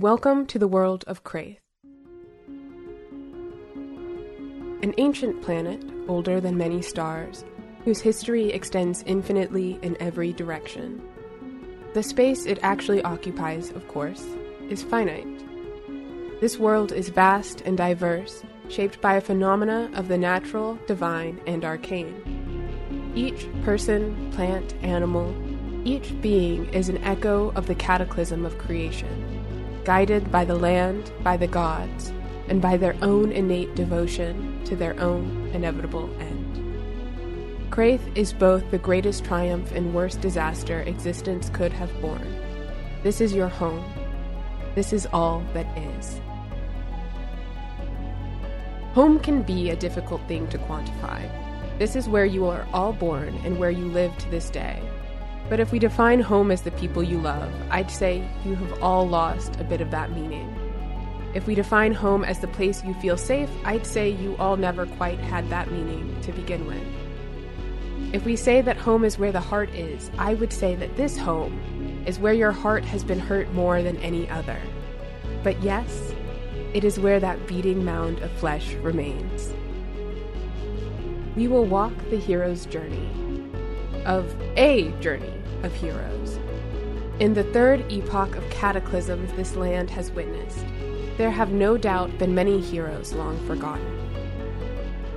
Welcome to the world of Kraith. An ancient planet, older than many stars, whose history extends infinitely in every direction. The space it actually occupies, of course, is finite. This world is vast and diverse, shaped by a phenomena of the natural, divine, and arcane. Each person, plant, animal, each being is an echo of the cataclysm of creation, guided by the land, by the gods, and by their own innate devotion to their own inevitable end. Kraith is both the greatest triumph and worst disaster existence could have borne. This is your home. This is all that is. Home can be a difficult thing to quantify. This is where you are all born and where you live to this day. But if we define home as the people you love, I'd say you have all lost a bit of that meaning. If we define home as the place you feel safe, I'd say you all never quite had that meaning to begin with. If we say that home is where the heart is, I would say that this home is where your heart has been hurt more than any other. But yes, it is where that beating mound of flesh remains. We will walk the hero's journey, of a journey of heroes. In the third epoch of cataclysms this land has witnessed, there have no doubt been many heroes long forgotten.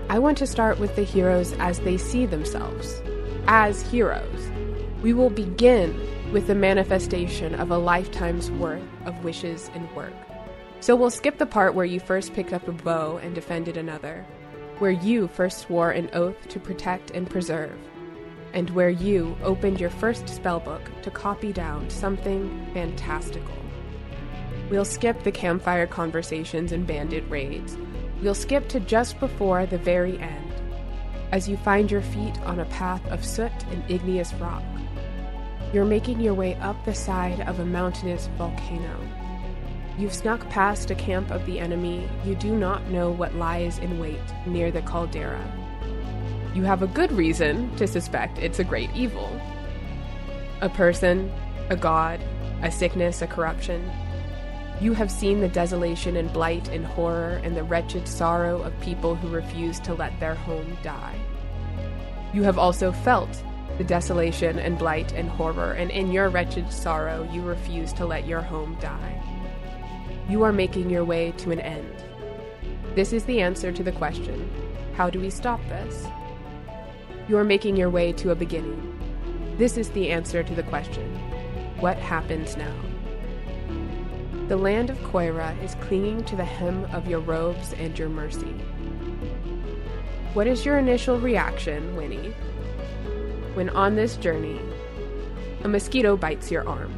I want to start with the heroes as they see themselves, as heroes. We will begin with the manifestation of a lifetime's worth of wishes and work. So we'll skip the part where you first picked up a bow and defended another, where you first swore an oath to protect and preserve, and where you opened your first spellbook to copy down something fantastical. We'll skip the campfire conversations and bandit raids. We'll skip to just before the very end, as you find your feet on a path of soot and igneous rock. You're making your way up the side of a mountainous volcano You've snuck past a camp of the enemy. You do not know what lies in wait near the caldera. You have a good reason to suspect it's a great evil. A person, a god, a sickness, a corruption. You have seen the desolation and blight and horror and the wretched sorrow of people who refuse to let their home die. You have also felt the desolation and blight and horror, and in your wretched sorrow, you refuse to let your home die you are making your way to an end. This is the answer to the question how do we stop this? You are making your way to a beginning. This is the answer to the question what happens now? The land of Koira is clinging to the hem of your robes and your mercy. What is your initial reaction, Winnie, when on this journey a mosquito bites your arm?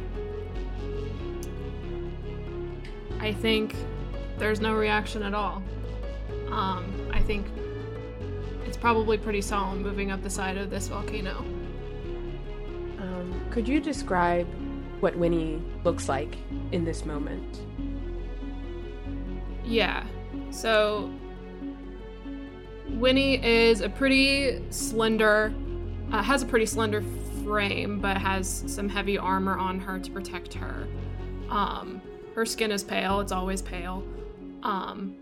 I think there's no reaction at all. Um, I think it's probably pretty solemn moving up the side of this volcano. Um, could you describe what Winnie looks like in this moment? Yeah. So, Winnie is a pretty slender, uh, has a pretty slender frame, but has some heavy armor on her to protect her. Um, her skin is pale, it's always pale. Um,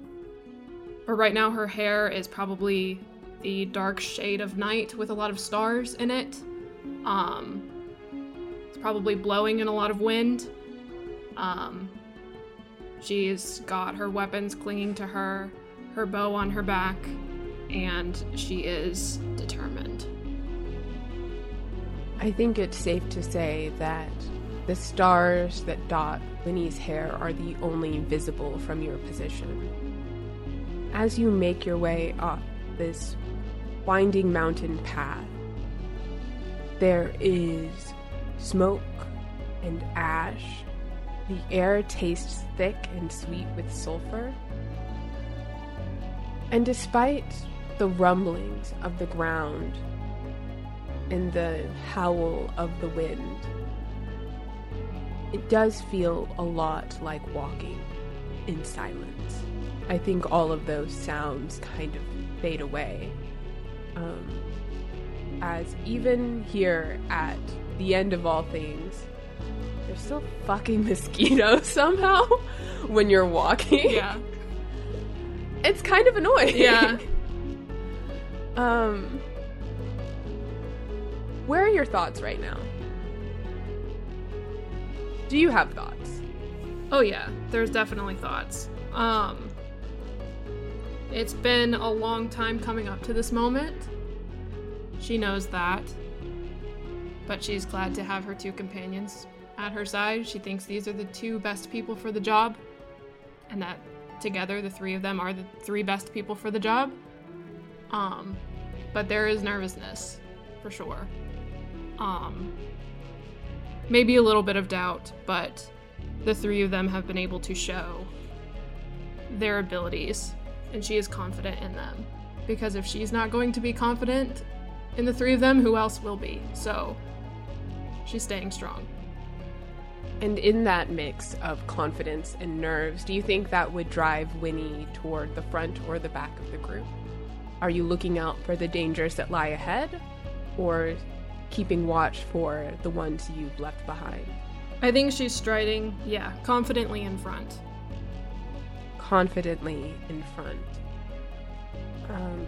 but right now, her hair is probably the dark shade of night with a lot of stars in it. Um, it's probably blowing in a lot of wind. Um, she's got her weapons clinging to her, her bow on her back, and she is determined. I think it's safe to say that the stars that dot Winnie's hair are the only visible from your position. As you make your way up this winding mountain path, there is smoke and ash. The air tastes thick and sweet with sulfur. And despite the rumblings of the ground and the howl of the wind, it does feel a lot like walking in silence. I think all of those sounds kind of fade away. Um, as even here at the end of all things, There's still fucking mosquitoes somehow when you're walking. Yeah. It's kind of annoying. Yeah. um Where are your thoughts right now? Do you have thoughts? Oh yeah, there's definitely thoughts. Um It's been a long time coming up to this moment. She knows that. But she's glad to have her two companions at her side. She thinks these are the two best people for the job. And that together the three of them are the three best people for the job. Um but there is nervousness for sure. Um maybe a little bit of doubt, but the three of them have been able to show their abilities, and she is confident in them. Because if she's not going to be confident in the three of them, who else will be? So she's staying strong. And in that mix of confidence and nerves, do you think that would drive Winnie toward the front or the back of the group? Are you looking out for the dangers that lie ahead, or keeping watch for the ones you've left behind? I think she's striding, yeah, confidently in front. Confidently in front. Um,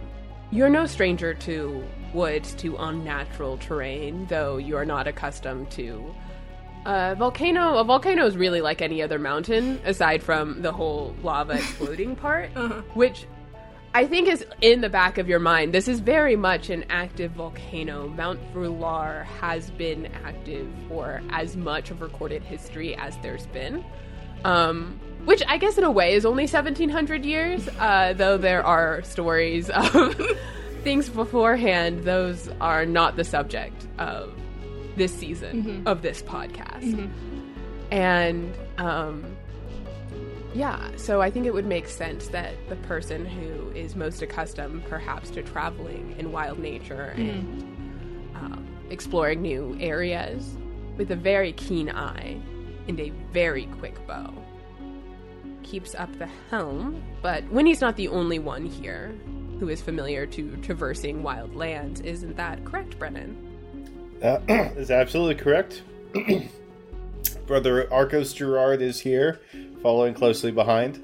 you're no stranger to woods, to unnatural terrain, though you are not accustomed to. A volcano. A volcano is really like any other mountain, aside from the whole lava exploding part, Uh-huh. which I think is in the back of your mind. This is very much an active volcano. Mount Brular has been active for as much of recorded history as there's been. Um, which I guess in a way is only 1700 years, uh, though there are stories of things beforehand. Those are not the subject of this season of this podcast. And um, yeah, so I think it would make sense that the person who is most accustomed, perhaps, to traveling in wild nature and um, exploring new areas with a very keen eye and a very quick bow keeps up the helm. But Winnie's not the only one here who is familiar to traversing wild lands. Isn't that correct, Brennan? Uh, is absolutely correct. Brother Arcos Gerard is here, following closely behind.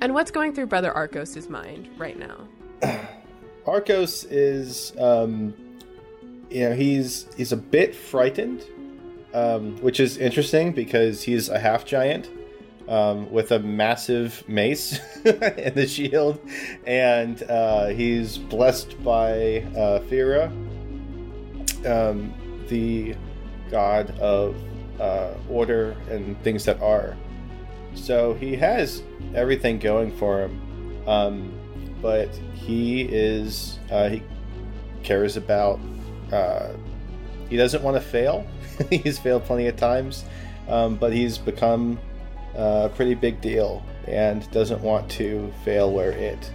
And what's going through Brother Arcos's mind right now? Arcos is, um, you know, he's he's a bit frightened, um, which is interesting because he's a half giant um, with a massive mace and the shield, and uh, he's blessed by uh, Fira, um, the god of uh, order and things that are. So he has everything going for him, um, but he is uh, he cares about. Uh, he doesn't want to fail. he's failed plenty of times, um, but he's become a pretty big deal and doesn't want to fail where it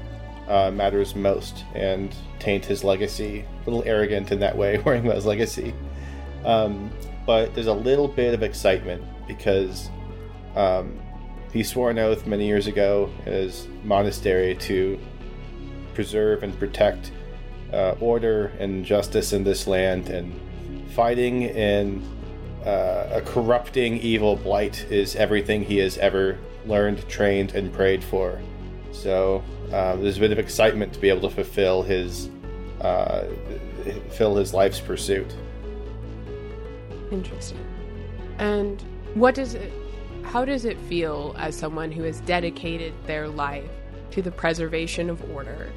uh, matters most and taint his legacy. A little arrogant in that way, worrying about his legacy. Um, but there's a little bit of excitement because um, he swore an oath many years ago in his monastery to preserve and protect uh, order and justice in this land, and fighting in uh, a corrupting evil blight is everything he has ever learned, trained, and prayed for. So uh, there's a bit of excitement to be able to fulfill his uh, fulfill his life's pursuit. Interesting. And what does it how does it feel as someone who has dedicated their life to the preservation of order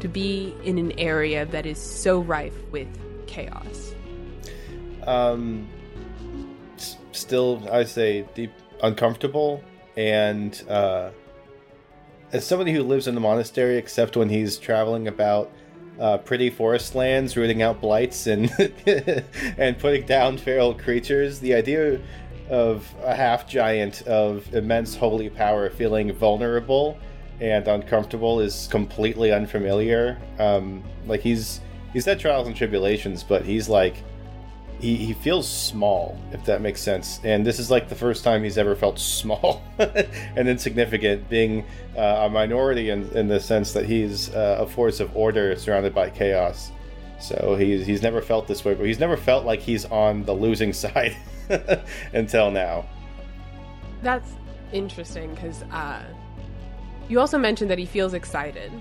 to be in an area that is so rife with chaos? Um, still, I say deep uncomfortable, and uh, as somebody who lives in the monastery, except when he's traveling about uh, pretty forest lands, rooting out blights and and putting down feral creatures, the idea of a half giant of immense holy power feeling vulnerable and uncomfortable is completely unfamiliar. Um, like he's he's had trials and tribulations, but he's like he, he feels small, if that makes sense. And this is like the first time he's ever felt small and insignificant, being uh, a minority in, in the sense that he's uh, a force of order surrounded by chaos. So he's he's never felt this way, but he's never felt like he's on the losing side until now. That's interesting because uh, you also mentioned that he feels excited.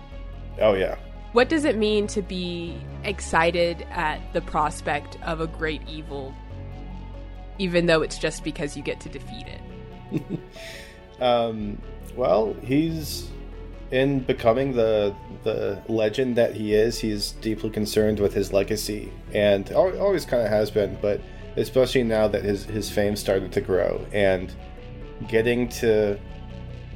Oh yeah. What does it mean to be excited at the prospect of a great evil, even though it's just because you get to defeat it? um, well, he's in becoming the the legend that he is. He's deeply concerned with his legacy, and always kind of has been, but especially now that his his fame started to grow and getting to,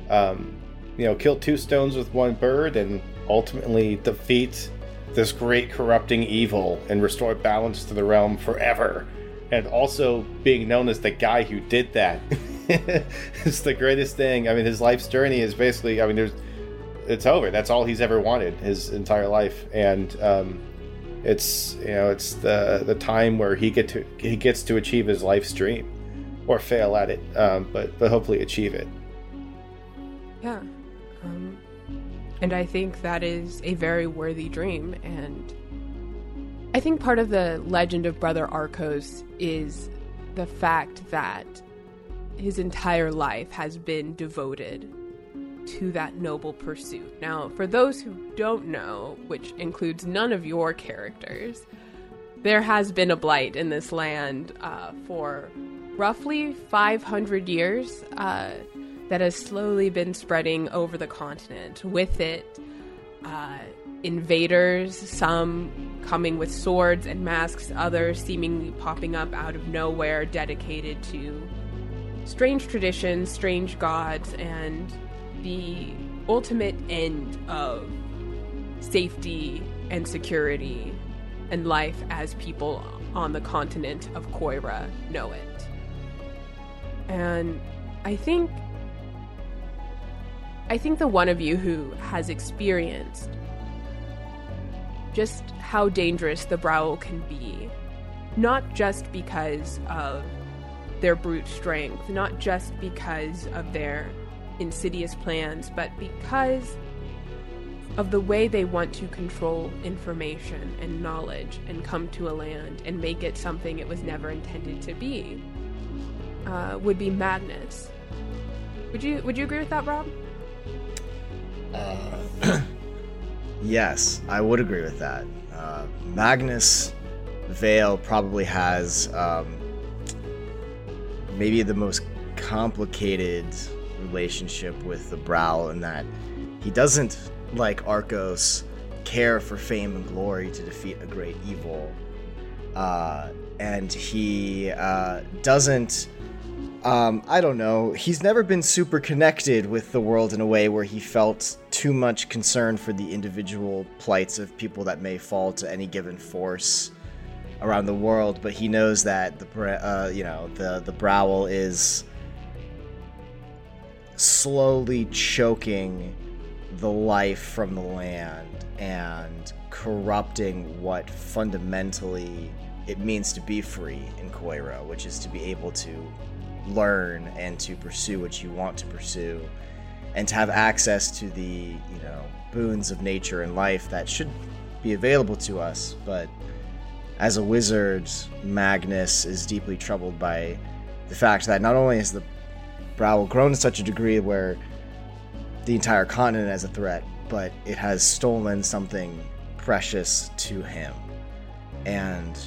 um, you know, kill two stones with one bird and ultimately defeat this great corrupting evil and restore balance to the realm forever. And also being known as the guy who did that. it's the greatest thing. I mean, his life's journey is basically, I mean, there's, it's over. That's all he's ever wanted his entire life. And, um, it's you know it's the the time where he get to he gets to achieve his life's dream or fail at it um, but but hopefully achieve it yeah um, and I think that is a very worthy dream. And I think part of the legend of Brother Arcos is the fact that his entire life has been devoted to that noble pursuit. Now, for those who don't know, which includes none of your characters, there has been a blight in this land uh, for roughly 500 years. Uh, that has slowly been spreading over the continent. With it, uh, invaders, some coming with swords and masks, others seemingly popping up out of nowhere, dedicated to strange traditions, strange gods, and the ultimate end of safety and security and life as people on the continent of Koira know it. And I think I think the one of you who has experienced just how dangerous the Browl can be, not just because of their brute strength, not just because of their insidious plans, but because of the way they want to control information and knowledge and come to a land and make it something it was never intended to be, uh, would be madness. Would you Would you agree with that, Rob? Uh, yes, I would agree with that. Uh, Magnus Vale probably has um, maybe the most complicated relationship with the Browl in that he doesn't, like Arcos, care for fame and glory to defeat a great evil. Uh, and he uh, doesn't um, I don't know. He's never been super connected with the world in a way where he felt too much concern for the individual plights of people that may fall to any given force around the world. But he knows that the uh, you know the the Browl is slowly choking the life from the land and corrupting what fundamentally it means to be free in Koira, which is to be able to learn and to pursue what you want to pursue and to have access to the you know boons of nature and life that should be available to us. But as a wizard magnus is deeply troubled by the fact that not only has the Browl grown to such a degree where the entire continent is a threat but it has stolen something precious to him. And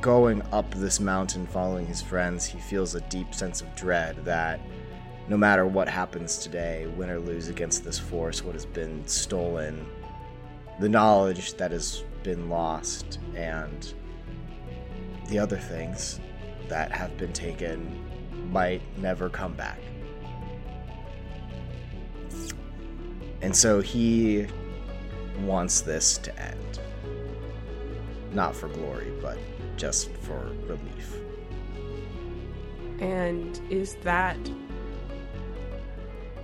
going up this mountain following his friends, he feels a deep sense of dread that no matter what happens today, win or lose against this force, what has been stolen, the knowledge that has been lost, and the other things that have been taken might never come back. And so he wants this to end not for glory, but just for relief. And is that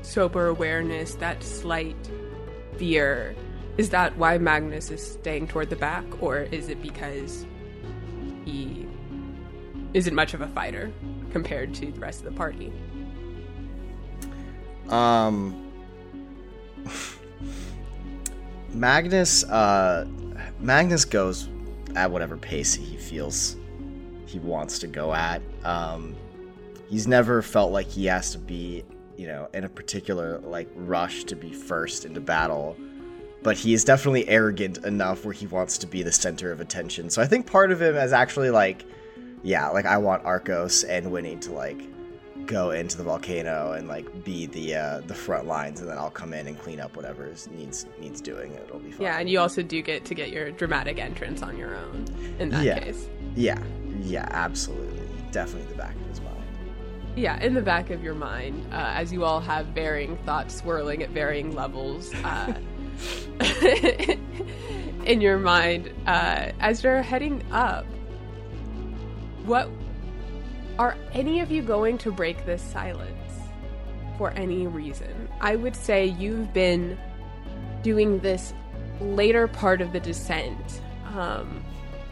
sober awareness, that slight fear, is that why Magnus is staying toward the back, or is it because he isn't much of a fighter compared to the rest of the party? Um, Magnus, uh, Magnus goes at whatever pace he feels he wants to go at. Um, he's never felt like he has to be, you know, in a particular like rush to be first into battle. But he is definitely arrogant enough where he wants to be the center of attention. So I think part of him is actually like, yeah, like I want Arcos and Winnie to like go into the volcano and like be the uh, the front lines, and then I'll come in and clean up whatever needs needs doing. It'll be fine. Yeah, and you also do get to get your dramatic entrance on your own in that Yeah. case. yeah, yeah, absolutely, definitely the back of his mind. Yeah, in the back of your mind, uh, as you all have varying thoughts swirling at varying levels uh, in your mind, uh, as you're heading up, what are any of you going to break this silence for any reason? I would say you've been doing this later part of the descent um,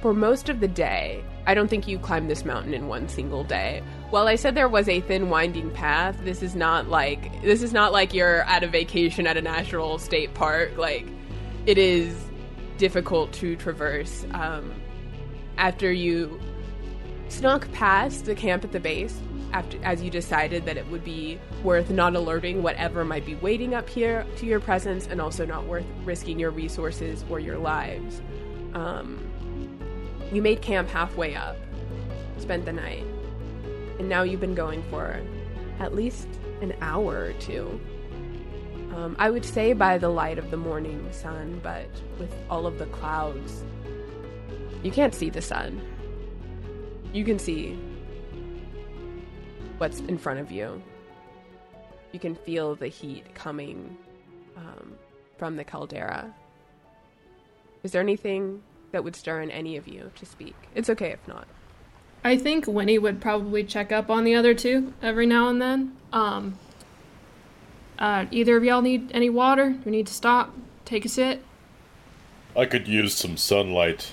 for most of the day. I don't think you climbed this mountain in one single day. While I said there was a thin winding path, this is not like this is not like you're at a vacation at a national state park. Like it is difficult to traverse. Um, after you snuck past the camp at the base, after as you decided that it would be worth not alerting whatever might be waiting up here to your presence, and also not worth risking your resources or your lives. Um, you made camp halfway up, spent the night, and now you've been going for at least an hour or two. Um, I would say by the light of the morning sun, but with all of the clouds, you can't see the sun. You can see what's in front of you. You can feel the heat coming um, from the caldera. Is there anything that would stir in any of you to speak? It's okay if not. I think Winnie would probably check up on the other two every now and then. Um, uh, either of y'all need any water? Do we need to stop? Take a sit? I could use some sunlight.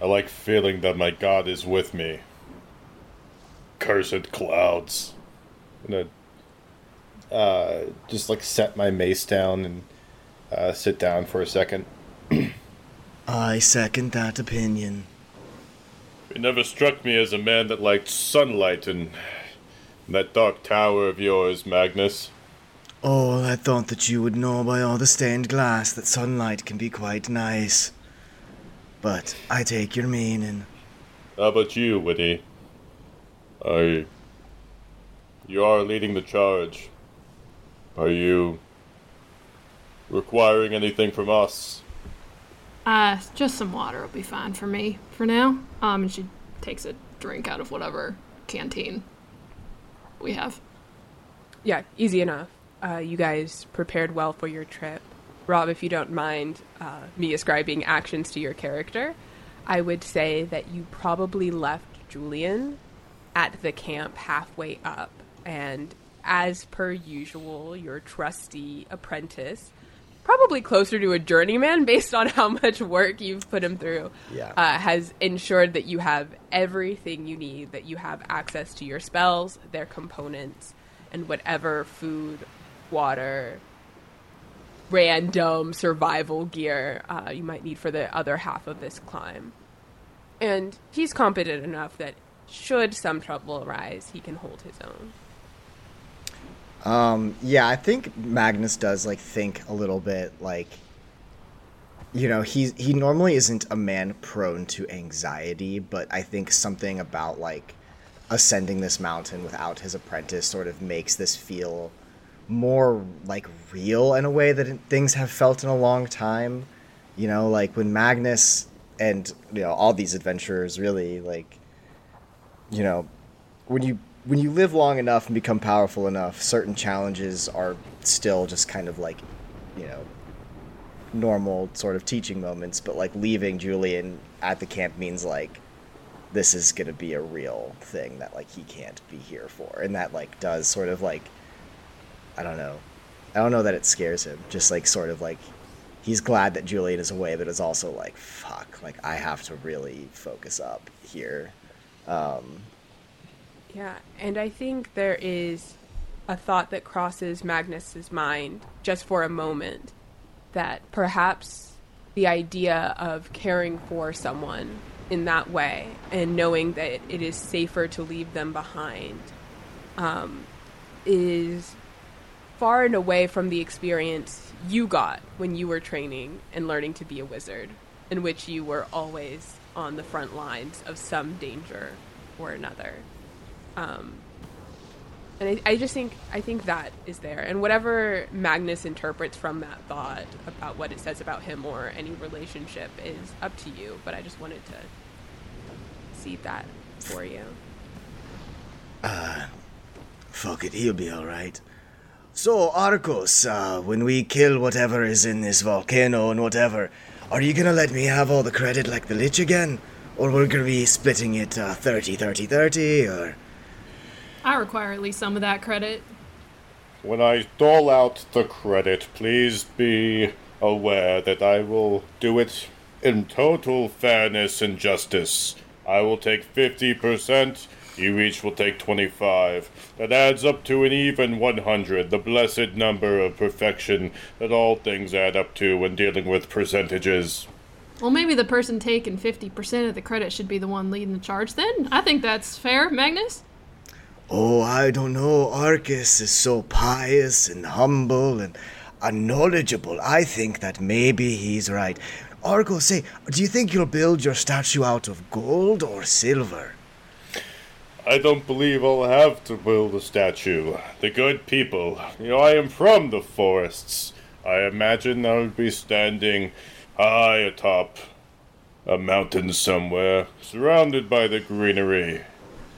I like feeling that my god is with me. Cursed clouds. I'm gonna uh, just like set my mace down and uh, sit down for a second. I second that opinion. It never struck me as a man that liked sunlight in that dark tower of yours, Magnus. Oh, I thought that you would know by all the stained glass that sunlight can be quite nice. But I take your meaning. How about you, Witty? I. You are leading the charge. Are you requiring anything from us? Uh, just some water will be fine for me for now. Um, and she takes a drink out of whatever canteen we have. Yeah, easy enough. Uh, you guys prepared well for your trip. Rob, if you don't mind uh, me ascribing actions to your character, I would say that you probably left Julian at the camp halfway up. And as per usual, your trusty apprentice, probably closer to a journeyman based on how much work you've put him through, Yeah. uh, has ensured that you have everything you need, that you have access to your spells, their components, and whatever food, water, random survival gear uh, you might need for the other half of this climb. And he's competent enough that should some trouble arise, he can hold his own. Um, yeah, I think Magnus does like think a little bit like you know, he he normally isn't a man prone to anxiety, but I think something about like ascending this mountain without his apprentice sort of makes this feel more like real in a way that things have felt in a long time. You know, like when Magnus and you know all these adventurers really like you know when you when you live long enough and become powerful enough, certain challenges are still just kind of like, you know, normal sort of teaching moments. But like leaving Julian at the camp means like this is gonna be a real thing that like he can't be here for, and that like does sort of like, I don't know, I don't know that it scares him. Just like sort of like he's glad that Julian is away, but it's also like fuck, like I have to really focus up here. Um, Yeah, and I think there is a thought that crosses Magnus's mind just for a moment that perhaps the idea of caring for someone in that way and knowing that it is safer to leave them behind um, is far and away from the experience you got when you were training and learning to be a wizard, in which you were always on the front lines of some danger or another. Um, and I, I just think I think that is there, and whatever Magnus interprets from that thought about what it says about him or any relationship is up to you. But I just wanted to see that for you. Fuck it, he'll be alright. So, Arcos, uh, when we kill whatever is in this volcano and whatever, are you gonna let me have all the credit like the Lich again? Or we're gonna be splitting it uh, 30, 30, 30, or. I require at least some of that credit. When I dole out the credit, please be aware that I will do it in total fairness and justice. I will take 50%, you each will take 25. That adds up to an even 100, the blessed number of perfection that all things add up to when dealing with percentages. Well, maybe the person taking 50% of the credit should be the one leading the charge then. I think that's fair, Magnus. Oh, I don't know. Arcos is so pious and humble and, knowledgeable. I think that maybe he's right. Arcos, say, do you think you'll build your statue out of gold or silver? I don't believe I'll have to build a statue. The good people. You know, I am from the forests. I imagine I would be standing high atop a mountain somewhere, surrounded by the greenery,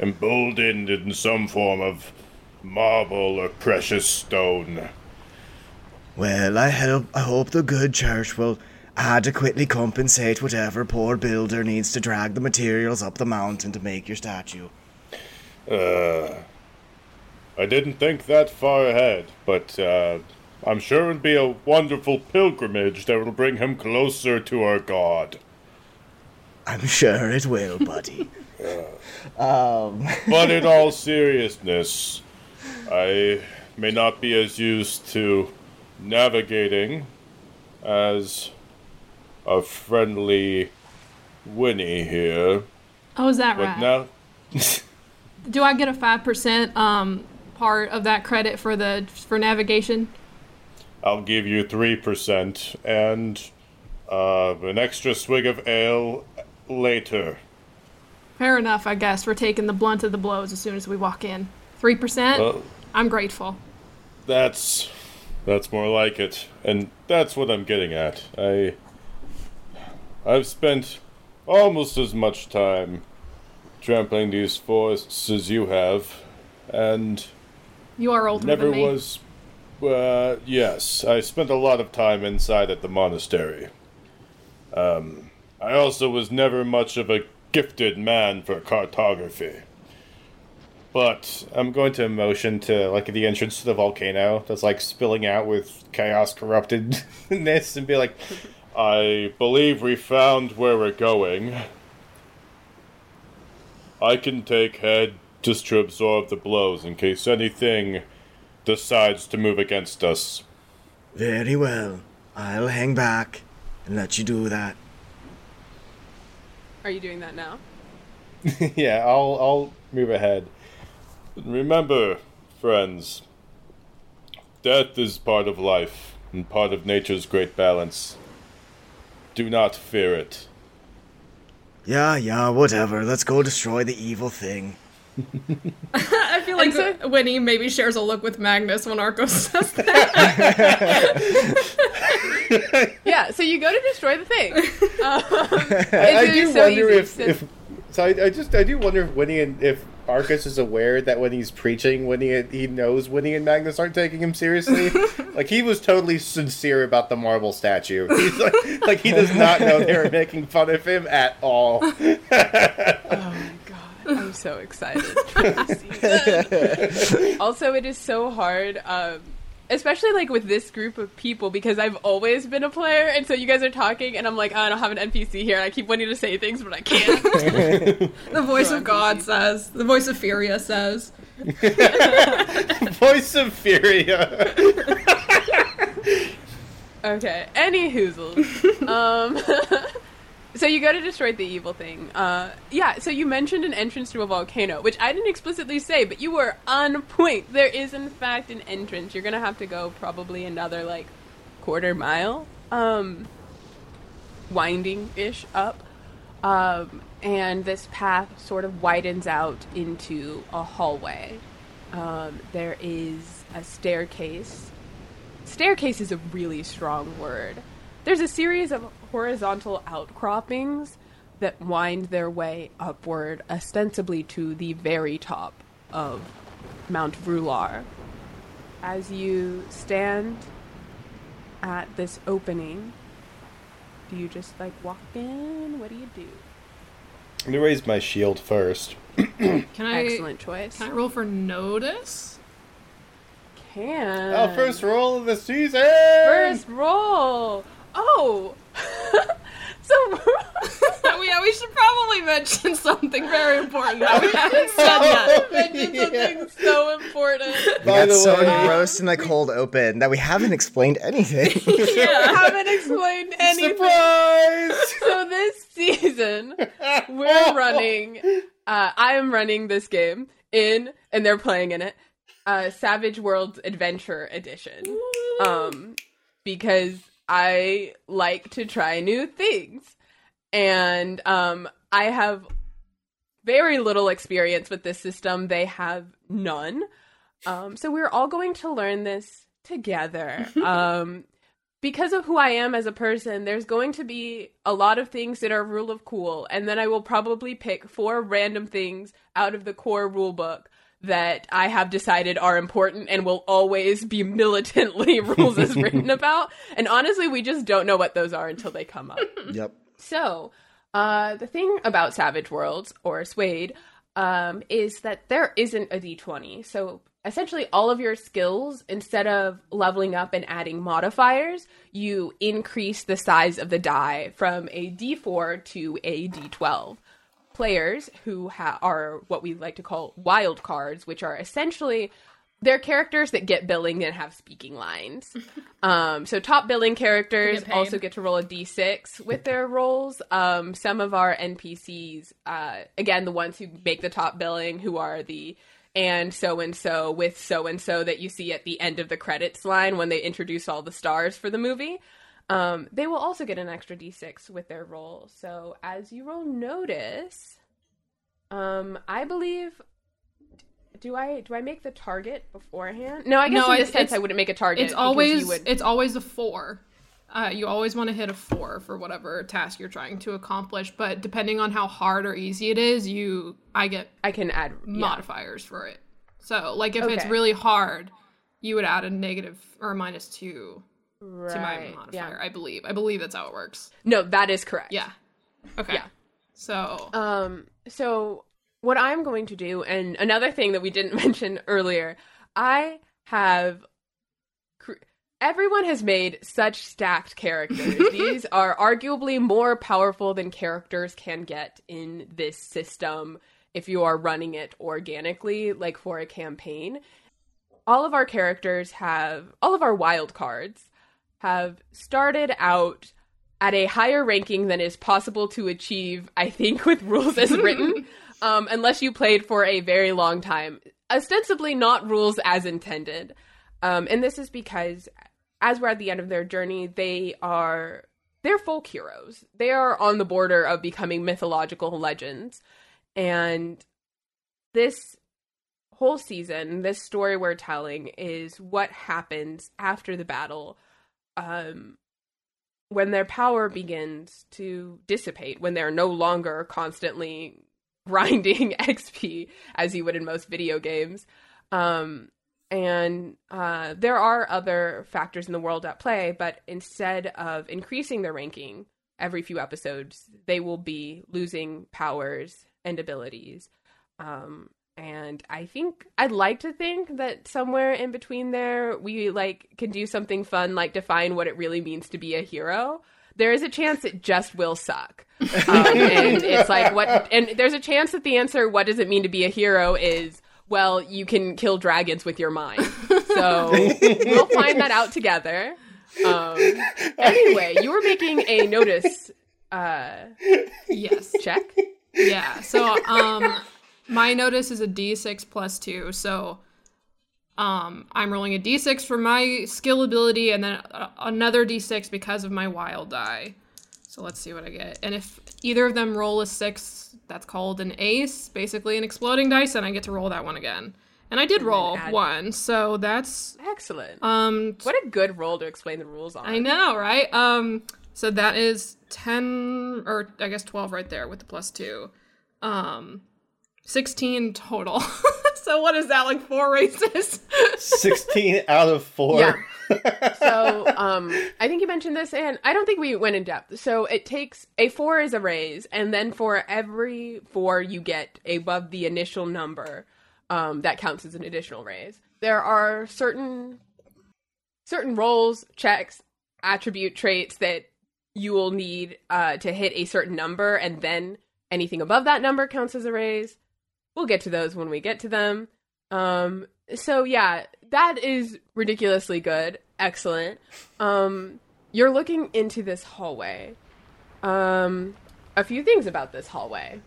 emboldened in some form of marble or precious stone. Well, I hope, I hope the good church will adequately compensate whatever poor builder needs to drag the materials up the mountain to make your statue. Uh, I didn't think that far ahead, but uh, I'm sure it'll be a wonderful pilgrimage that will bring him closer to our God. I'm sure it will, buddy. um, But in all seriousness, I may not be as used to navigating as a friendly Winnie here. Oh, is that But right? now, Do I get a 5% um, part of that credit for the for navigation? I'll give you 3% and uh, an extra swig of ale later. Fair enough, I guess. We're taking the blunt of the blows as soon as we walk in. 3%? Well, I'm grateful. that's that's more like it, and that's what I'm getting at. I I've spent almost as much time trampling these forests as you have, and You are older never than me. was. Uh, yes, I spent a lot of time inside at the monastery. Um, I also was never much of a gifted man for cartography. But I'm going to motion to like the entrance to the volcano that's like spilling out with chaos corruptedness and be like, I believe we found where we're going. I can take head just to absorb the blows in case anything decides to move against us. very well. I'll hang back and let you do that. Are you doing that now? yeah, I'll I'll move ahead. Remember, friends, death is part of life and part of nature's great balance. Do not fear it. Yeah, yeah, whatever. Let's go destroy the evil thing. I feel like so- Winnie maybe shares a look with Magnus when Arcos says that. Yeah, so you go to destroy the thing. Um, I, I do so wonder easy. if, So- if so. I, I just I do wonder if Winnie and if Arcos is aware that when he's preaching, Winnie he knows Winnie and Magnus aren't taking him seriously. like he was totally sincere about the marble statue. He's like, like he does not know they were making fun of him at all. Oh my god, I'm so excited for this season. also, it is so hard, um, especially like with this group of people because I've always been a player, and so you guys are talking, and I'm like, oh, I don't have an NPC here. I keep wanting to say things, but I can't. the voice Sure, of God says. The voice of Furia says. Voice of Furia. okay, any hoozles. um, so you go to destroy the evil thing. Uh, yeah. So you mentioned an entrance to a volcano, which I didn't explicitly say, but you were on point. There is in fact an entrance. You're gonna have to go probably another like quarter mile, um, winding ish up, um, and this path sort of widens out into a hallway. Um, there is a staircase. Staircase is a really strong word. There's a series of horizontal outcroppings that wind their way upward, ostensibly to the very top of Mount Vrular. As you stand at this opening, do you just like walk in? What do you do? I'm gonna raise my shield first. Can I Excellent choice. can I roll for notice? Can. Oh, first roll of the season. First roll. Oh. So Oh, yeah, we should probably mention something very important that we haven't said yet. mentioned something so important. We By got so way- engrossed in the cold open that we haven't explained anything. I haven't explained anything. Surprise! So this season, we're running. Uh, I am running this game in, and they're playing in it. Uh, Savage Worlds Adventure Edition. Um, because I like to try new things, and um, I have very little experience with this system. They have none. Um, so we're all going to learn this together. um, because of who I am as a person, there's going to be a lot of things that are rule of cool, and then I will probably pick four random things out of the core rule book that I have decided are important and will always be militantly rules as written about. And honestly, we just don't know what those are until they come up. yep. So, uh, the thing about Savage Worlds or SWADE um, is that there isn't a d20. So, essentially, all of your skills, instead of leveling up and adding modifiers, you increase the size of the die from a d4 to a d12. Players who ha- are what we like to call wild cards, which are essentially they're characters that get billing and have speaking lines. Um, so top billing characters get also get to roll a d6 with their rolls. Um, some of our NPCs, uh, again, the ones who make the top billing, who are the and so and so with so and so that you see at the end of the credits line when they introduce all the stars for the movie. Um, they will also get an extra d6 with their roll. So as you roll notice, um, I believe. Do I do I make the target beforehand? No, I guess No, in this sense I wouldn't make a target. It's always you would- it's always a four. Uh, you always want to hit a four for whatever task you're trying to accomplish, but depending on how hard or easy it is, you I get I can add yeah. modifiers for it. So, like if it's really hard, you would add a negative or a minus two to my modifier. yeah. I believe. I believe that's how it works. No, that is correct. Yeah. Okay. Yeah. So Um, so what I'm going to do, and another thing that we didn't mention earlier, I have. Everyone has made such stacked characters. These are arguably more powerful than characters can get in this system if you are running it organically, like for a campaign. All of our characters have, all of our wild cards have started out at a higher ranking than is possible to achieve, I think, with rules as written, um, unless you played for a very long time. Ostensibly, not rules as intended. Um, and this is because, as we're at the end of their journey, they are they're folk heroes. They are on the border of becoming mythological legends, and this whole season, this story we're telling is what happens after the battle. Um, when their power begins to dissipate, when they're no longer constantly grinding XP as you would in most video games. Um, and uh, there are other factors in the world at play, but instead of increasing their ranking every few episodes, they will be losing powers and abilities. Um, and I think I'd like to think that somewhere in between there, we like can do something fun, like define what it really means to be a hero. There is a chance it just will suck, um, and it's like what. And there's a chance that the answer, "What does it mean to be a hero?" is well, you can kill dragons with your mind. So we'll find that out together. Um, anyway, you were making a notice Uh, Yes. check. Yeah. So um my notice is a d6 plus 2. So um I'm rolling a d6 for my skill ability and then another d6 because of my wild die. So let's see what I get. And if either of them roll a 6, that's called an ace, basically an exploding dice and I get to roll that one again. And I did roll add- one. So that's Excellent. um what a good roll to explain the rules on. I know, right? Um, so that is ten, or I guess twelve right there with the plus two. Um, sixteen total. so what is that? Like four raises? 16 out of 4. Yeah. So, um, I think you mentioned this, and I don't think we went in depth. So it takes a four is a raise, and then for every four you get above the initial number, um, that counts as an additional raise. There are certain certain roles, checks, attribute traits that you will need uh, to hit a certain number, and then anything above that number counts as a raise. We'll get to those when we get to them. Um, so yeah, that is ridiculously good. Excellent. Um, you're looking into this hallway. Um, a few things about this hallway.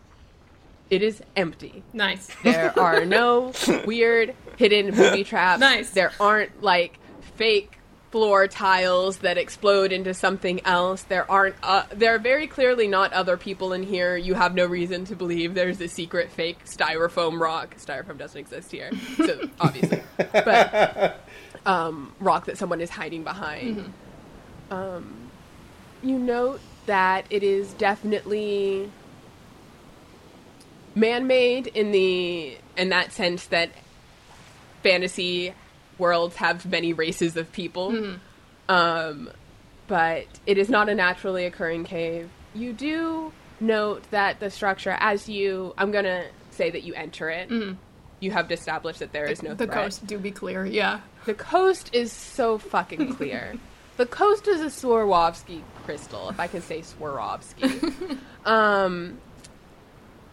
It is empty. nice. There are no weird hidden booby traps. Nice. There aren't like fake floor tiles that explode into something else. There aren't. Uh, there are very clearly not other people in here. You have no reason to believe there's a secret fake styrofoam rock. Styrofoam doesn't exist here, so obviously, but um, rock that someone is hiding behind. Um, you note that it is definitely man-made in the in that sense that fantasy worlds have many races of people. Um, but it is not a naturally occurring cave. You do note that the structure, as you, I'm gonna say that you enter it. You have established that there is no the threat. coast do be clear. Yeah. The coast is so fucking clear. the coast is a Swarovski crystal, if I can say Swarovski. um,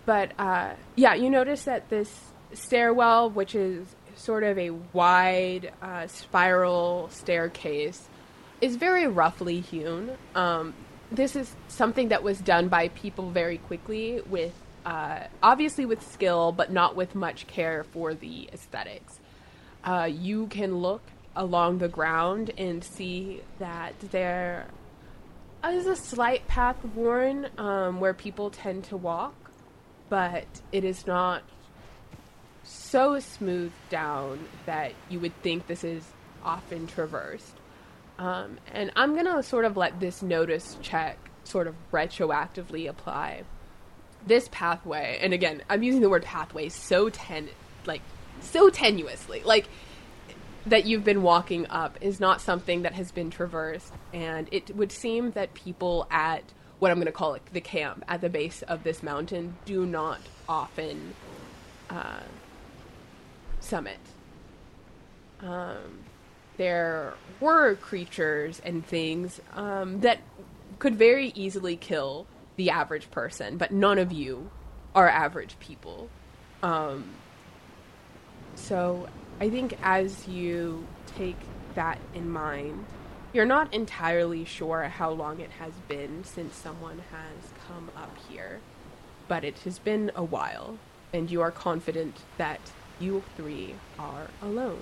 but uh, yeah, you notice that this stairwell, which is sort of a wide uh, spiral staircase, is very roughly hewn. Um, this is something that was done by people very quickly with uh, obviously with skill but not with much care for the aesthetics uh, you can look along the ground and see that there is a slight path worn um, where people tend to walk, but it is not so smoothed down that you would think this is often traversed. Um, and I'm gonna sort of let this notice check sort of retroactively apply. This pathway, and again, I'm using the word pathway so ten, like so tenuously, like that you've been walking up is not something that has been traversed, and it would seem that people at what I'm going to call it the camp at the base of this mountain do not often uh, summit. Um, there were creatures and things um, that could very easily kill the average person, but none of you are average people. Um, so I think as you take that in mind, you're not entirely sure how long it has been since someone has come up here, but it has been a while, and you are confident that you three are alone.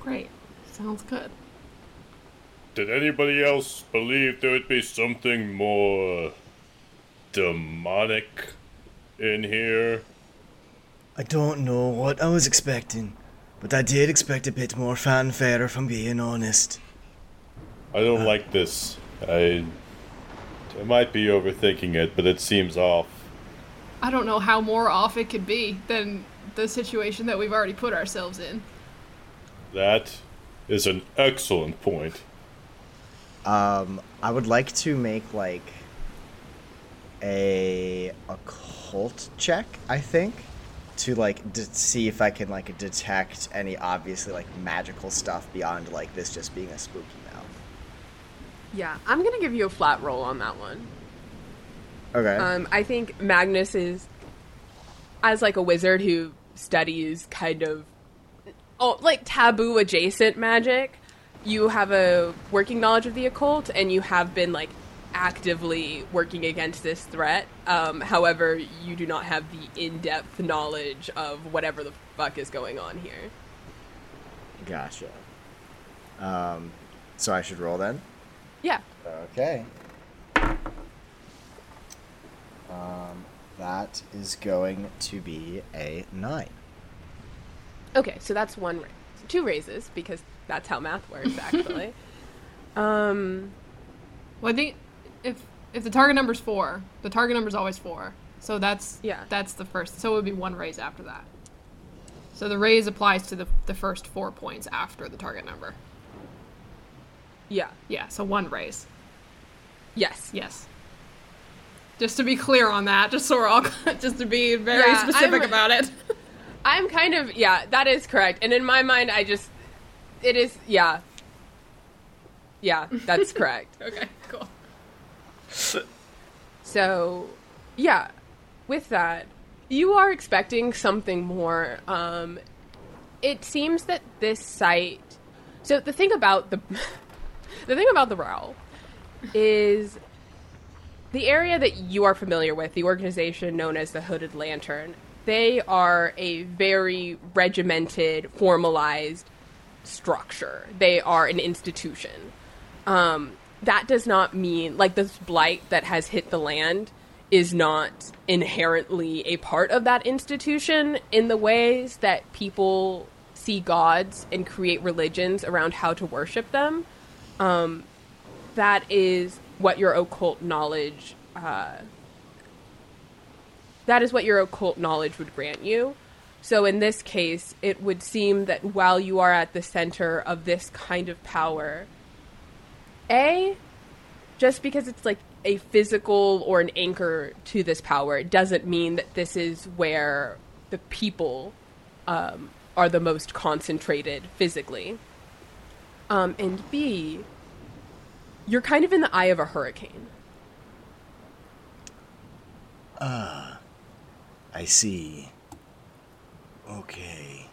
Great. Sounds good. Did anybody else believe there would be something more demonic in here? I don't know what I was expecting, but I did expect a bit more fanfare, if I'm being honest. I don't uh. like this. I I might be overthinking it, but it seems off. I don't know how more off it could be than the situation that we've already put ourselves in. That is an excellent point. Um, I would like to make like a occult check. I think to like d- see if I can like detect any obviously like magical stuff beyond like this just being a spooky mouth. Yeah, I'm gonna give you a flat roll on that one. Okay. Um, I think Magnus is, as like a wizard who studies kind of, oh, like taboo adjacent magic. you have a working knowledge of the occult, and you have been like actively working against this threat. Um, however, you do not have the in-depth knowledge of whatever the fuck is going on here. Gotcha. Um, so I should roll then. Yeah. Okay. Um, that is going to be a nine. Okay, so that's one raise. Two raises because that's how math works actually. um Well, I think if if the target number's four, the target number's always four. So that's Yeah. that's the first. So it would be one raise after that. So the raise applies to the the first four points after the target number. yeah. Yeah. So one raise. Yes. Yes. Just to be clear on that, just so we're all just to be very Yeah, specific I'm- about it. I'm kind of yeah, that is correct. And in my mind I just it is yeah. Yeah, that's correct. okay. Cool. So, yeah, with that, you are expecting something more. Um, it seems that this site. So the thing about the the thing about the Row is the area that you are familiar with, the organization known as the Hooded Lantern. They are a very regimented, formalized structure. They are an institution um, that does not mean like this blight that has hit the land is not inherently a part of that institution in the ways that people see gods and create religions around how to worship them. Um, that is what your occult knowledge. Uh, that is what your occult knowledge would grant you. So in this case, it would seem that while you are at the center of this kind of power, a, just because it's like a physical or an anchor to this power, it doesn't mean that this is where the people um, are the most concentrated physically. Um, and B, you're kind of in the eye of a hurricane. Ah I see. Okay.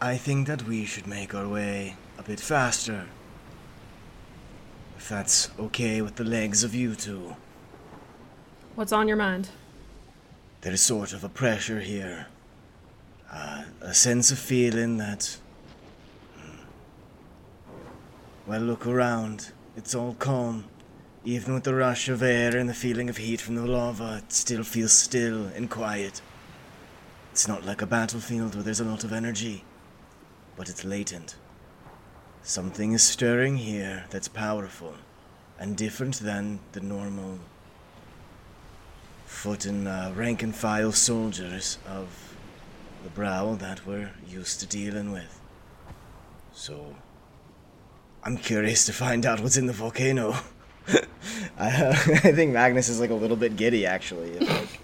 I think that we should make our way a bit faster. If that's okay with the legs of you two. What's on your mind? There's sort of a pressure here. Uh, a sense of feeling that. hmm. Well, look around. It's all calm. Even with the rush of air and the feeling of heat from the lava, it still feels still and quiet. It's not like a battlefield where there's a lot of energy, but it's latent. Something is stirring here that's powerful and different than the normal foot and uh, rank and file soldiers of the Browl that we're used to dealing with. So, I'm curious to find out what's in the volcano. I, uh, I think Magnus is like a little bit giddy, actually. It's like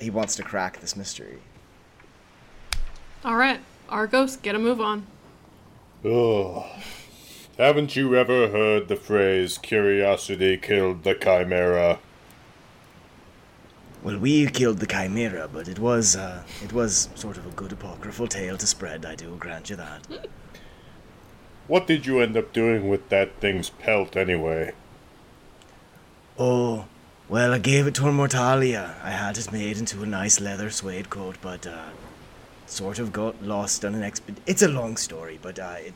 he wants to crack this mystery. All right, Arcos, get a move on. Ugh. Haven't you ever heard the phrase curiosity killed the chimera? Well, we killed the chimera, but it was uh, it was sort of a good apocryphal tale to spread. I do grant you that. What did you end up doing with that thing's pelt anyway? Oh, well, I gave it to Mortalia. I had it made into a nice leather suede coat, but uh, sort of got lost on an exped. It's a long story, but uh, it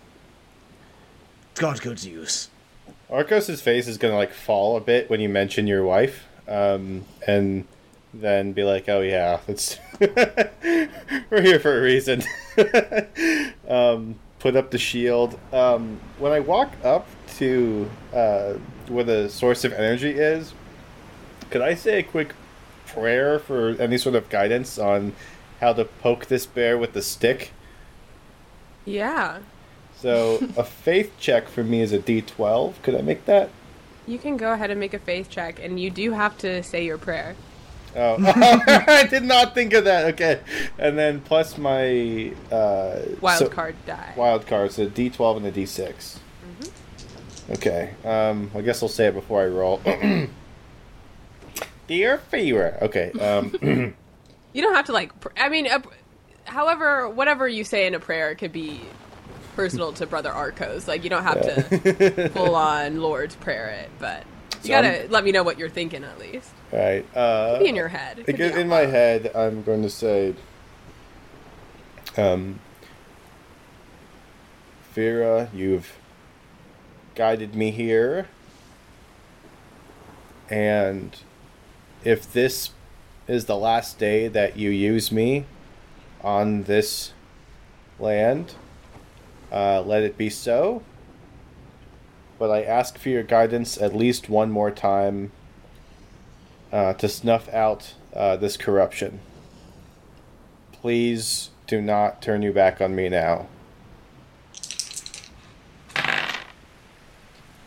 got good use. Arcos's face is gonna like fall a bit when you mention your wife, um, and then be like, "Oh yeah, that's we're here for a reason." um, put up the shield. Um, when I walk up to uh, where the source of energy is, could I say a quick prayer for any sort of guidance on how to poke this bear with the stick? Yeah. So a faith check for me is a D12. Could I make that? You can go ahead and make a faith check, and you do have to say your prayer. Oh, I did not think of that. Okay, and then plus my uh, Wild so- card die. Wild card, so D twelve and a D 6 Okay, um, I guess I'll say it before I roll. Dear Fever. Okay, um, You don't have to like. Pr- I mean, a, however, whatever you say in a prayer could be personal to Brother Arcos. Like you don't have to full on Lord's prayer it, but you So gotta I'm- let me know what you're thinking at least. Right. Uh, Be in your head. Could in in my head, I'm going to say, um, Vera, you've guided me here, and if this is the last day that you use me on this land, uh, let it be so. But I ask for your guidance at least one more time uh, to snuff out uh, this corruption. Please do not turn your back on me now.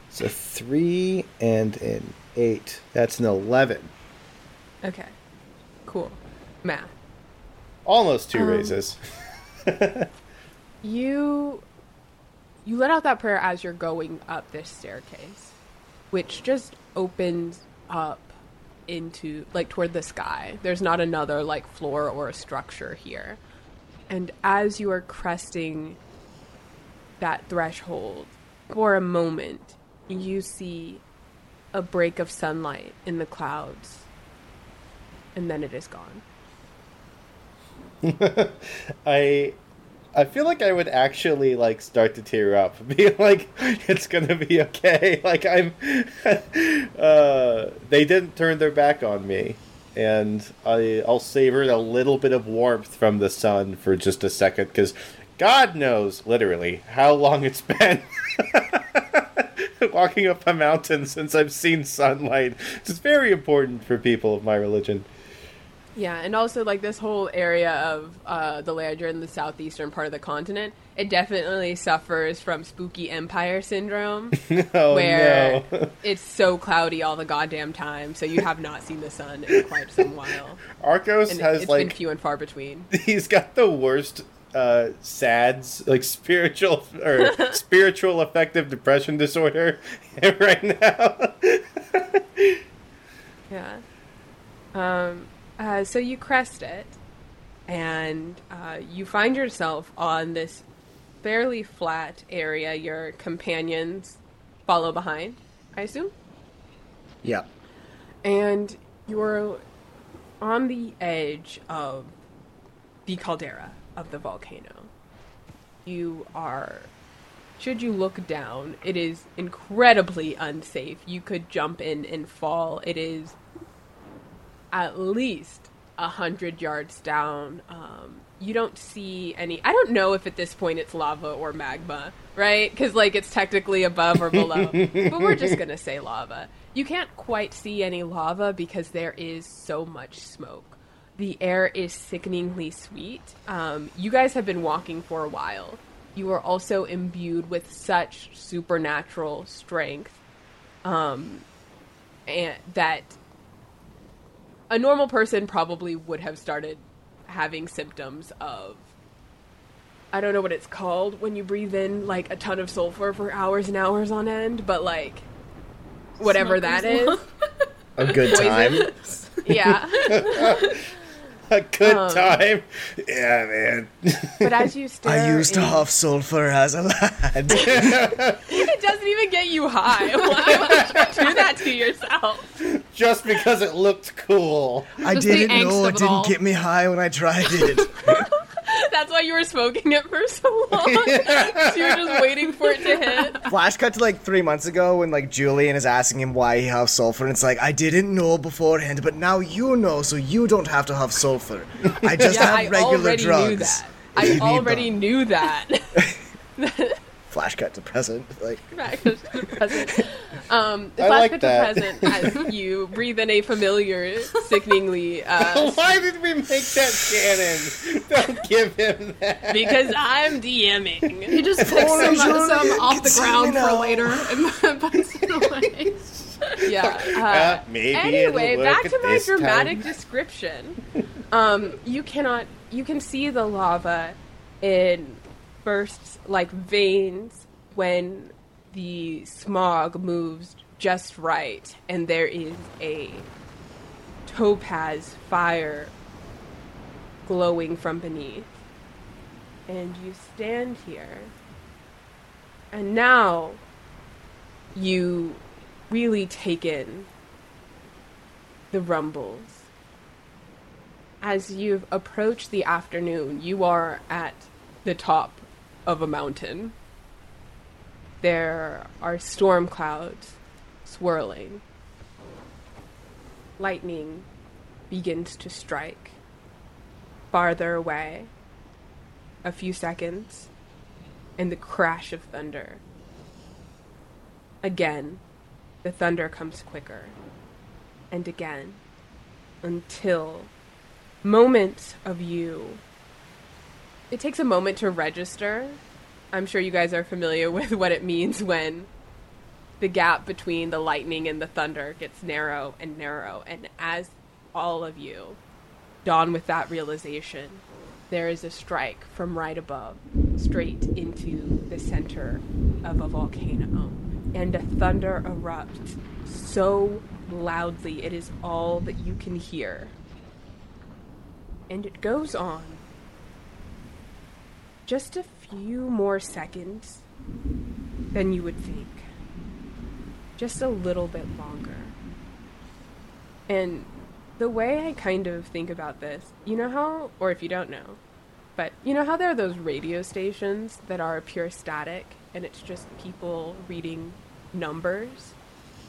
It's a three and an eight. That's an eleven. Okay. Cool. Math. Almost two Um, raises. You you let out that prayer as you're going up this staircase, which just opens up into like toward the sky. There's not another like floor or a structure here. And as you are cresting that threshold, for a moment, you see a break of sunlight in the clouds. And then it is gone. I I feel like I would actually like start to tear up, be like, "It's gonna be okay." Like I'm, uh, they didn't turn their back on me, and I I'll savor a little bit of warmth from the sun for just a second, because God knows, literally, how long it's been. Walking up a mountain since I've seen sunlight. It's very important for people of my religion. Yeah, and also like this whole area of uh, the land you're in the southeastern part of the continent, it definitely suffers from spooky empire syndrome, Oh where no. it's so cloudy all the goddamn time, so you have not seen the sun in quite some while, Arcos and has it's like been few and far between. he's got the worst uh sads like spiritual or spiritual affective depression disorder right now Yeah. Um, uh, so you crest it, and uh, you find yourself on this fairly flat area. Your companions follow behind, I assume. Yeah. and you're on the edge of the caldera of the volcano. You are, should you look down, it is incredibly unsafe. You could jump in and fall. It is at least a hundred yards down. Um, you don't see any. I don't know if at this point it's lava or magma, right? Because like it's technically above or below, but we're just gonna say lava. You can't quite see any lava because there is so much smoke. The air is sickeningly sweet. Um, you guys have been walking for a while. You are also imbued with such supernatural strength, um, and that a normal person probably would have started having symptoms of I don't know what it's called when you breathe in like a ton of sulfur for hours and hours on end, but like whatever that is. a good time. yeah. a good Um, time yeah man But as you stare I used to in- huff sulfur as a lad. it doesn't even get you high. Why would you do that to yourself? just because it looked cool I Just didn't know it it didn't all. get me high when I tried it. That's why you were smoking it for so long. so you were just waiting for it to hit. Flash cut to like three months ago when like Julian is asking him why he huffs sulfur, and it's like I didn't know beforehand, but now you know, so you don't have to huff sulfur. I just Yeah, have I regular already drugs. knew that. I already knew that. Flash cut to present. Like Back to present. Um, I flash like cut to present as you breathe in a familiar, sickeningly, uh, why did we make that canon don't give him that because I'm DMing. He just picks only some, Julian some off the ground for later and puts it away. Yeah. Uh, Uh, maybe anyway, back to my dramatic time. description. Um, you cannot. You can see the lava in bursts like veins when the smog moves just right, and there is a topaz fire glowing from beneath. And you stand here And now you really take in the rumbles. As you've approached the afternoon, you are at the top of a mountain. There are storm clouds swirling. Lightning begins to strike. Farther away, a few seconds, and the crash of thunder. Again, the thunder comes quicker. And again, until moments of you. It takes a moment to register. I'm sure you guys are familiar with what it means when the gap between the lightning and the thunder gets narrow and narrow. And as all of you dawn with that realization, there is a strike from right above, straight into the center of a volcano. And a thunder erupts so loudly it is all that you can hear. And it goes on. Just a few more seconds than you would think. Just a little bit longer. And the way I kind of think about this, you know how, or if you don't know, but you know how there are those radio stations that are pure static and it's just people reading numbers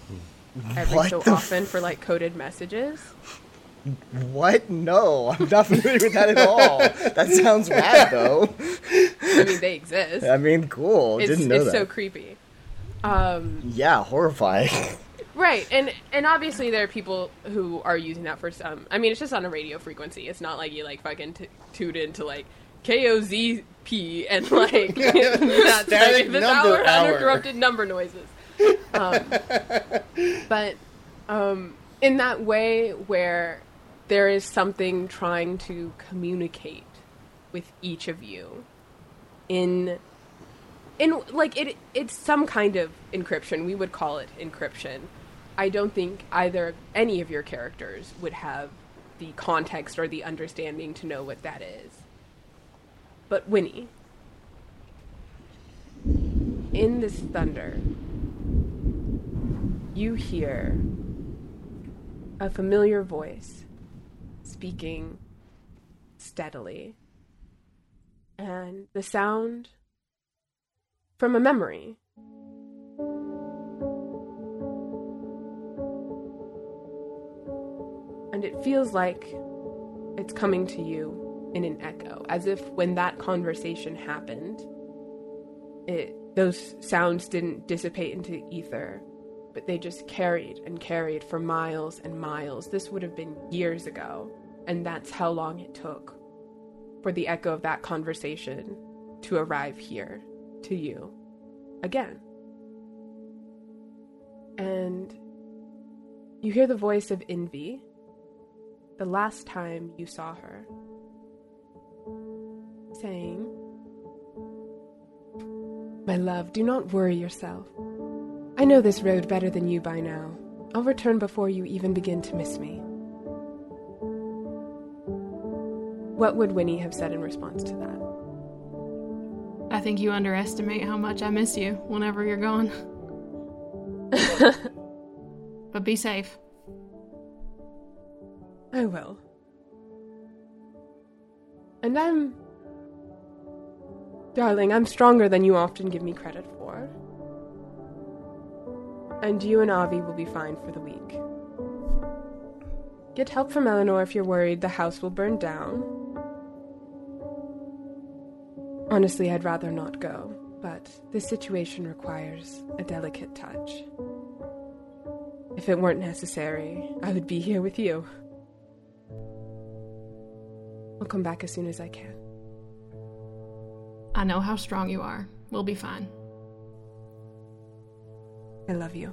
hmm. every What so often for like coded messages? What? No, I'm not familiar with that at all. That sounds rad, though. I mean, they exist. I mean, cool. it's Didn't know it's that. so creepy. Um, yeah, horrifying. right, and and obviously there are people who are using that for some. I mean, it's just on a radio frequency. It's not like you like fucking t- tune into like KOZP and like that's like this number hour, hour. uninterrupted number noises. Um, but um, in that way where there is something trying to communicate with each of you in in like it it's some kind of encryption. We would call it encryption. I don't think either any of your characters would have the context or the understanding to know what that is. But winnie in this thunder you hear a familiar voice speaking steadily and the sound from a memory. And it feels like it's coming to you in an echo, as if when that conversation happened, it those sounds didn't dissipate into ether, but they just carried and carried for miles and miles. This would have been years ago, and that's how long it took for the echo of that conversation to arrive here to you again. And you hear the voice of Envy the last time you saw her saying, My love, do not worry yourself. I know this road better than you by now. I'll return before you even begin to miss me. What would Winnie have said in response to that? I think you underestimate how much I miss you whenever you're gone. but be safe. I will. And I'm. Darling, I'm stronger than you often give me credit for. And you and Avi will be fine for the week. Get help from Eleanor if you're worried the house will burn down. Honestly, I'd rather not go, but this situation requires a delicate touch. If it weren't necessary, I would be here with you. I'll come back as soon as I can. I know how strong you are. We'll be fine. I love you.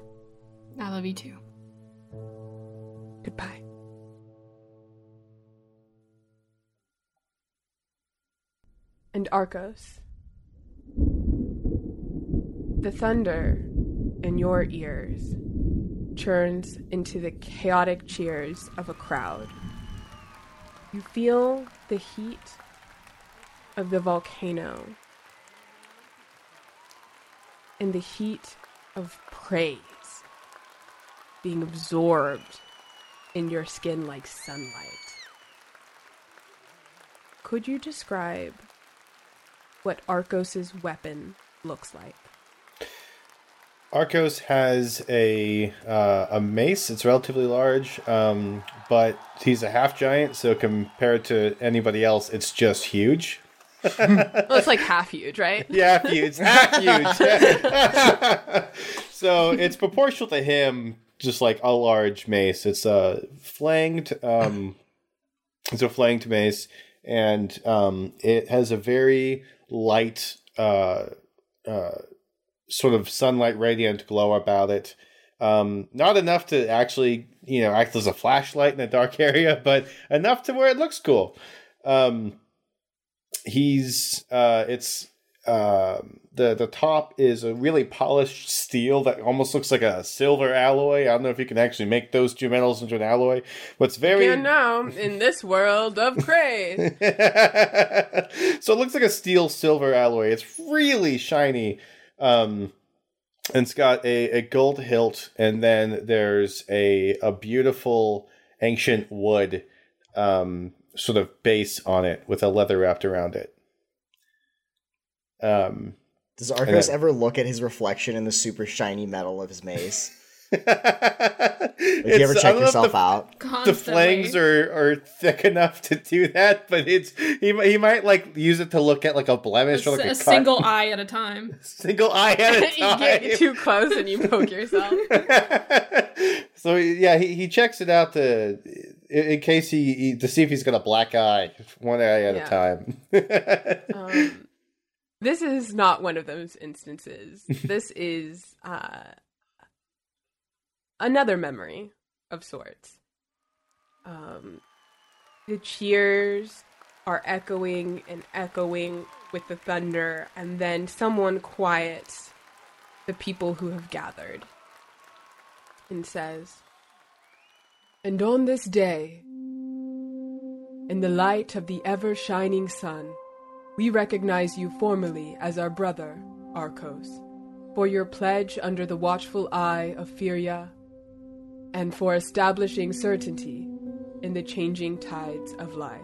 I love you too. Goodbye. And Arcos. The thunder in your ears churns into the chaotic cheers of a crowd. You feel the heat of the volcano and the heat of praise being absorbed in your skin like sunlight. Could you describe what Arcos's weapon looks like? Arcos has a uh, a mace. It's relatively large, um, but he's a half giant, so compared to anybody else, it's just huge. well, it's like half huge, right? Yeah, huge, half huge. so it's proportional to him, just like a large mace. It's a flanged, um, it's a flanged mace, and um, it has a very light, uh, uh, sort of sunlight radiant glow about it. Um, not enough to actually, you know, act as a flashlight in a dark area, but enough to where it looks cool. Um, he's uh, it's um, the the top is a really polished steel that almost looks like a silver alloy. I don't know if you can actually make those two metals into an alloy. What's very Yeah, now in this world of craze. so it looks like a steel silver alloy. It's really shiny. Um, and it's got a, a gold hilt, and then there's a a beautiful ancient wood um, sort of base on it with a leather wrapped around it. Um, Does Arcos ever look at his reflection in the super shiny metal of his mace? like Like, you ever check yourself out? the Constantly. flangs are, are thick enough to do that, but it's he, he might like use it to look at like a blemish or like a, a single eye at a time. single eye at a time. you get too close and you poke yourself. so yeah, he, he checks it out to in, in case he, he to see if he's got a black eye, one eye at Yeah. a time. Um, this is not one of those instances. This is uh, another memory of sorts. Um, the cheers are echoing and echoing with the thunder, and then someone quiets the people who have gathered and says, And on this day, in the light of the ever shining sun, we recognize you formally as our brother, Arcos, for your pledge under the watchful eye of Furia, and for establishing certainty in the changing tides of life.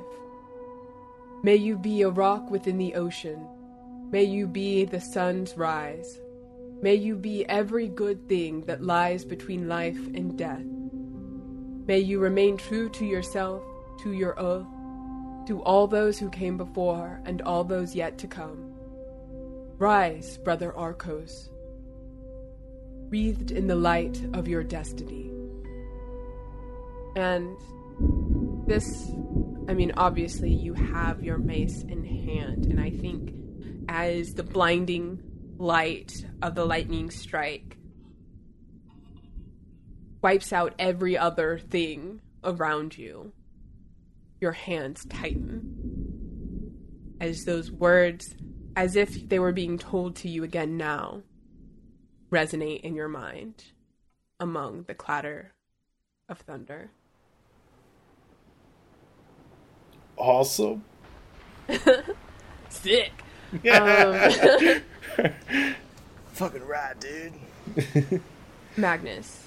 May you be a rock within the ocean. May you be the sun's rise. May you be every good thing that lies between life and death. May you remain true to yourself, to your oath, to all those who came before and all those yet to come. Rise, brother Arcos, wreathed in the light of your destiny. And this, I mean, obviously you have your mace in hand, and I think as the blinding light of the lightning strike wipes out every other thing around you, your hands tighten as those words, as if they were being told to you again now, resonate in your mind among the clatter of thunder. Awesome. Sick. Um, Fucking rad, dude. Magnus,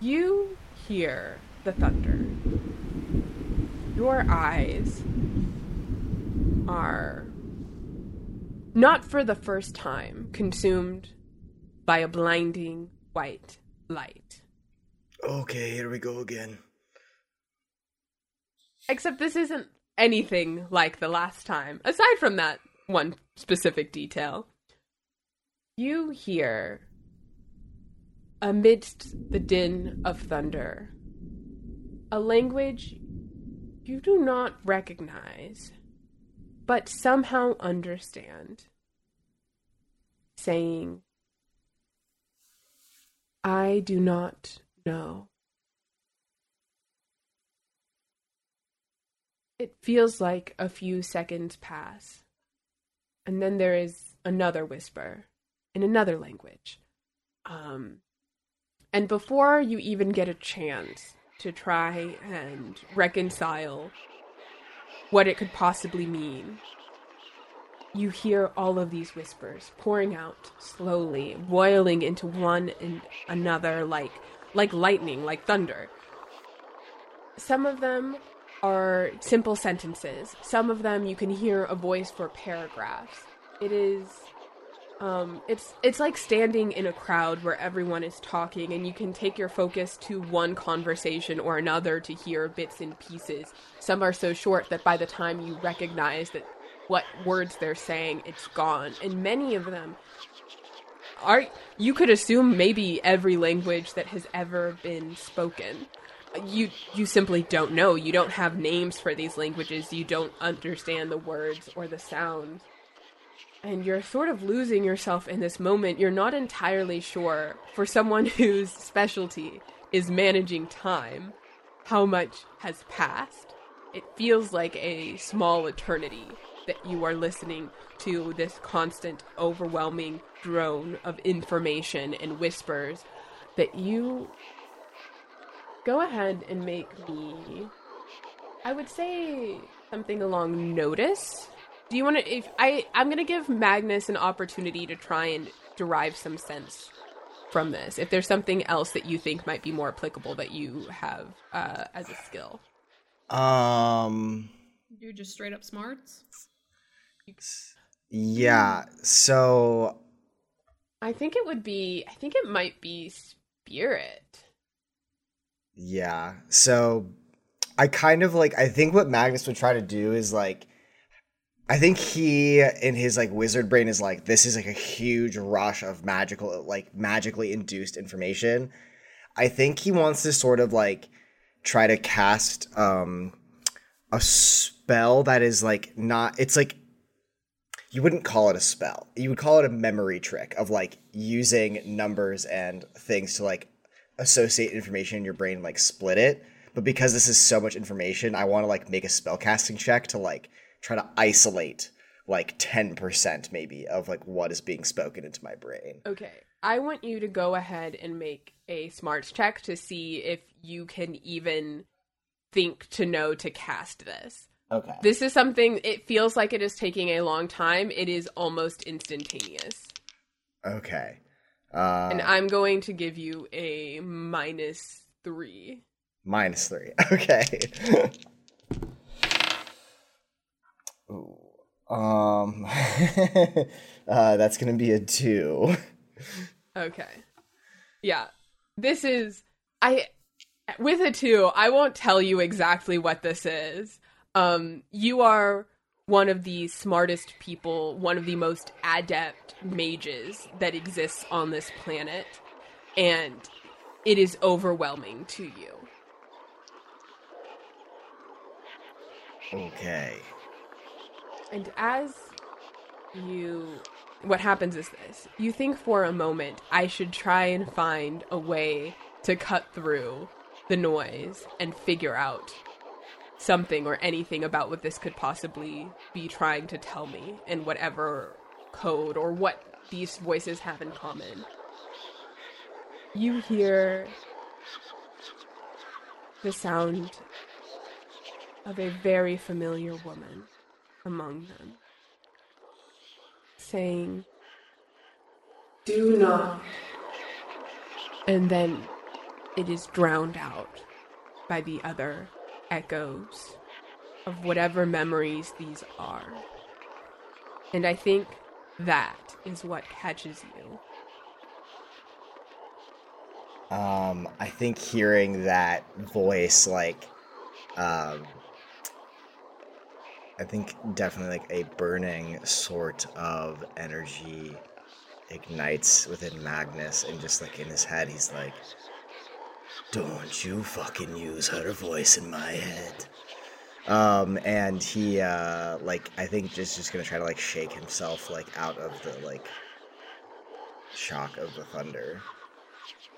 you hear the thunder. Your eyes are not for the first time consumed by a blinding white light. Okay, here we go again. Except this isn't anything like the last time, aside from that one specific detail. You hear, amidst the din of thunder, a language you do not recognize, but somehow understand, saying, I do not know. It feels like a few seconds pass. And then there is another whisper in another language. Um, and before you even get a chance to try and reconcile what it could possibly mean, you hear all of these whispers pouring out slowly, boiling into one and another like like lightning, like thunder. Some of them are simple sentences. Some of them you can hear a voice for paragraphs. It is um, it's it's like standing in a crowd where everyone is talking and you can take your focus to one conversation or another to hear bits and pieces. Some are so short that by the time you recognize that what words they're saying, it's gone. And many of them are you could assume maybe every language that has ever been spoken. You you simply don't know. You don't have names for these languages. You don't understand the words or the sounds and you're sort of losing yourself in this moment. You're not entirely sure, for someone whose specialty is managing time, how much has passed. It feels like a small eternity that you are listening to this constant, overwhelming drone of information and whispers that you go ahead and make me, I would say, something along notice do you want to? If I, I'm going to give Magnus an opportunity to try and derive some sense from this. If there's something else that you think might be more applicable that you have uh, as a skill. Um. You just straight up smarts. Yeah. So. I think it would be. I think it might be spirit. Yeah. So, I kind of like. I think what Magnus would try to do is like I think he in his like wizard brain is like this is like a huge rush of magical like magically induced information. I think he wants to sort of like try to cast um a spell that is like not it's like you wouldn't call it a spell. You would call it a memory trick of like using numbers and things to like associate information in your brain and, like split it. But because this is so much information, I want to like make a spell casting check to like try to isolate like 10% maybe of like what is being spoken into my brain. Okay. I want you to go ahead and make a smarts check to see if you can even think to know to cast this. Okay. This is something it feels like it is taking a long time. It is almost instantaneous. Okay. Uh, and I'm going to give you a minus 3. Minus 3. Okay. Um, uh, that's gonna be a two. Okay. Yeah. This is I with a two. I won't tell you exactly what this is. Um, you are one of the smartest people, one of the most adept mages that exists on this planet, and it is overwhelming to you. Okay. And as you. What happens is this you think for a moment, I should try and find a way to cut through the noise and figure out something or anything about what this could possibly be trying to tell me in whatever code or what these voices have in common. You hear the sound of a very familiar woman among them, saying, Do not. And then it is drowned out by the other echoes of whatever memories these are. And I think that is what catches you. Um, I think hearing that voice, like, um, I think definitely like a burning sort of energy ignites within Magnus, and just like in his head, he's like, "Don't you fucking use her voice in my head." Um, and he, uh, like, I think just just gonna try to like shake himself like out of the like shock of the thunder.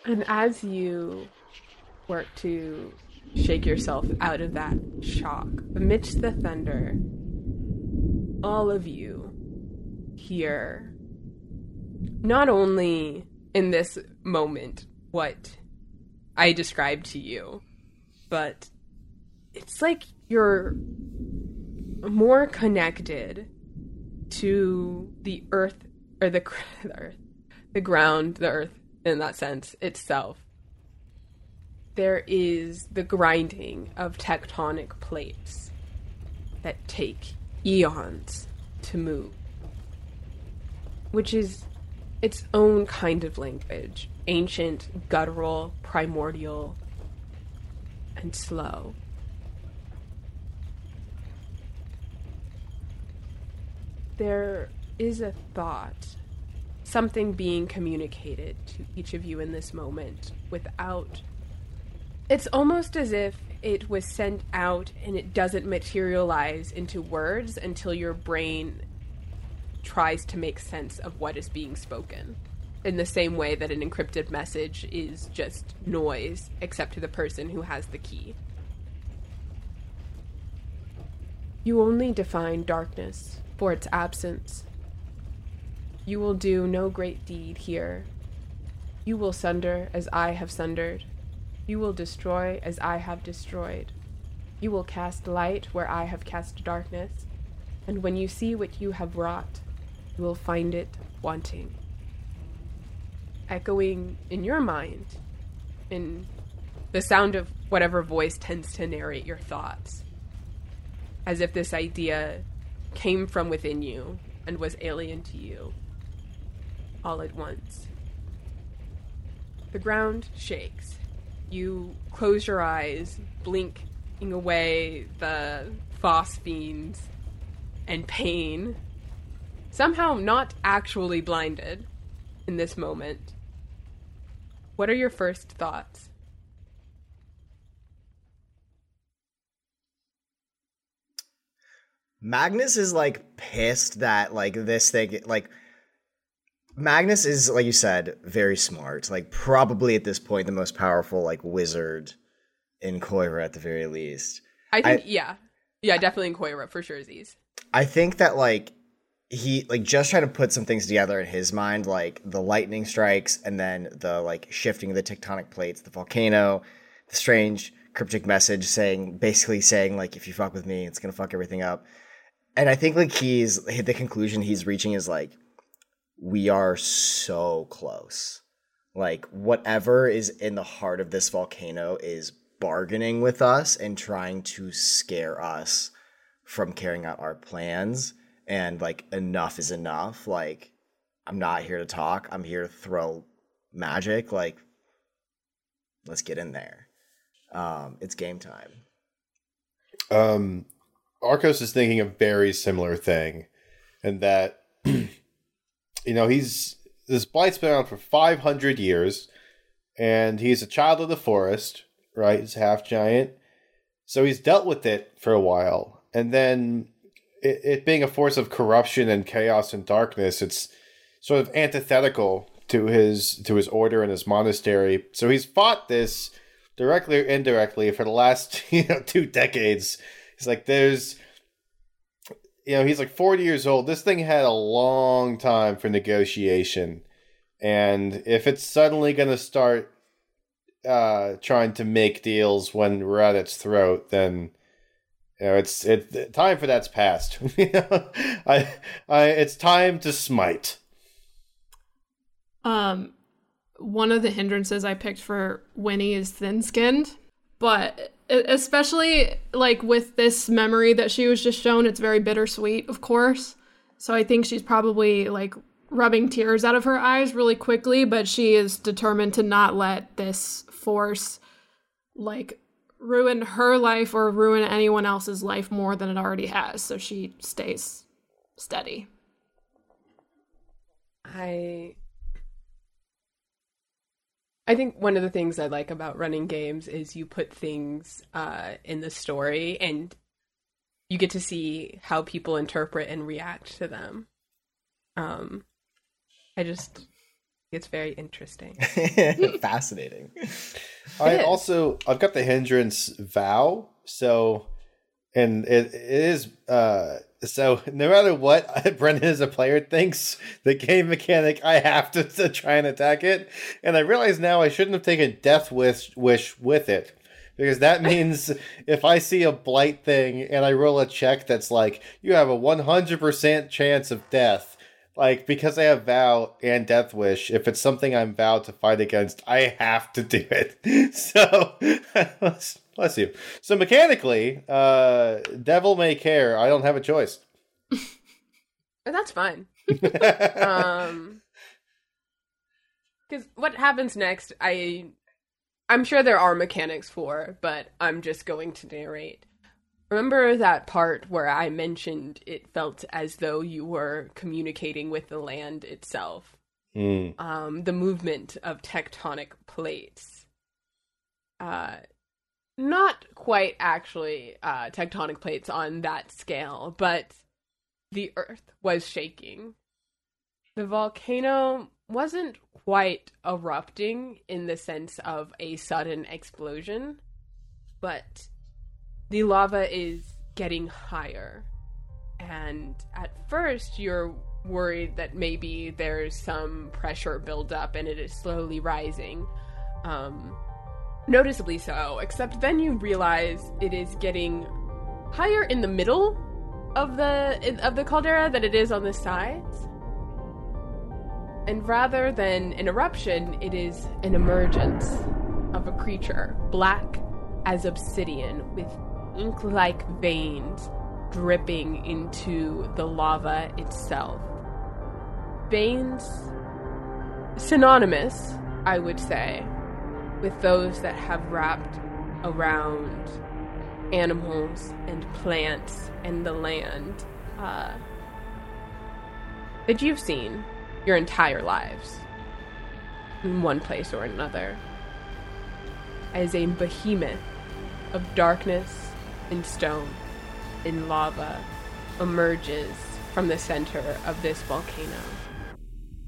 And as you work to shake yourself out of that shock. Amidst the thunder, all of you hear not only in this moment what I described to you, but it's like you're more connected to the earth or the, the earth, the ground, the earth in that sense itself. There is the grinding of tectonic plates that take eons to move, which is its own kind of language ancient, guttural, primordial, and slow. There is a thought, something being communicated to each of you in this moment without. It's almost as if it was sent out and it doesn't materialize into words until your brain tries to make sense of what is being spoken. In the same way that an encrypted message is just noise, except to the person who has the key. You only define darkness for its absence. You will do no great deed here. You will sunder as I have sundered. You will destroy as I have destroyed. You will cast light where I have cast darkness. And when you see what you have wrought, you will find it wanting. Echoing in your mind, in the sound of whatever voice tends to narrate your thoughts, as if this idea came from within you and was alien to you all at once. The ground shakes. You close your eyes, blinking away the phosphenes and pain. Somehow not actually blinded in this moment. What are your first thoughts? Magnus is like pissed that like this thing like Magnus is like you said very smart like probably at this point the most powerful like wizard in Koira at the very least. I think I, yeah. Yeah, definitely in Koira for sure Z's. I think that like he like just trying to put some things together in his mind like the lightning strikes and then the like shifting of the tectonic plates, the volcano, the strange cryptic message saying basically saying like if you fuck with me it's going to fuck everything up and I think like he's hit the conclusion he's reaching is like we are so close. Like whatever is in the heart of this volcano is bargaining with us and trying to scare us from carrying out our plans. And like enough is enough. Like i'm not here to talk. I'm here to throw magic. Like let's get in there. Um it's game time. Um Arcos is thinking a very similar thing, and that you know he's this blight's been around for five hundred years, and he's a child of the forest, right? He's half giant, so he's dealt with it for a while, and then it, it being a force of corruption and chaos and darkness, it's sort of antithetical to his to his order and his monastery. So he's fought this directly or indirectly for the last you know two decades He's like, there's, you know, he's like 40 years old. This thing had a long time for negotiation. And if it's suddenly going to start uh, trying to make deals when we're at its throat, then you know, it's it time for that's past. you know? I, I, it's time to smite. Um, one of the hindrances I picked for Winnie is thin-skinned, but especially like with this memory that she was just shown it's very bittersweet of course. So i think she's probably like rubbing tears out of her eyes really quickly but she is determined to not let this force like ruin her life or ruin anyone else's life more than it already has. So she stays steady. I I think one of the things I like about running games is you put things uh, in the story and you get to see how people interpret and react to them. Um, I just it's very interesting, fascinating. I also I've got the hindrance vow, so and it, it is uh so no matter what Brendan as a player thinks the game mechanic, I have to, to try and attack it. And I realize now I shouldn't have taken Death Wish, wish with it because that means if I see a blight thing and I roll a check that's like you have a 100% chance of death, like because I have vow and death wish, if it's something I'm vowed to fight against, I have to do it. So bless, you. So mechanically, uh, devil may care. I don't have a choice. That's fine. um, because what happens next, I, I'm sure there are mechanics for, but I'm just going to narrate. Remember that part where I mentioned it felt as though you were communicating with the land itself? Mm. Um, the movement of tectonic plates. Uh, not quite actually uh, tectonic plates on that scale, but the earth was shaking. The volcano wasn't quite erupting in the sense of a sudden explosion, but the lava is getting higher. And at first, you're worried that maybe there's some pressure buildup and it is slowly rising. Um, noticeably so, except then you realize it is getting higher in the middle of the of the caldera than it is on the sides. And rather than an eruption, it is an emergence of a creature, black as obsidian, with ink like veins dripping into the lava itself. Veins synonymous, I would say, with those that have wrapped around animals and plants and the land uh, that you've seen your entire lives in one place or another as a behemoth of darkness and stone and lava emerges from the center of this volcano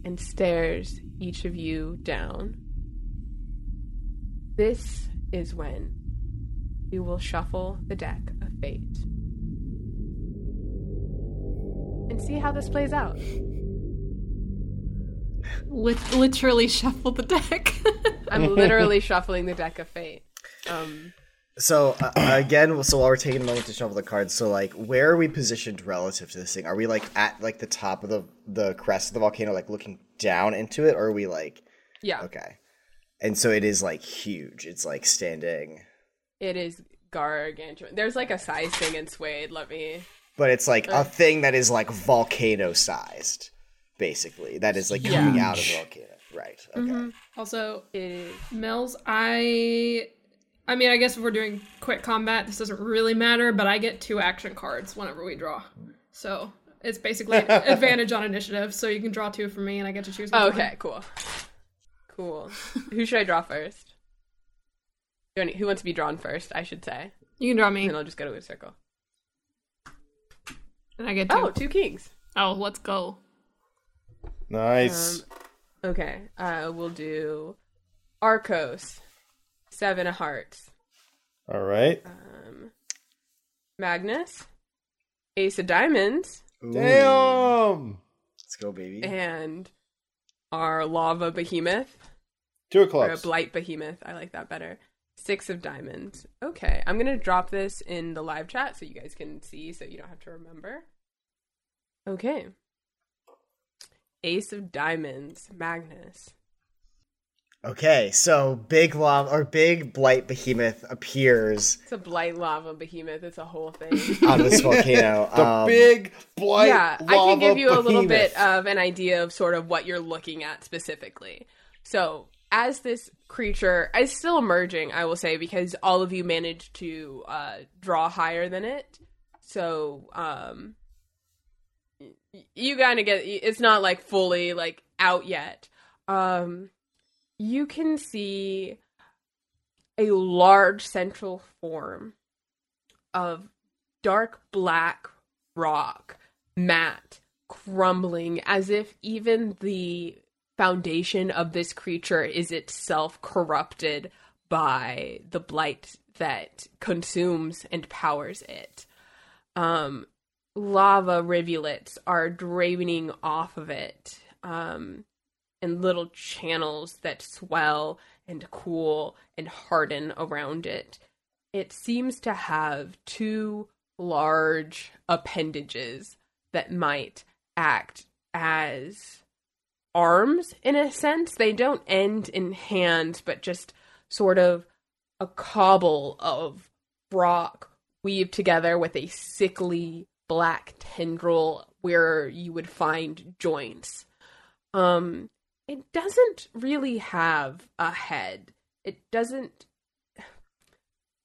and stares each of you down. This is when you will shuffle the deck of fate and see how this plays out. Lit- literally shuffle the deck. I'm literally shuffling the deck of fate. Um, So uh, again, so while we're taking a moment to shuffle the cards, so like, where are we positioned relative to this thing? Are we like at like the top of the the crest of the volcano, like looking down into it, or are we like yeah, okay? And so it is like huge. It's like standing, it is gargantuan. There's like a size thing in SWADE. Let me. but it's like a thing that is like volcano sized, basically. That is like coming out of a volcano, right? Okay. Mm-hmm. also, It is. Mills, I I mean, I guess if we're doing quick combat, this doesn't really matter, but I get two action cards whenever we draw. So it's basically advantage on initiative, so you can draw two for me and I get to choose which Oh, one. okay, cool. Cool. who should I draw first? Who wants to be drawn first? I should say. You can draw me And then I'll just go to a circle. and I get two. Oh, two kings. Oh, let's go. Nice. Um, okay. Uh, we'll do Arcos, seven of hearts. All right. Um, Magnus, ace of diamonds, Ooh, Damn. Let's go, baby. and our lava behemoth Two of or a blight behemoth. I like that better. Six of diamonds. Okay, I'm gonna drop this in the live chat so you guys can see, so you don't have to remember. Okay. Ace of diamonds, Magnus. Okay, so big lava or big blight behemoth appears It's a blight lava behemoth. It's a whole thing. on this volcano. the Um, big blight. yeah, I can give you a little bit of an idea of sort of what you're looking at specifically. So, as this creature is still emerging, I will say, because all of you managed to uh, draw higher than it. So, um, you kind of get it's not like fully like out yet. Um, you can see a large central form of dark black rock, matte, crumbling, as if even the foundation of this creature is itself corrupted by the blight that consumes and powers it. Um, lava rivulets are draining off of it, um, and little channels that swell and cool and harden around it it seems to have two large appendages that might act as arms in a sense. They don't end in hands, but just sort of a cobble of rock weaved together with a sickly black tendril where you would find joints. Um, it doesn't really have a head. It doesn't.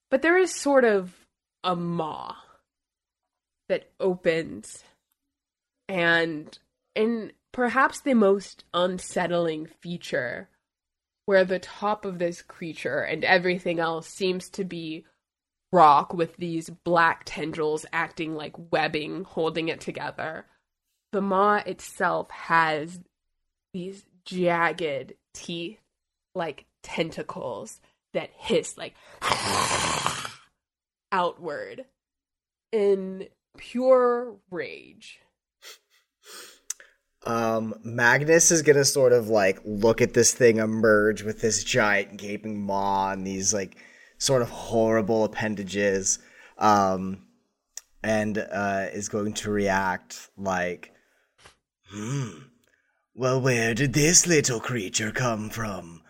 But there is sort of a maw that opens and in perhaps the most unsettling feature where the top of this creature and everything else seems to be rock with these black tendrils acting like webbing holding it together the maw itself has these jagged teeth like tentacles that hiss like outward in pure rage. Um, Magnus is gonna sort of like look at this thing emerge with this giant gaping maw and these like sort of horrible appendages, um, and uh, is going to react like, hmm, well, where did this little creature come from?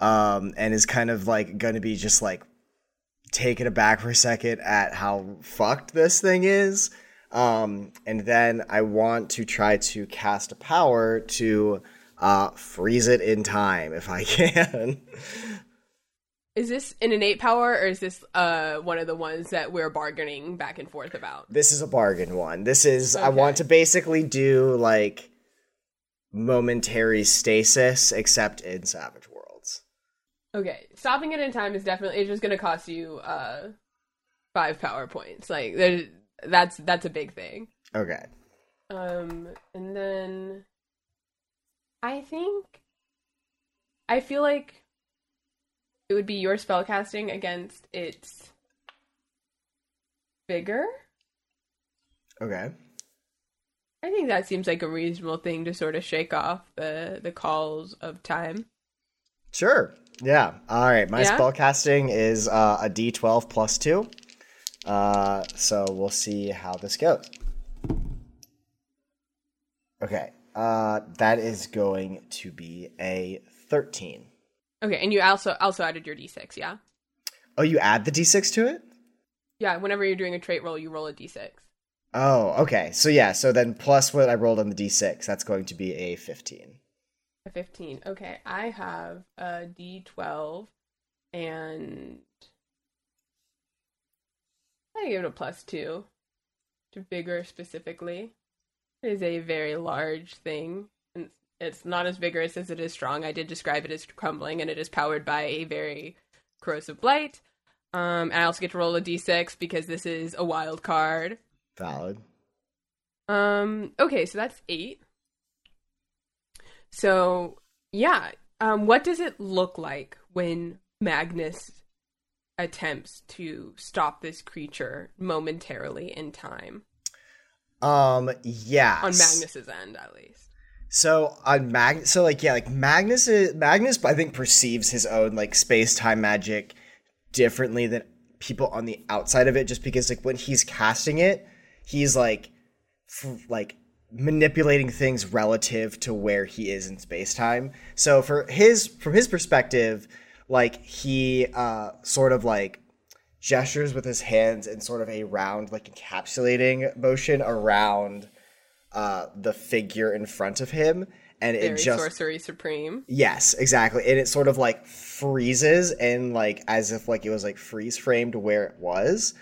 Um, and is kind of like gonna be just like taken aback for a second at how fucked this thing is. Um, and then I want to try to cast a power to uh, freeze it in time if I can. Is this an innate power or is this uh, one of the ones that we're bargaining back and forth about? this is a bargain one. This is I want to basically do like momentary stasis, except in Savage Worlds. Okay, stopping it in time is definitely it's just going to cost you uh, five power points. Like there's that's that's a big thing. Okay. Um, and then I think I feel like it would be your spellcasting against its vigor. Okay. I think that seems like a reasonable thing to sort of shake off the the calls of time. Sure. Yeah. All right. My Yeah? spellcasting is uh, a D12 plus two. Uh, so we'll see how this goes. Okay. Uh, that is going to be a 13. Okay, and you also also added your d6, yeah? Oh, you add the D6 to it? Yeah, whenever you're doing a trait roll, you roll a d6. Oh, okay. So yeah, so then plus what I rolled on the D6, that's going to be a 15. A 15. Okay, I have a d12 and I give it a plus 2 to vigor specifically. It is a very large thing. And it's not as vigorous as it is strong. I did describe it as crumbling and it is powered by a very corrosive blight. Um, and I also get to roll a d6 because this is a wild card. Valid. Um. Okay, so that's eight. So yeah. Um. What does it look like when Magnus attempts to stop this creature momentarily in time Um, yeah. on Magnus's end, at least? So on Mag, so like yeah, like Magnus is Magnus. I think perceives his own like space time magic differently than people on the outside of it, just because like when he's casting it, he's like f- like manipulating things relative to where he is in space time. So for his from his perspective, like he uh sort of like gestures with his hands in sort of a round like encapsulating motion around uh the figure in front of him and it just sorcery supreme. yes exactly and it sort of like freezes and like as if like it was like freeze framed where it was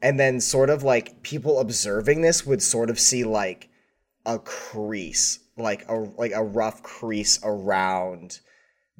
and then sort of like people observing this would sort of see like a crease like a like a rough crease around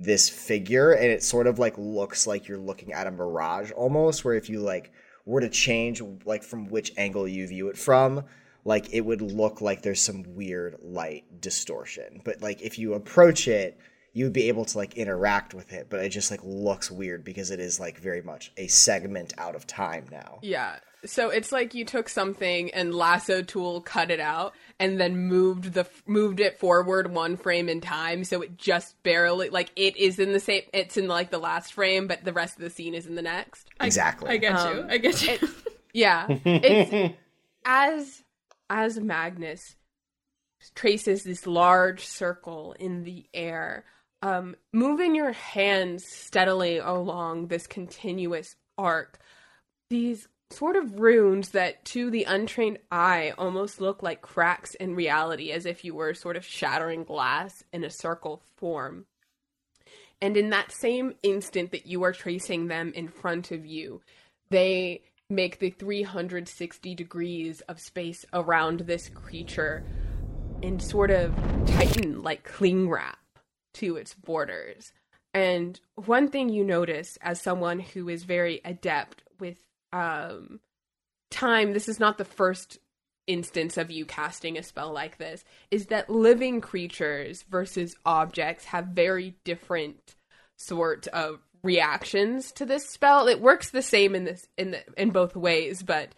this figure and it sort of like looks like you're looking at a mirage almost where if you like were to change like from which angle you view it from like it would look like there's some weird light distortion but like if you approach it you would be able to like interact with it, but it just like looks weird because it is like very much a segment out of time now. Yeah. So it's like you took something and lasso tool cut it out and then moved the moved it forward one frame in time so it just barely like it is in the same it's in like the last frame but the rest of the scene is in the next. Exactly. I get you. Um, I get you. Yeah. It's as as Magnus traces this large circle in the air, um, moving your hands steadily along this continuous arc. These sort of runes that to the untrained eye almost look like cracks in reality, as if you were sort of shattering glass in a circle form. And in that same instant that you are tracing them in front of you, they make the 360 degrees of space around this creature and sort of tighten like cling wrap to its borders. And one thing you notice as someone who is very adept with um, time, this is not the first instance of you casting a spell like this, is that living creatures versus objects have very different sort of reactions to this spell. It works the same in this in the, in both ways, but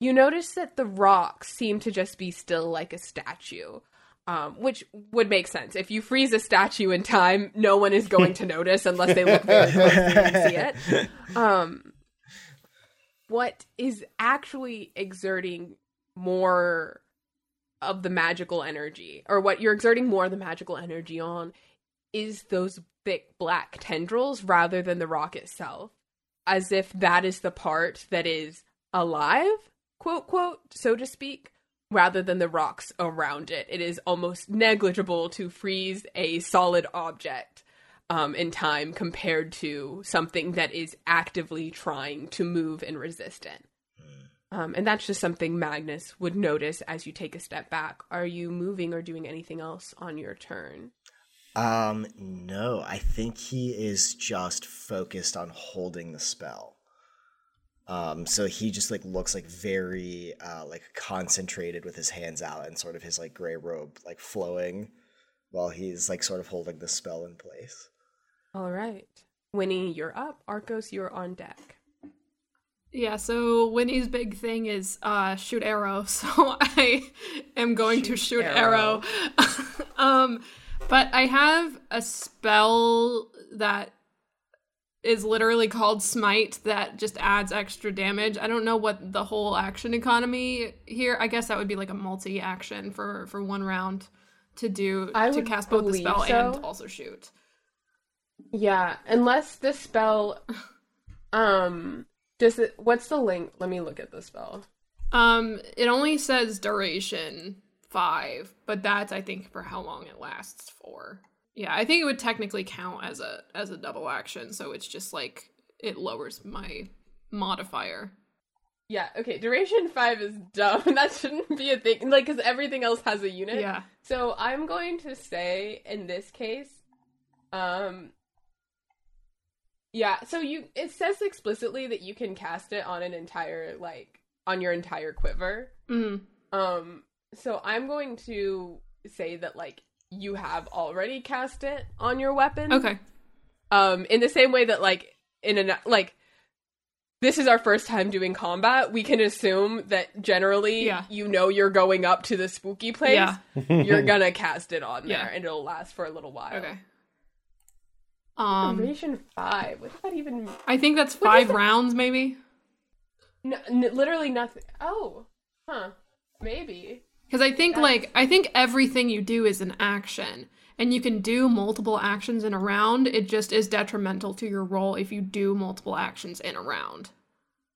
you notice that the rocks seem to just be still like a statue. Um, which would make sense. If you freeze a statue in time, no one is going to notice unless they look very closely and see it. Um, what is actually exerting more of the magical energy, or what you're exerting more of the magical energy on, is those thick black tendrils rather than the rock itself. As if that is the part that is alive, quote, quote, so to speak, rather than the rocks around it. It is almost negligible to freeze a solid object um, in time compared to something that is actively trying to move and resist it. Um, and that's just something Magnus would notice as you take a step back. Are you moving or doing anything else on your turn? Um, no, I think he is just focused on holding the spell. Um, so he just like looks like very uh like concentrated with his hands out and sort of his like gray robe like flowing while he's like sort of holding the spell in place. All right. Winnie, you're up. Arcos, you're on deck. Yeah, so Winnie's big thing is uh, shoot arrow, so I am going to Shoot shoot arrow. um, but I have a spell that is literally called Smite that just adds extra damage. I don't know what the whole action economy here. I guess that would be like a multi-action for for one round to do I to cast both the spell so. and also shoot. Yeah, unless the spell um does it what's the link? Let me look at the spell. Um, it only says duration five, but that's I think for how long it lasts for. Yeah, I think it would technically count as a as a double action, so it's just like it lowers my modifier. Yeah, okay, duration 5 is dumb. that shouldn't be a thing like cuz everything else has a unit. Yeah. So I'm going to say in this case, um, yeah. So you it says explicitly that you can cast it on an entire like on your entire quiver. Mm. Um, so I'm going to say that like you have already cast it on your weapon. Okay. Um, in the same way that like in a like this is our first time doing combat, we can assume that generally Yeah. you know you're going up to the spooky place. Yeah. You're gonna cast it on there Yeah. and it'll last for a little while. Okay. Um, Duration five. What does that even? I think that's five rounds, maybe. No, n- literally nothing. Oh, huh? Maybe. Because I think That's- like I think everything you do is an action, and you can do multiple actions in a round. It just is detrimental to your role if you do multiple actions in a round.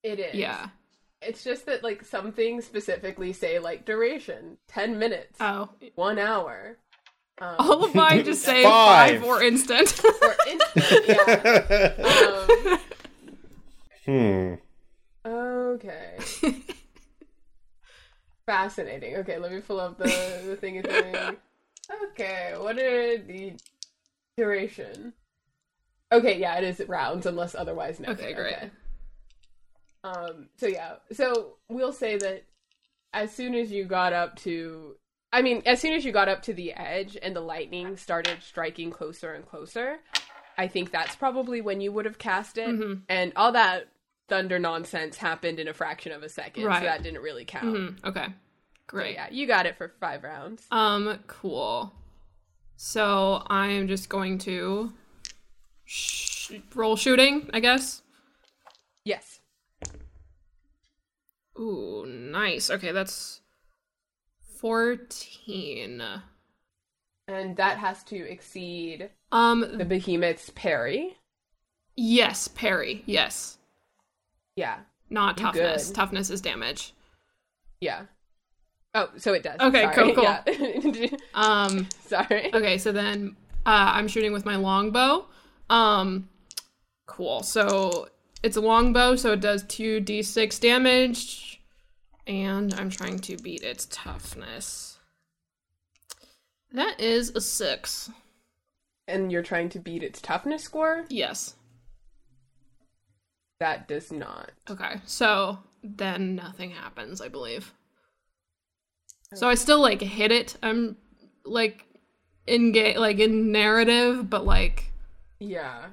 It is. Yeah. It's just that like some things specifically say like duration ten minutes, Oh, one hour. Um, all of mine just say Five. five or instant. or instant. Yeah. Um, Hmm. okay. Fascinating. Okay, let me pull up the the thingy thing. Okay, what are the duration? Okay, yeah, it is rounds unless otherwise noted. Okay, great. Um. So yeah. So we'll say that as soon as you got up to I mean, as soon as you got up to the edge and the lightning started striking closer and closer, I think that's probably when you would have cast it. Mhm. And all that thunder nonsense happened in a fraction of a second, Right. so that didn't really count. Mhm, Okay. So, Great. yeah, you got it for five rounds. Um, cool. So I am just going to sh- roll shooting, I guess. Yes. Ooh, nice. Okay, that's 14. And that has to exceed Um, the behemoth's parry. yes, parry. Yes. Yeah. Not You toughness. good. Toughness is damage. Yeah. Oh, so it does. Okay, Sorry. cool, cool. Yeah. Um, Sorry. okay, so then uh, I'm shooting with my longbow. Um, cool. So it's a longbow, so it does 2d6 damage. And I'm trying to beat its toughness. That is a 6. And you're trying to beat its toughness score? Yes. That does not. Okay, so then nothing happens, I believe. Oh. So I still like hit it. I'm like in ga- like in narrative, but like Yeah.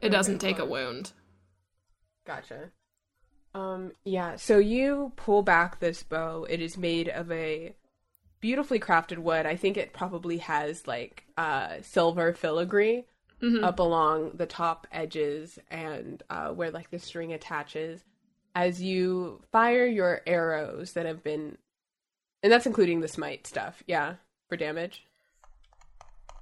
it doesn't Okay, take a wound. Gotcha. Um, yeah, so you pull back this bow. It is made of a beautifully crafted wood. I think it probably has like uh silver filigree Mhm. up along the top edges and uh where like the string attaches as you fire your arrows that have been and that's including the smite stuff, yeah, for damage.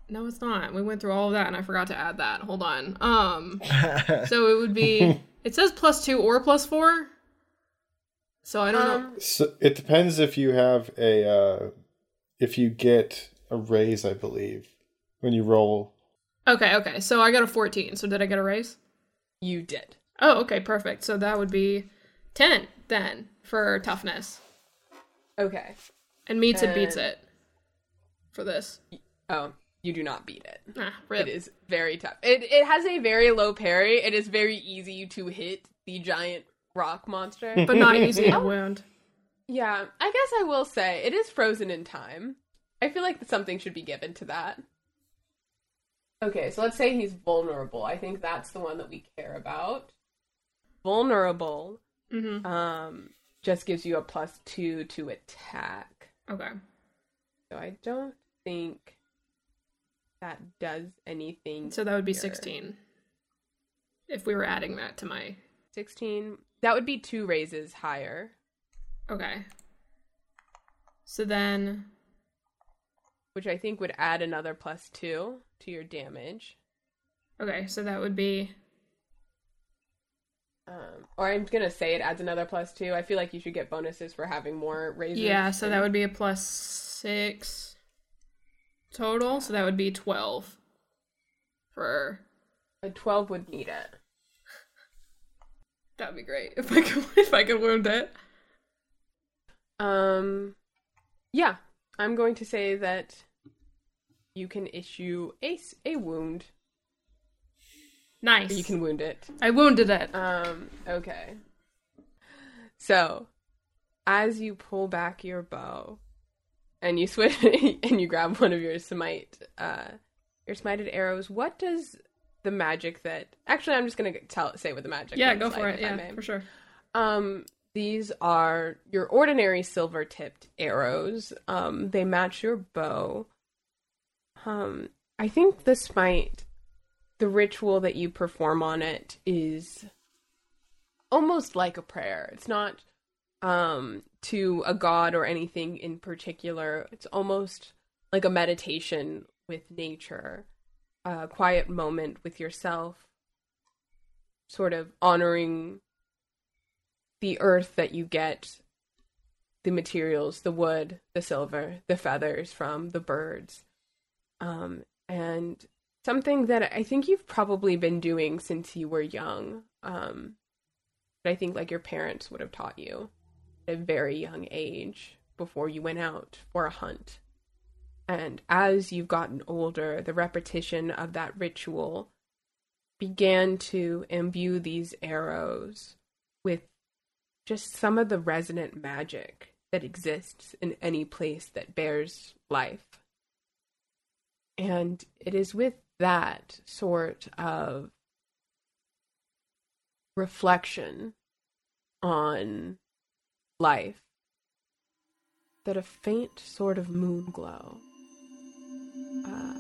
No, it's not. We went through all of that and I forgot to add that. Hold on. Um so it would be it says plus 2 or plus 4. So I don't know. Um, So it depends if you have a uh, if you get a raise, I believe, when you roll. Okay, okay. So I got a 14. So did I get a raise? you did. Oh, okay, perfect. So that would be 10 then for toughness. Okay. And meets it beats it for this. Oh, you do not beat it. Ah. It is very tough. It it has a very low parry. It is very easy to hit the giant rock monster. But not easy to wound. yeah, I guess I will say it is frozen in time. I feel like something should be given to that. Okay, so let's say he's vulnerable. I think that's the one that we care about. Vulnerable Mm-hmm. um just gives you a plus 2 to attack. Okay. So I don't think that does anything. So that would be here. 16. If we were adding that to my. 16. That would be two raises higher. Okay. So then. which I think would add another plus two to your damage. Okay, so that would be. Um, or I'm gonna say it adds another plus two. I feel like you should get bonuses for having more raises. Yeah, so that would be a plus 6 total. So that would be 12 for. a twelve would need it. That would be great if I could if I could wound it. Um, yeah, I'm going to say that you can issue Ace a wound. Nice. You can wound it. I wounded it. Um, okay. So, as you pull back your bow and you switch and you grab one of your smite uh your smited arrows, what does the magic that Actually, I'm just going to tell say what the magic yeah, go for like, it. Yeah, for sure. Um these are your ordinary silver tipped arrows. Um they match your bow. Um I think the smite the ritual that you perform on it is almost like a prayer. It's not um to a god or anything in particular. It's almost like a meditation with nature. A quiet moment with yourself. Sort of honoring the earth that you get the materials, the wood, the silver, the feathers from the birds. Um and something that I think you've probably been doing since you were young. Um, but I think like your parents would have taught you a very young age before you went out for a hunt. And as you've gotten older, the repetition of that ritual began to imbue these arrows with just some of the resonant magic that exists in any place that bears life. And it is with that sort of reflection on life. That a faint sort of moon glow, uh,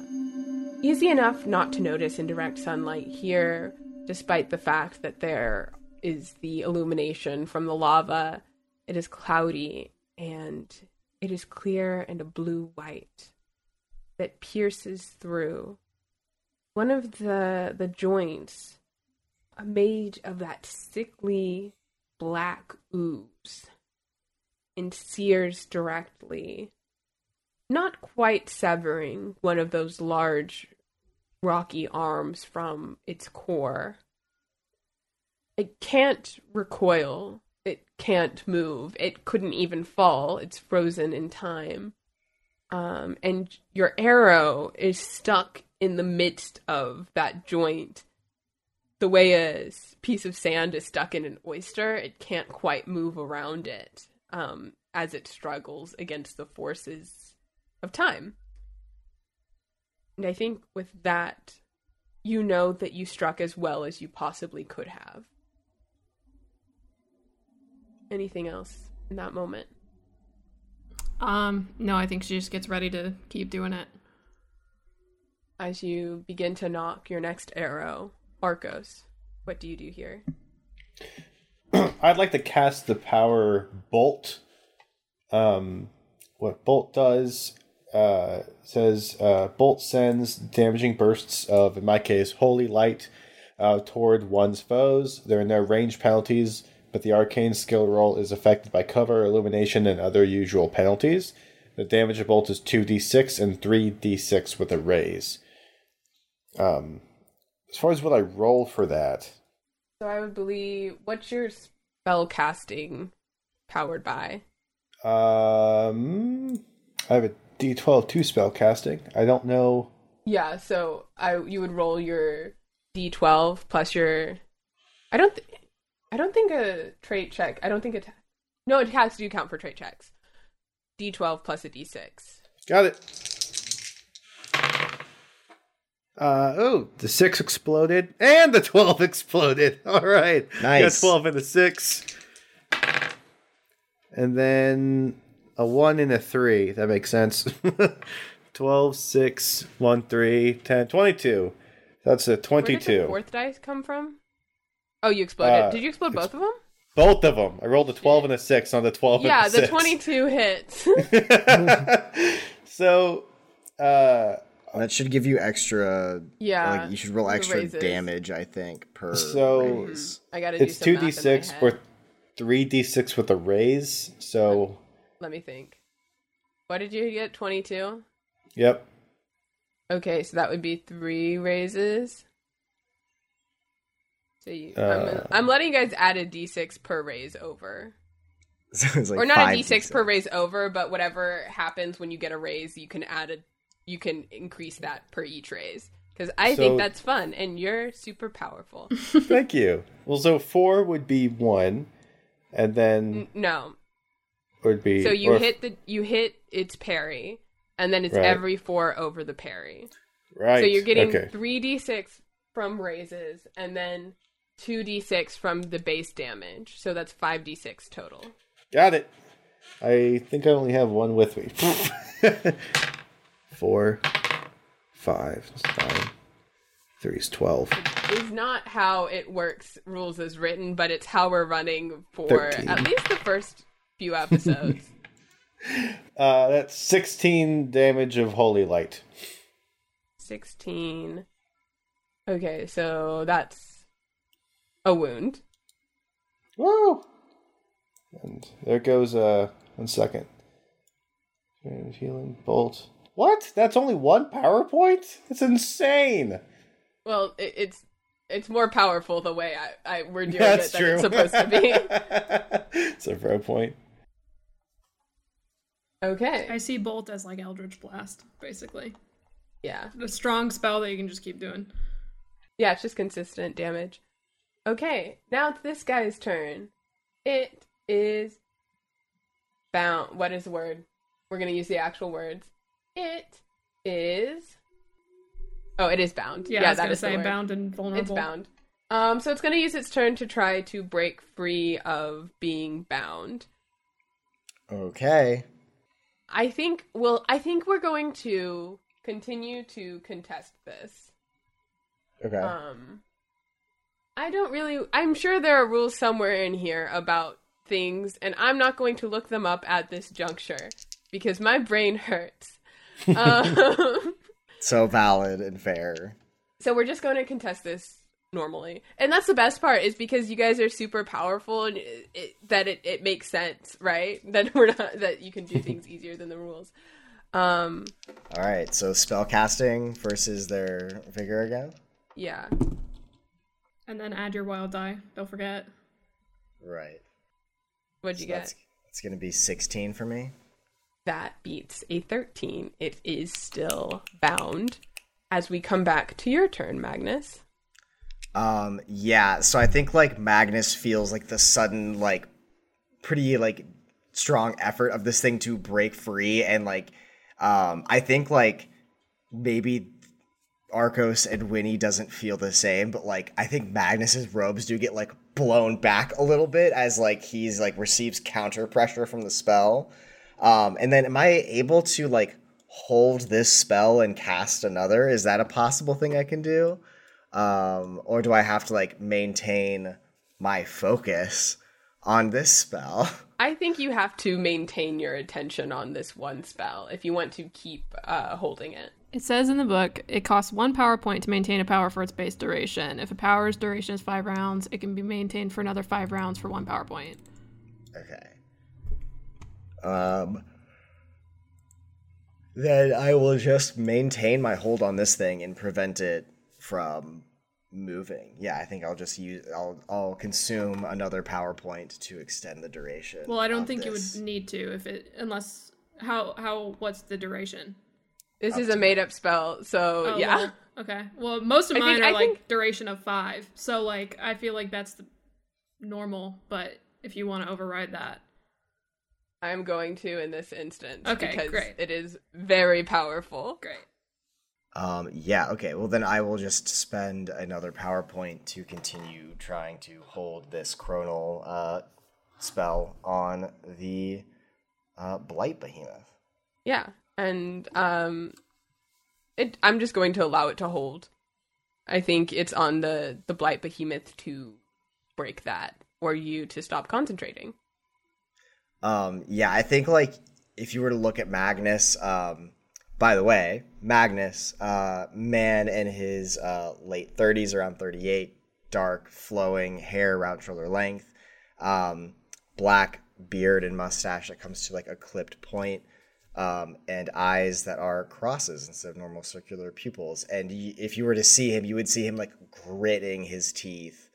easy enough not to notice in direct sunlight here, despite the fact that there is the illumination from the lava. It is cloudy and it is clear and a blue white that pierces through. One of the the joints made of that sickly black ooze and sears directly. Not quite severing one of those large rocky arms from its core. It can't recoil. It can't move. It couldn't even fall. It's frozen in time. Um, and your arrow is stuck in the midst of that joint. The way a piece of sand is stuck in an oyster, it can't quite move around it um, as it struggles against the forces of time. And I think with that, you know that you struck as well as you possibly could have. Anything else in that moment? Um, no, I think she just gets ready to keep doing it. As you begin to nock your next arrow, Arcos, what do you do here? I'd like to cast the power bolt. Um, what bolt does uh, says uh, bolt sends damaging bursts of, in my case, holy light uh, toward one's foes. There are no range penalties but the arcane skill roll is affected by cover, illumination, and other usual penalties. The damage of bolt is 2d6 and 3d6 with a raise. Um, as far as what I roll for that. So I would believe, what's your spell casting powered by? Um, I have a d12 two spell casting. I don't know. Yeah, so I you would roll your d12 plus your. I don't. Th- I don't think a trait check. I don't think it. No, it has to count for trait checks. D12 plus a D6. Got it. Uh oh, the six exploded and the twelve exploded. All right, Nice. Got twelve and a six, and then a one and a three. That makes sense. 12, 6, 1, 3, 10, 22. That's a Where did the 22. fourth dice come from? Oh, you exploded. Uh, did you explode both of them? Both of them. I rolled a 12 and a 6 on the 12 Yeah, and a the 22 hits. so, uh, That should give you extra. yeah. like you should roll extra raises. damage, I think, per So- raise. I gotta do it's some math in my 2d6 head. or 3d6 with a raise. So, Let me think. What did you get? 22? yep. Okay, so that would be three raises. So you, Uh, I'm, I'm letting you guys add a d6 per raise over. So it's like or not a five d6 per raise over, but whatever happens when you get a raise, you can add a, you can increase that per each raise. Because I So- think that's fun, and you're super powerful. Thank you. Well, so 4 would be 1, and then no, would be. so you or- hit the you hit its parry, and then it's Right. every four over the parry. Right. So you're getting three d six from raises, and then two d six from the base damage. So that's five d six total. Got it. I think I only have one with me. Four, five, nine, three is twelve. Is not how it works. Rules as written, but it's how we're running for 13. at least the first few episodes. Uh, that's sixteen damage of holy light. Sixteen. Okay, so that's a wound. Woo! And there goes uh one second. Healing bolt. What? That's only one power point? It's insane. Well, it, it's it's more powerful the way I, I we're doing That's it than true. it's supposed to be. it's a pro point. Okay. I see Bolt as like Eldritch Blast, basically. Yeah. A strong spell that you can just keep doing. Yeah, it's just consistent damage. Okay, now it's this guy's turn. It is bound. What is the word? We're gonna use the actual words. It is. Oh, it is bound. Yeah, I was that gonna the say word. bound and vulnerable. It's bound. Um, so it's gonna use its turn to try to break free of being bound. Okay. I think. Well, I think we're going to continue to contest this. Okay. Um, I don't really. I'm sure there are rules somewhere in here about things, and I'm not going to look them up at this juncture because my brain hurts. Um, so valid and fair. so we're just going to contest this normally, and that's the best part is because you guys are super powerful and it, it, that it, it makes sense, right? That we're not that you can do things easier than the rules. Um, All right. So spell casting versus their vigor again. yeah. And then add your wild die. Don't forget. Right. What'd you So get? that's it's gonna be 16 for me. That beats a 13. It is still bound. As we come back to your turn, Magnus. Um, yeah, so I think like Magnus feels like the sudden like pretty like strong effort of this thing to break free and like um I think like maybe Arcos and Winnie doesn't feel the same, but like I think Magnus's robes do get like blown back a little bit as like he's like receives counter pressure from the spell. Um and then am I able to like hold this spell and cast another? Is that a possible thing I can do? um, or do I have to like maintain my focus on this spell? I think you have to maintain your attention on this one spell if you want to keep uh, holding it. It says in the book it costs one power point to maintain a power for its base duration. If a power's duration is five rounds, it can be maintained for another five rounds for one power point. Okay. Um. Then I will just maintain my hold on this thing and prevent it from moving. Yeah, I think I'll just use. I'll I'll consume another power point to extend the duration. Well, I don't think this. you would need to if it unless how how what's the duration? This is a made up spell, so Oh, yeah. well, okay. Well, most of I mine think- are I like think- duration of five, so like I feel like that's the normal. But if you want to override that, I'm going to in this instance Okay, because great. it is very powerful. great. Um, yeah, okay. Well, then I will just spend another power point to continue trying to hold this chronal uh, spell on the uh, Blight Behemoth. Yeah, and um, it. I'm just going to allow it to hold. I think it's on the the blight behemoth to break that, or you to stop concentrating. Um, yeah, I think, like, if you were to look at Magnus, um, by the way, Magnus, uh, man in his uh, late 30s, around 38, dark, flowing hair around shoulder length, um, black beard and mustache that comes to like a clipped point, um, and eyes that are crosses instead of normal circular pupils. And y- if you were to see him, you would see him like gritting his teeth,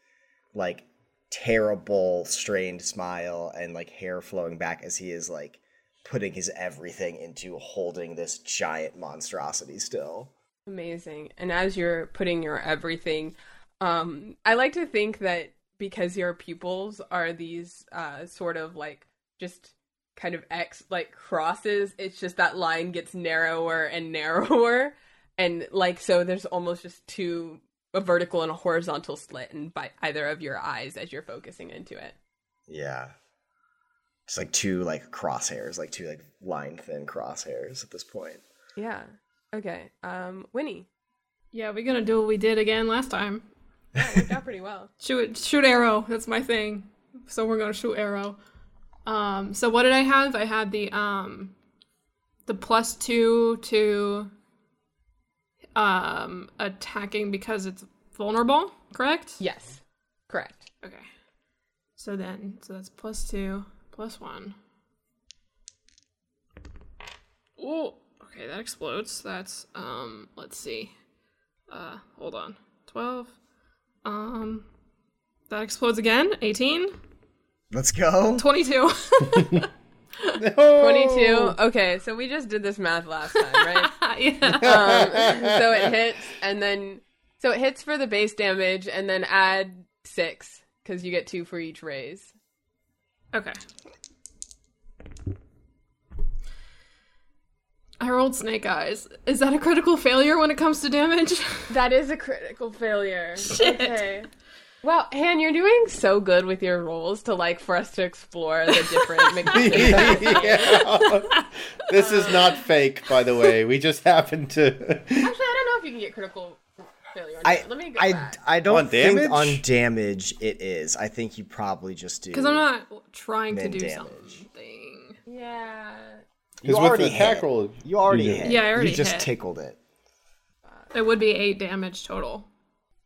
like terrible, strained smile, and like hair flowing back as he is like putting his everything into holding this giant monstrosity still. Amazing. And as you're putting your everything, um, I like to think that because your pupils are these uh, sort of like just kind of X like crosses, it's just that line gets narrower and narrower. And like so there's almost just two a vertical and a horizontal slit in by either of your eyes as you're focusing into it. Yeah. Just like two like crosshairs, like two like line thin crosshairs at this point. Yeah. Okay. Um Winnie. Yeah, we're gonna do what we did again last time. That worked out pretty well. Shoot, shoot arrow. That's my thing. So we're gonna shoot arrow. Um, so what did I have? I had the um, the plus two to um attacking because it's vulnerable. Correct. Yes. Correct. Okay. So then, so that's plus two, plus one. Oh, okay, that explodes. That's um, let's see. Uh, hold on. Twelve. Um, that explodes again. Eighteen. Let's go. 22. 22. Okay, so we just did this math last time, right? yeah. um, so it hits, and then so it hits for the base damage, and then add six because you get two for each raise. Okay. I rolled snake eyes. Is that a critical failure when it comes to damage? That is a critical failure. Shit. Okay. Well, Han, you're doing so good with your roles to like for us to explore the different mechanics. Yeah. this is not fake, by the way. We just happen to. Actually, I don't know if you can get critical failure. On I. Let me go I, back. I don't On think damage? on damage it is. I think you probably just do. Because I'm not trying to do damage. something. yeah. You Because with already the attack hit. roll, You already you hit. Yeah, I already You just hit. tickled it. It would be eight damage total.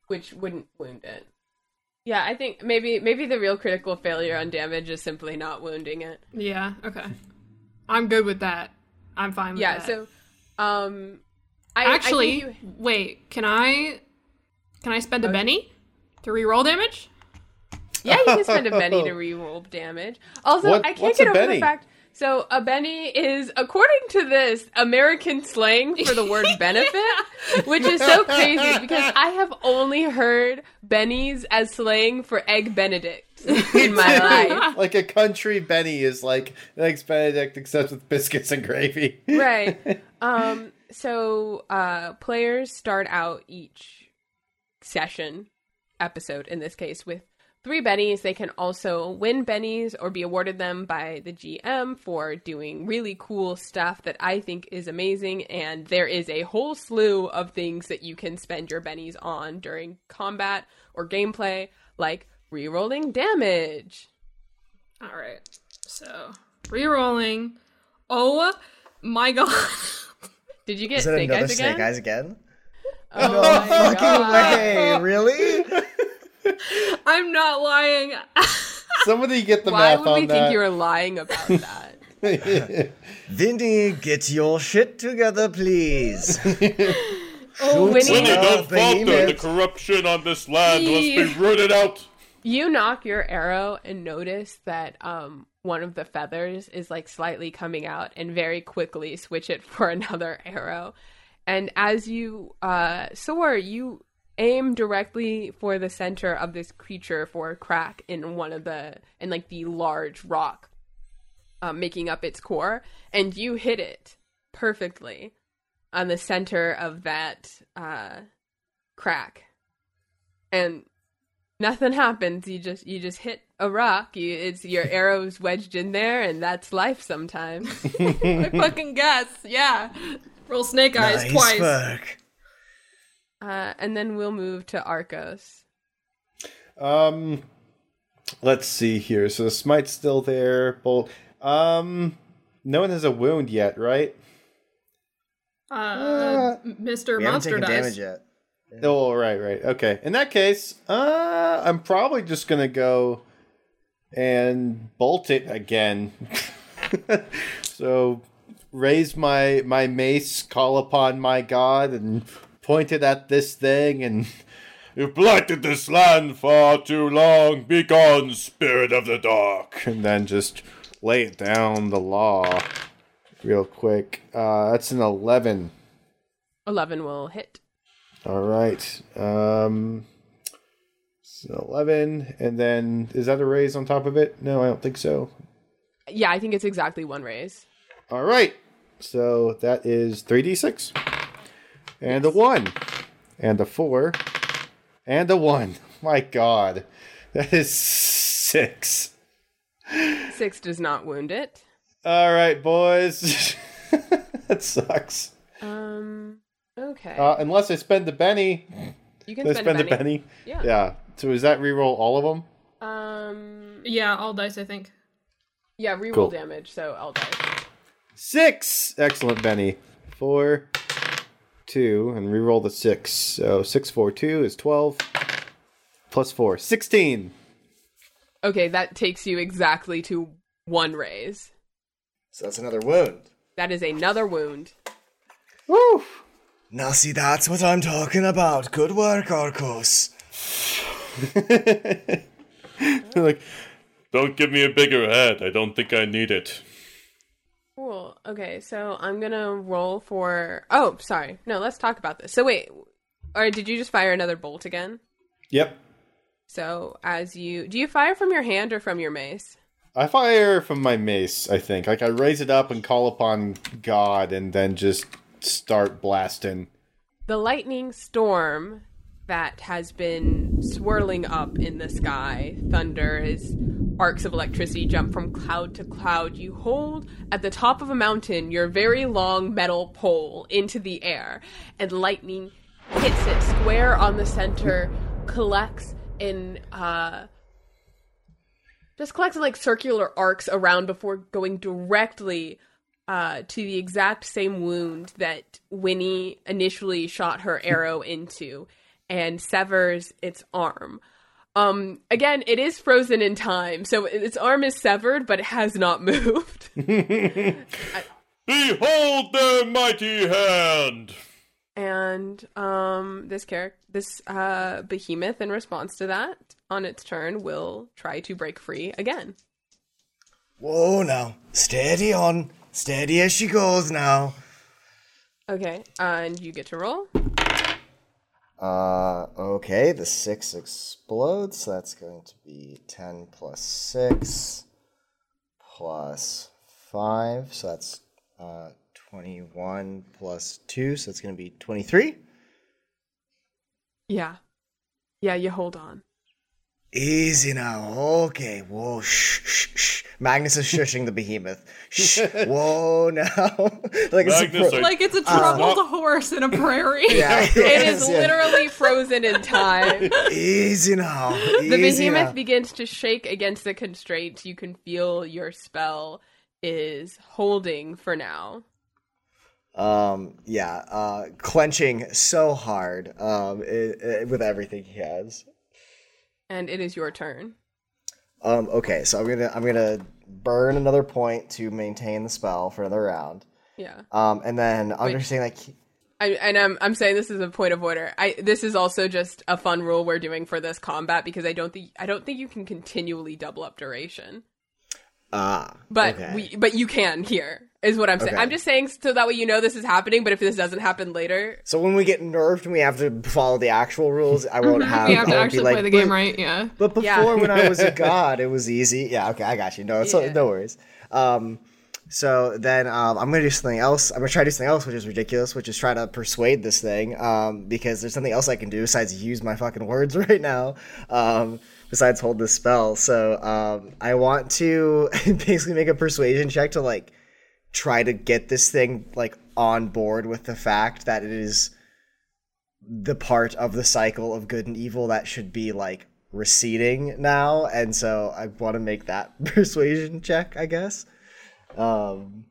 Which wouldn't wound it. Yeah, I think maybe maybe the real critical failure on damage is simply not wounding it. Yeah, okay. I'm good with that. I'm fine with that. Yeah, that. so um I I Actually, think you- wait, can I can I spend a Okay. Benny to reroll damage? Yeah, you can spend a Benny to reroll damage. Also, What- I can't get over Benny? the fact. So a Benny is, according to this, American slang for the word benefit, which is so crazy because I have only heard Bennies as slang for egg Benedict in my life. like a country Benny is like eggs Benedict, except with biscuits and gravy. Right. Um. So, uh, players start out each session, episode in this case, with three bennies. They can also win bennies or be awarded them by the GM for doing really cool stuff that I think is amazing. And there is a whole slew of things that you can spend your bennies on during combat or gameplay, like rerolling damage. All right. So, rerolling. Oh my god. Did you get Is it snake another eyes snake again? eyes again? Oh No my fucking God. way! Really? I'm not lying. Somebody get the Why math would we think you were lying about that? Vinny, get your shit together, please. Oh, Shoot Winnie- Winnie, the don't falter. The corruption on this land must be rooted out. You nock your arrow and notice that um one of the feathers is like slightly coming out and very quickly switch it for another arrow. And as you uh soar, you aim directly for the center of this creature for a crack in one of the in like the large rock um, making up its core and you hit it perfectly on the center of that uh crack. And nothing happens. You just you just hit a rock. You it's your arrows wedged in there, and that's life sometimes. I fucking guess. Yeah. Roll snake eyes nice twice. work. Uh, and then we'll move to Arcos. Um, let's see here. So the smite's still there. Bolt. Um, no one has a wound yet, right? Uh, Mr. We haven't Monster taken dice. damage yet. Oh, right, right. Okay. In that case, uh, I'm probably just gonna go and bolt it again. so raise my my mace, call upon my god, and point it at this thing, and You've blighted this land far too long. Begone, spirit of the dark. and then just lay it down the law real quick. Uh, that's an eleven. Eleven will hit. All right. Um, so eleven, and then is that a raise on top of it? No, I don't think so. Yeah, I think it's exactly one raise. All right. So that is 3d6. And a 1. And a 4. And a 1. My god. That is 6. Six does not wound it. All right, boys. that sucks. Um. Okay. Uh, unless I spend the Benny. you can spend, spend a the penny. Benny? Yeah. Yeah. So is that reroll all of them? Um. Yeah, all dice, I think. Yeah. Reroll Cool. damage. So I'll die. Six. Excellent, Benny. Four, two, and reroll the six. So six, four, two is 12. Plus four. 16. Okay, that takes you exactly to one raise. So that's another wound. That is another wound. Woo! Now see, that's what I'm talking about. Good work, Arcos. like, Don't give me a bigger head. I don't think I need it. Cool. Okay, so I'm gonna roll for. Oh, sorry. No, let's talk about this. So wait, or did you just fire another bolt again? yep. So as you do, you fire from your hand or from your mace? I fire from my mace. I think like I raise it up and call upon God, and then just start blasting. The lightning storm that has been swirling up in the sky, thunder as arcs of electricity jump from cloud to cloud. You hold at the top of a mountain your very long metal pole into the air, and lightning hits it square on the center, collects in uh just collects in like circular arcs around before going directly uh, to the exact same wound that Winnie initially shot her arrow into and severs its arm. Um, again, it is frozen in time, so its arm is severed, but it has not moved. Behold their mighty hand! and um, this character, this uh, behemoth, in response to that, on its turn, will try to break free again. Whoa, now. Steady on. Steady as she goes now. Okay, and you get to roll. Uh, okay, the 6 explodes. So that's going to be 10 plus 6 plus 5. So that's uh, 21 plus 2. So it's going to be 23. Yeah, yeah, you hold on. Easy now. Okay. Whoa. Shh, shh, shh. Magnus is shushing the behemoth. Shh. Whoa now. like it's a pro- are- Like it's a troubled horse in a prairie. yeah, It yes, is yeah. literally frozen in time. Easy now. The behemoth now. begins to shake against the constraints. You can feel your spell is holding for now. Um, yeah, uh, clenching so hard, um, i i with everything he has. And it is your turn. Um, okay, so I'm gonna, I'm gonna burn another point to maintain the spell for another round. Yeah. Um, and then understanding like, I, and I'm I'm saying this is a point of order. I this is also just a fun rule we're doing for this combat because I don't think I don't think you can continually double up duration. ah, But okay. we but you can here is what I'm saying. Okay. I'm just saying so that way you know this is happening. But if this doesn't happen later, So when we get nerfed and we have to follow the actual rules, I won't have. We have to actually be like, play the game "But- right, yeah. But before, Yeah. when I was a god, it was easy. Yeah, okay, I got you. No, it's Yeah. no worries. Um, so then um, I'm gonna do something else. I'm gonna try to do something else, which is ridiculous, which is try to persuade this thing. Um, because there's something else I can do besides use my fucking words right now. Um, besides hold this spell. So um, I want to basically make a persuasion check to like try to get this thing like on board with the fact that it is the part of the cycle of good and evil that should be like receding now. And so i want to make that persuasion check i guess. Um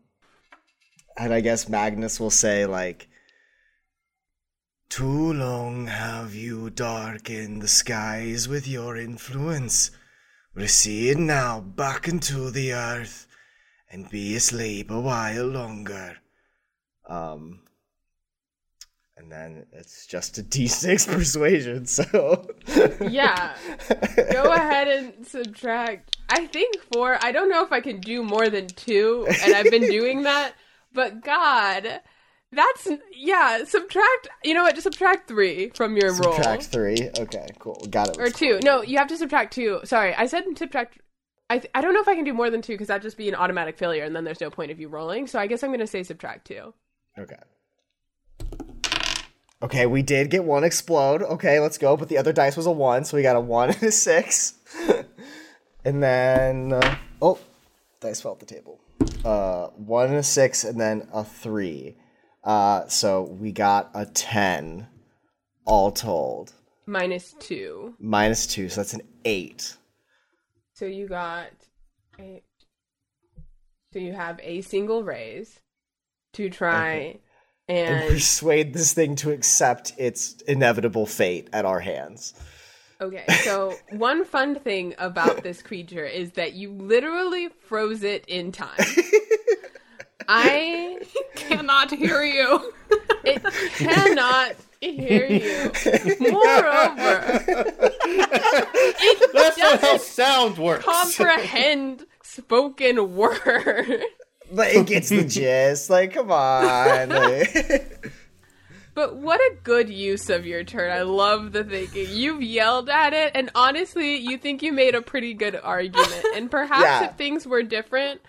and i guess magnus will say like too long have you darkened the skies with your influence. Recede now back into the earth and be asleep a while longer um and then it's just a d6 persuasion so yeah, go ahead and subtract. I think four. I don't know if I can do more than two, and I've been doing that. But God, that's yeah. Subtract. You know what? Just subtract three from your roll. subtract three okay cool got it or two. No, you have to subtract two. Sorry, I said subtract. I th- I don't know if I can do more than two because that'd just be an automatic failure, and then there's no point of you rolling. So I guess I'm gonna say subtract two. okay. Okay we did get one explode. Okay let's go but the other dice was a one so we got a one and a six. And then uh, oh dice fell off the table. Uh one and a six and then a three. Uh so we got a ten all told. Minus two. minus two so that's an eight So you got a. So you have a single raise to try and and persuade this thing to accept its inevitable fate at our hands Okay, so one fun thing about this creature is that you literally froze it in time. I Cannot hear you. it cannot hear you. Moreover, it That's not how doesn't sound works. comprehend spoken word. but it gets the gist like come on like- But what a good use of your turn. I love the thinking. You've yelled at it, and honestly, you think you made a pretty good argument. And perhaps Yeah. if things were different,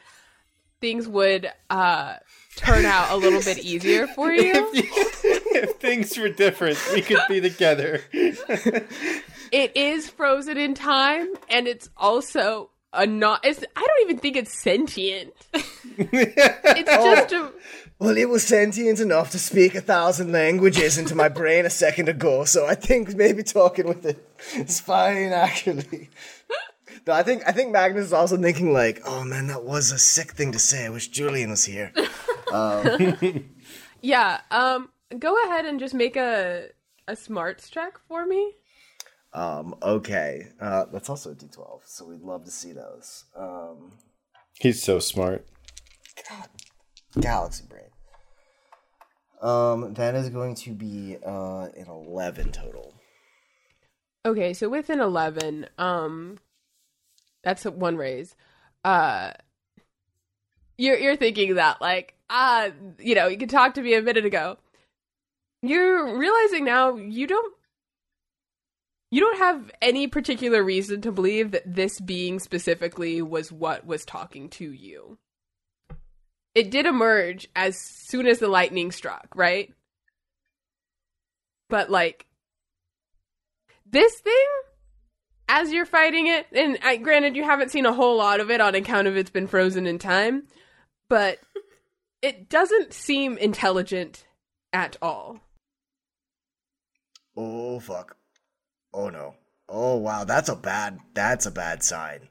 things would uh, turn out a little bit easier for you. if things were different, we could be together. It is frozen in time, and it's also a not. It's, I don't even think it's sentient. It's just a. Oh, well, it was sentient enough to speak a thousand languages into my brain a second ago, so I think maybe talking with it is fine, actually. No, I think I think Magnus is also thinking like, oh man, that was a sick thing to say. I wish Julian was here. Yeah. Um. Go ahead and just make a a smarts check for me. Um, okay, uh, that's also a D12, so we'd love to see those. Um, He's so smart. God, Galaxy Brain. Um, that is going to be uh an eleven total. Okay, so with an eleven, um, that's a one raise. Uh, you're you're thinking that like ah, you know, you could talk to me a minute ago. You're realizing now you don't you don't have any particular reason to believe that this being specifically was what was talking to you. It did emerge as soon as the lightning struck, right? But like this thing as you're fighting it and I, granted you haven't seen a whole lot of it on account of it's been frozen in time but it doesn't seem intelligent at all Oh fuck. Oh no. Oh wow, that's a bad that's a bad sign.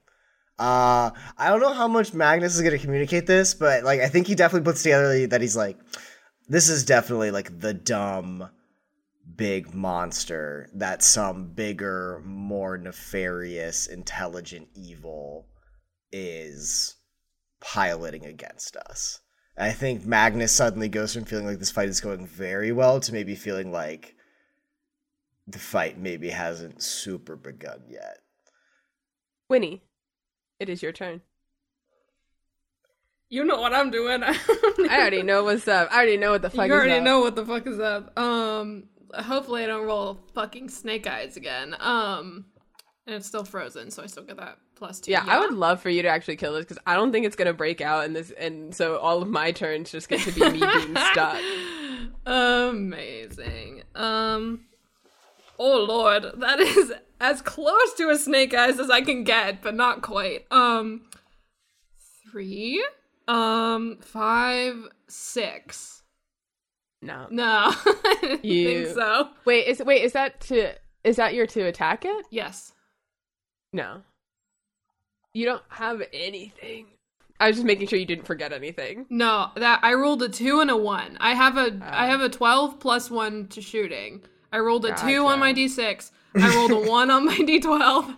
Uh I don't know how much Magnus is gonna communicate this, but like I think he definitely puts together that he's like this is definitely like the dumb big monster that some bigger, more nefarious, intelligent evil is piloting against us. I think Magnus suddenly goes from feeling like this fight is going very well to maybe feeling like the fight maybe hasn't super begun yet. winnie it is your turn You know what I'm doing. I i already know what's up i already know what the fuck you is already up. know what the fuck is up. Um, hopefully I don't roll fucking snake eyes again. Um, and it's still frozen, so I still get that plus two. yeah, I would love for you to actually kill this because I don't think it's gonna break out, and this, and so all of my turns just get to be me being stuck. Amazing. Um. Oh lord, that is as close to a snake eyes as I can get, but not quite. Um. Three. Um. Five. Six. No, No, I You- think so. wait, is wait, is that to is that your to attack it? Yes. No, you don't have anything. I was just making sure you didn't forget anything. No, that I rolled a two and a one. I have a oh. I have a twelve plus one to shooting. I rolled a two on my d six. I rolled a one on my d twelve.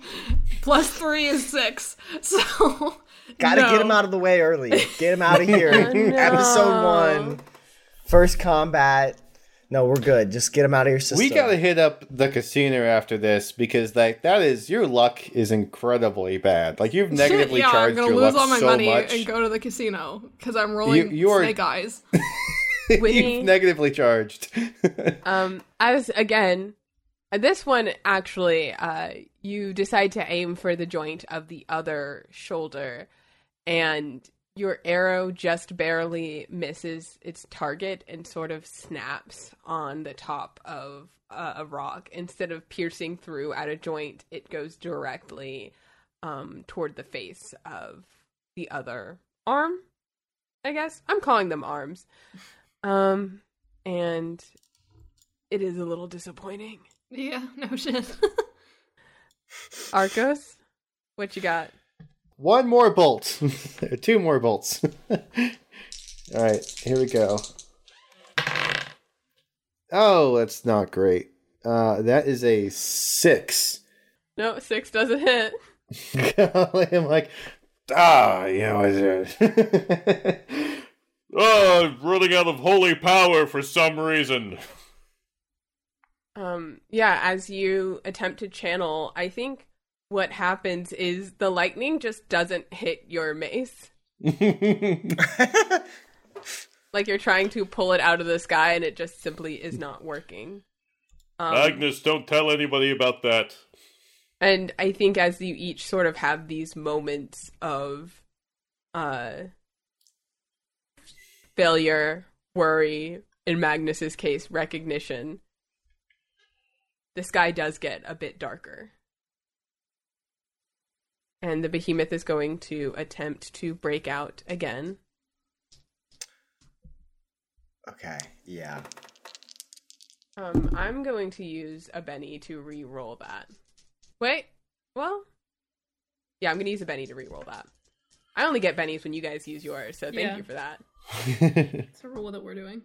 Plus three is six. So Gotta no. get him out of the way early. Get him out of here. no. Episode one. First combat. No, we're good. Just get him out of your system. We gotta hit up the casino after this because like that is your luck is incredibly bad. Like you've negatively yeah, I'm gonna lose all my so money much. and go to the casino because I'm rolling you are- snake eyes. Winnie. you've negatively charged. Um, as again, this one actually, uh, you decide to aim for the joint of the other shoulder, and your arrow just barely misses its target and sort of snaps on the top of uh, a rock. Instead of piercing through at a joint, it goes directly um, toward the face of the other arm. I guess I'm calling them arms. Um, and it is a little disappointing. yeah, no shit. Arcos, what you got? One more bolt. Two more bolts. All right, here we go. Oh, that's not great. Uh, that is a six. No, six doesn't hit. I'm like, ah, yeah, what is it? Oh, I'm running out of holy power for some reason. Um, yeah, as you attempt to channel, I think what happens is the lightning just doesn't hit your mace. like you're trying to pull it out of the sky and it just simply is not working. Um, Magnus, don't tell anybody about that. and I think as you each sort of have these moments of uh failure, worry, in Magnus's case, recognition, the sky does get a bit darker. And the behemoth is going to attempt to break out again. Okay, yeah. Um, I'm going to use a Benny to re-roll that. Wait, well, yeah, I'm going to use a Benny to re-roll that. I only get Bennies when you guys use yours, so thank Yeah. you for that. It's a rule that we're doing.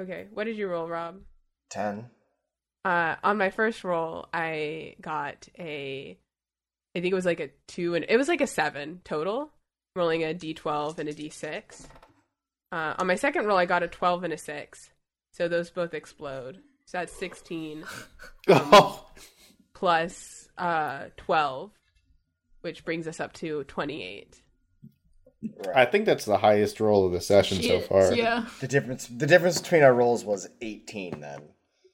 Okay, what did you roll, Rob? 10. Uh, on my first roll, I got a, I think it was like a two, and it was like a seven total, rolling a d12 and a d6. Uh, on my second roll, I got a 12 and a six, so those both explode. So that's 16. oh, plus uh 12 which brings us up to 28 I think that's the highest roll of the session so Shit, far. Yeah. The difference the difference between our rolls was 18 then.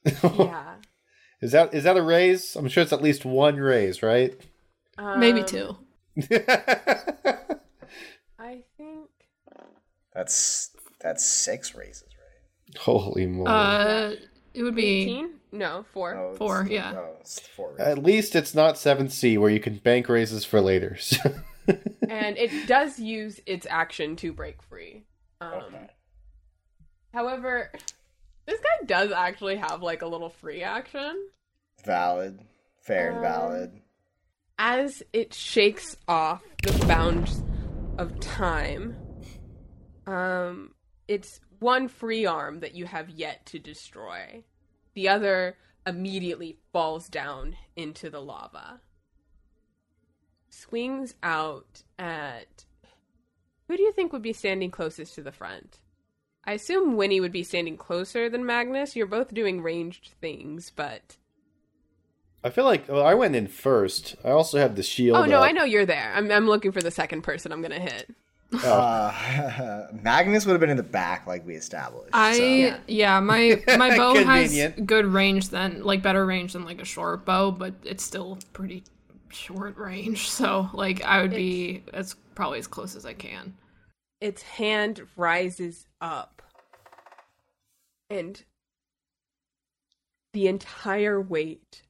yeah Is that is that a raise? I'm sure it's at least one raise, right? Maybe Um, two. i think That's that's 6 raises, right? Holy moly! Uh, it would be 18 no 4 Oh, it's- Four, yeah. Oh, it's 4 at least it's not 7th Sea where you can bank raises for later. and it does use its action to break free um Okay. however this guy does actually have like a little free action Valid. Fair and Um, valid. As it shakes off the bounds of time, um, it's one free arm that you have yet to destroy. The other immediately falls down into the lava. Swings out at. Who do you think would be standing closest to the front? I assume Winnie would be standing closer than Magnus. You're both doing ranged things, but. I feel like well, I went in first. I also have the shield. Oh no, up. I know you're there. I'm I'm looking for the second person I'm gonna hit. Uh, Magnus would have been in the back like we established. I so- yeah. my my bow has good range than like better range than like a short bow, but it's still pretty short range. So like I would be as probably as close as I can. Its hand rises up, and the entire weight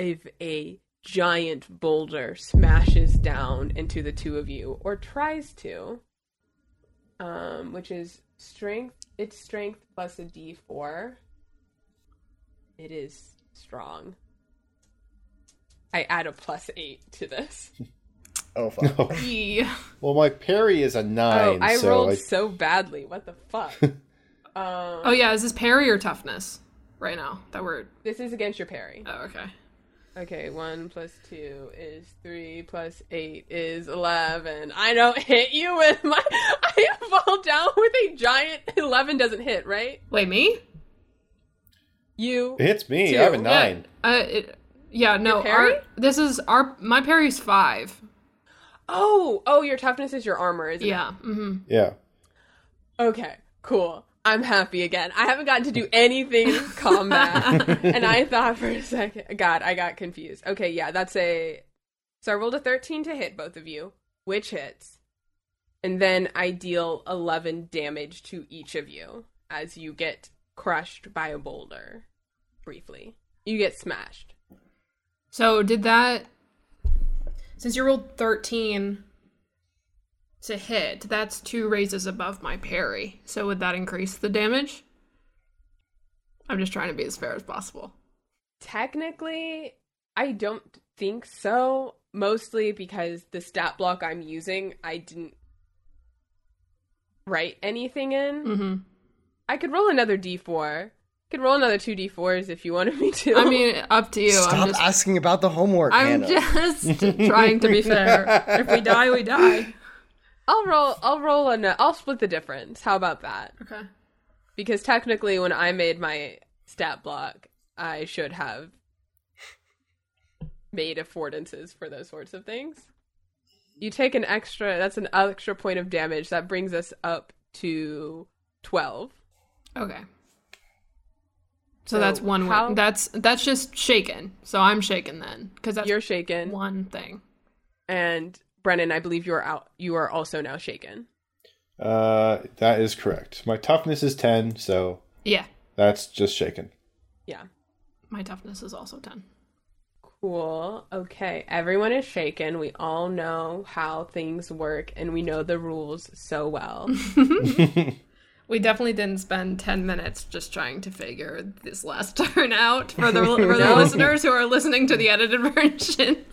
of a giant boulder smashes down into the two of you, or tries to. Um, which is strength. It's strength plus a d4. It is strong. I add a plus eight to this. Oh fuck. Yee. Well, my parry is a Oh, nine. I so rolled I- so badly. What the fuck? um, Oh yeah, is this parry or toughness right now that we're? this is against your parry. Oh okay. Okay, one plus two is three plus eight is eleven. I don't hit you with my. I fall down with a giant eleven. Doesn't hit, right? Wait, me? You. it hits me. Two. I have a Yeah. nine. Uh, it, yeah, no. parry? Our, this is our my parry's five. Oh, oh, your toughness is your armor, isn't Yeah. Mm-hmm. Yeah. Okay, cool. I'm happy again. I haven't gotten to do anything in combat, and I thought for a second, God, I got confused. Okay, yeah, that's a. So I rolled a thirteen to hit both of you, which hits, and then I deal eleven damage to each of you as you get crushed by a boulder. Briefly, you get smashed. So did that? Since you rolled thirteen to hit, that's two raises above my parry. So would that increase the damage? I'm just trying to be as fair as possible. Technically, I don't think so. Mostly because the stat block I'm using, I didn't write anything in. Mm-hmm. I could roll another d4. Could roll another two d4s if you wanted me to. I mean, up to you. Stop I'm just, asking about the homework, I'm Hannah. just trying to be fair. If we die, we die. I'll roll. I'll roll an. I'll split the difference. How about that? Okay. Because technically, when I made my stat block, I should have made affordances for those sorts of things. You take an extra. That's an extra point of damage. That brings us up to 12. Okay. So, So that's one how- win. That's that's just shaken. So I'm shaken then because that's You're shaken. one thing. And Brennan, I believe you are out. You are also now shaken. Uh, that is correct. My toughness is 10, so Yeah, that's just shaken. Yeah. my toughness is also ten. Cool. Okay. Everyone is shaken. We all know how things work and we know the rules so well. We definitely didn't spend ten minutes just trying to figure this last turn out for the for the No. listeners who are listening to the edited version.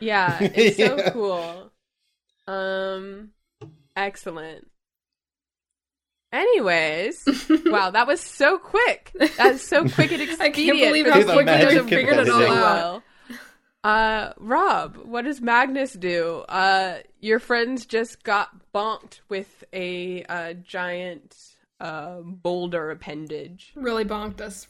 Yeah. It's so Yeah. cool. Um, excellent. Anyways, wow, that was so quick. That's so quick and expedient. I can't believe for how this quickly game you to have figured it all well. Uh, Rob, what does Magnus do? Uh, your friends just got bonked with a uh, giant uh, boulder appendage. really bonked us.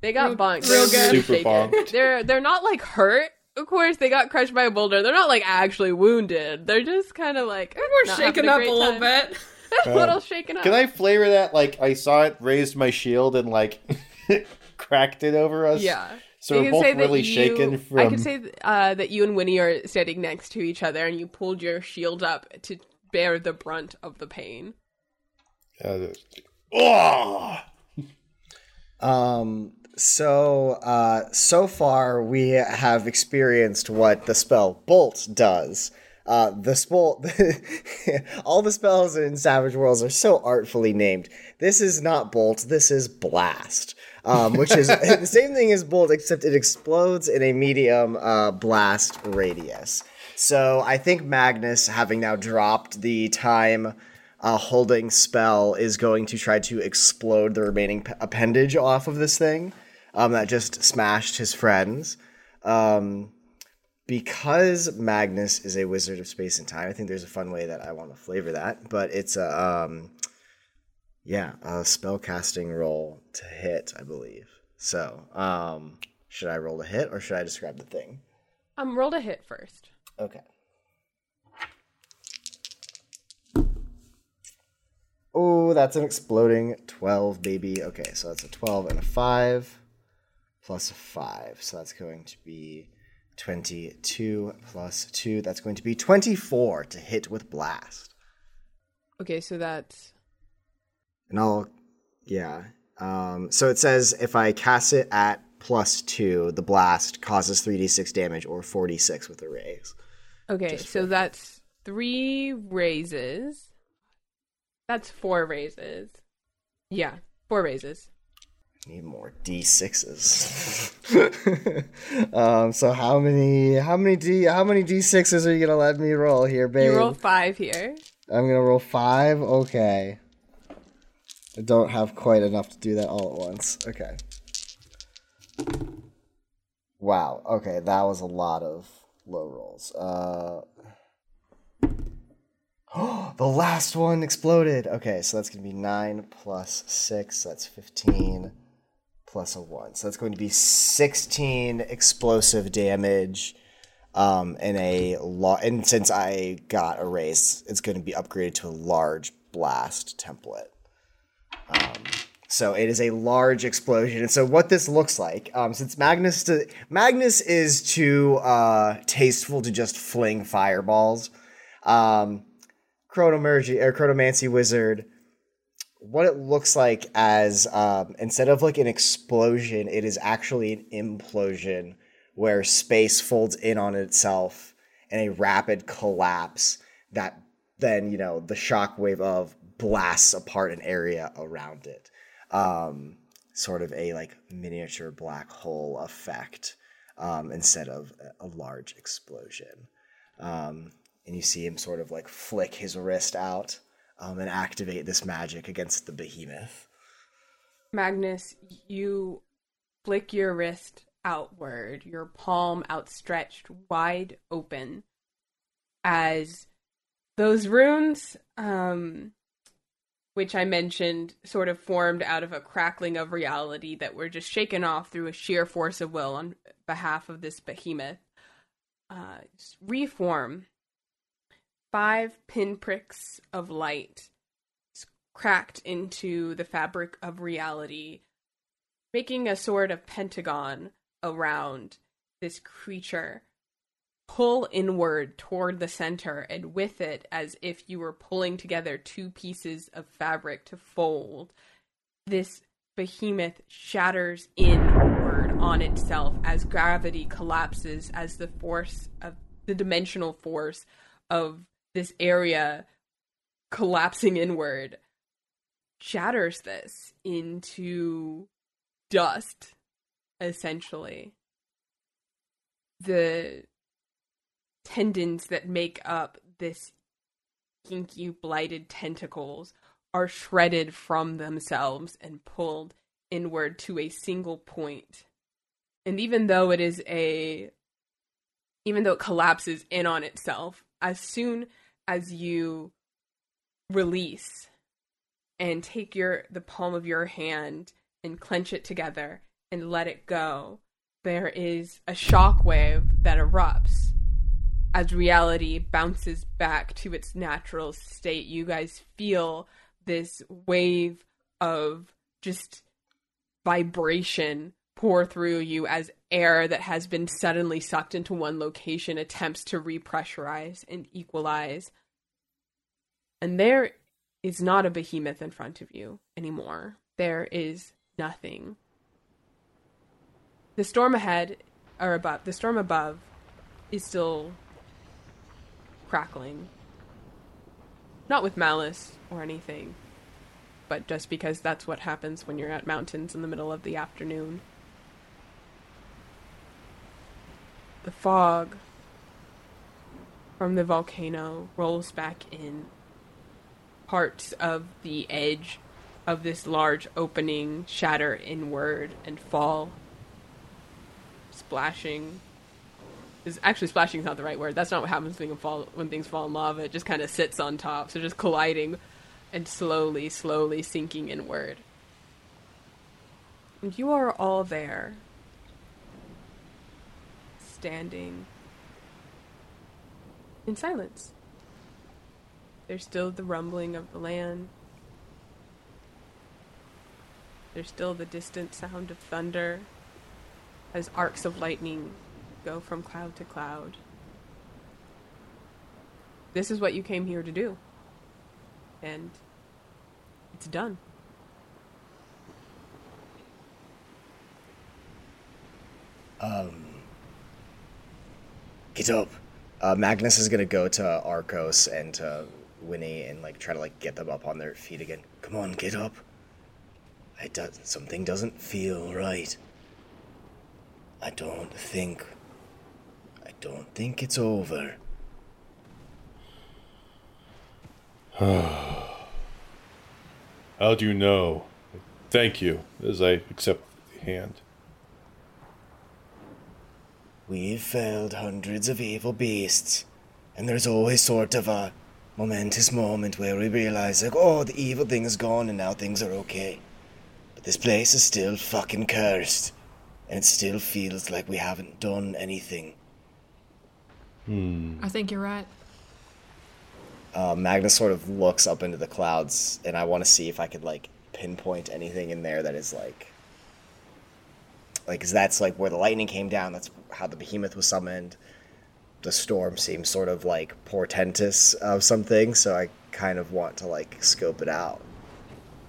They got Real- bonked. real good. Super bonked. They're they're not like hurt. Of course, they got crushed by a boulder. They're not like actually wounded. They're just kind of like We're not shaken up great a little bit. a little shaken up. Can I flavor that like I saw it, raised my shield, and like cracked it over us? Yeah. So You we're can both say that really you- shaken from. I can say uh, that you and Winnie are standing next to each other, and you pulled your shield up to bear the brunt of the pain. Uh, oh! Um. So, uh, so far we have experienced what the spell Bolt does. Uh, the spell, all the spells in Savage Worlds are so artfully named. This is not Bolt. This is Blast, um, which is the same thing as Bolt, except it explodes in a medium uh, blast radius. So I think Magnus, having now dropped the time uh, holding spell is going to try to explode the remaining p- appendage off of this thing um, that just smashed his friends. Um, because Magnus is a wizard of space and time, I think there's a fun way that I want to flavor that, but it's a um, yeah, a spell casting roll to hit, I believe. So, um, should I roll to hit or should I describe the thing? Um, roll a hit first. Okay. Oh, that's an exploding 12, baby. Okay, so that's a 12 and a 5 plus a 5. So that's going to be 22 plus 2. That's going to be 24 to hit with blast. Okay, so that's And I'll, yeah. Um, so it says if I cast it at plus 2, the blast causes 3d6 damage or 46 with a raise. okay. So that's three raises. That's four raises. Yeah, four raises. Need more d6s. um, so how many how many d how many d6s are you gonna let me roll here, babe? You roll five here. I'm gonna roll five. Okay. I don't have quite enough to do that all at once. Okay. Wow. Okay, that was a lot of low rolls. Uh. the last one exploded. Okay, so that's gonna be nine plus six. That's fifteen plus a one. So that's going to be sixteen explosive damage. Um, a lot, and since I got a raise, it's going to be upgraded to a large blast template. Um, so it is a large explosion. And so what this looks like, um, since Magnus to, Magnus is too uh, tasteful to just fling fireballs, um, or Chronomancy Wizard, what it looks like as um, instead of like an explosion, it is actually an implosion where space folds in on itself in a rapid collapse that then you know the shockwave of blasts apart an area around it. Um, sort of a like miniature black hole effect um, instead of a large explosion. Um, and you see him sort of like flick his wrist out um, and activate this magic against the behemoth Magnus, you flick your wrist outward, your palm outstretched wide open as those runes, um, which I mentioned, sort of formed out of a crackling of reality that were just shaken off through a sheer force of will on behalf of this behemoth, uh, reform. Five pinpricks of light cracked into the fabric of reality, making a sort of pentagon around this creature. Pull inward toward the center and with it as if you were pulling together two pieces of fabric to fold. This behemoth shatters inward on itself as gravity collapses as the force of the dimensional force of this area collapsing inward shatters this into dust essentially the tendons that make up this kinky blighted tentacles are shredded from themselves and pulled inward to a single point. And even though it is a even though it collapses in on itself, as soon as you release and take your the palm of your hand and clench it together and let it go, there is a shock wave that erupts as reality bounces back to its natural state. You guys feel this wave of just vibration pour through you as air that has been suddenly sucked into one location attempts to repressurize and equalize. And there is not a behemoth in front of you anymore. There is nothing. The storm ahead, or above, the storm above, is still crackling. Not with malice or anything, but just because that's what happens when you're at mountains in the middle of the afternoon. The fog from the volcano rolls back in. Parts of the edge of this large opening shatter inward and fall, splashing. Is actually splashing is not the right word. That's not what happens when, fall, when things fall in lava. It just kind of sits on top, so just colliding and slowly, slowly sinking inward. And you are all there, standing in silence. There's still the rumbling of the land. There's still the distant sound of thunder as arcs of lightning go from cloud to cloud. This is what you came here to do. And it's done. Um, get up. Uh, Magnus is gonna go to Arcos and to Winnie and like try to like get them up on their feet again. Come on, get up. I do- something doesn't feel right. I don't think. I don't think it's over. How do you know? Thank you, as I accept the hand. We've felled hundreds of evil beasts, and there's always sort of a momentous moment where we realize, like, oh, the evil thing is gone and now things are okay. But this place is still fucking cursed, and it still feels like we haven't done anything. I think you're right. Uh, Magnus sort of looks up into the clouds, and I want to see if I could like pinpoint anything in there that is like, like, like, 'cause that's like where the lightning came down. That's how the behemoth was summoned. The storm seems sort of like portentous of something, so I kind of want to like scope it out.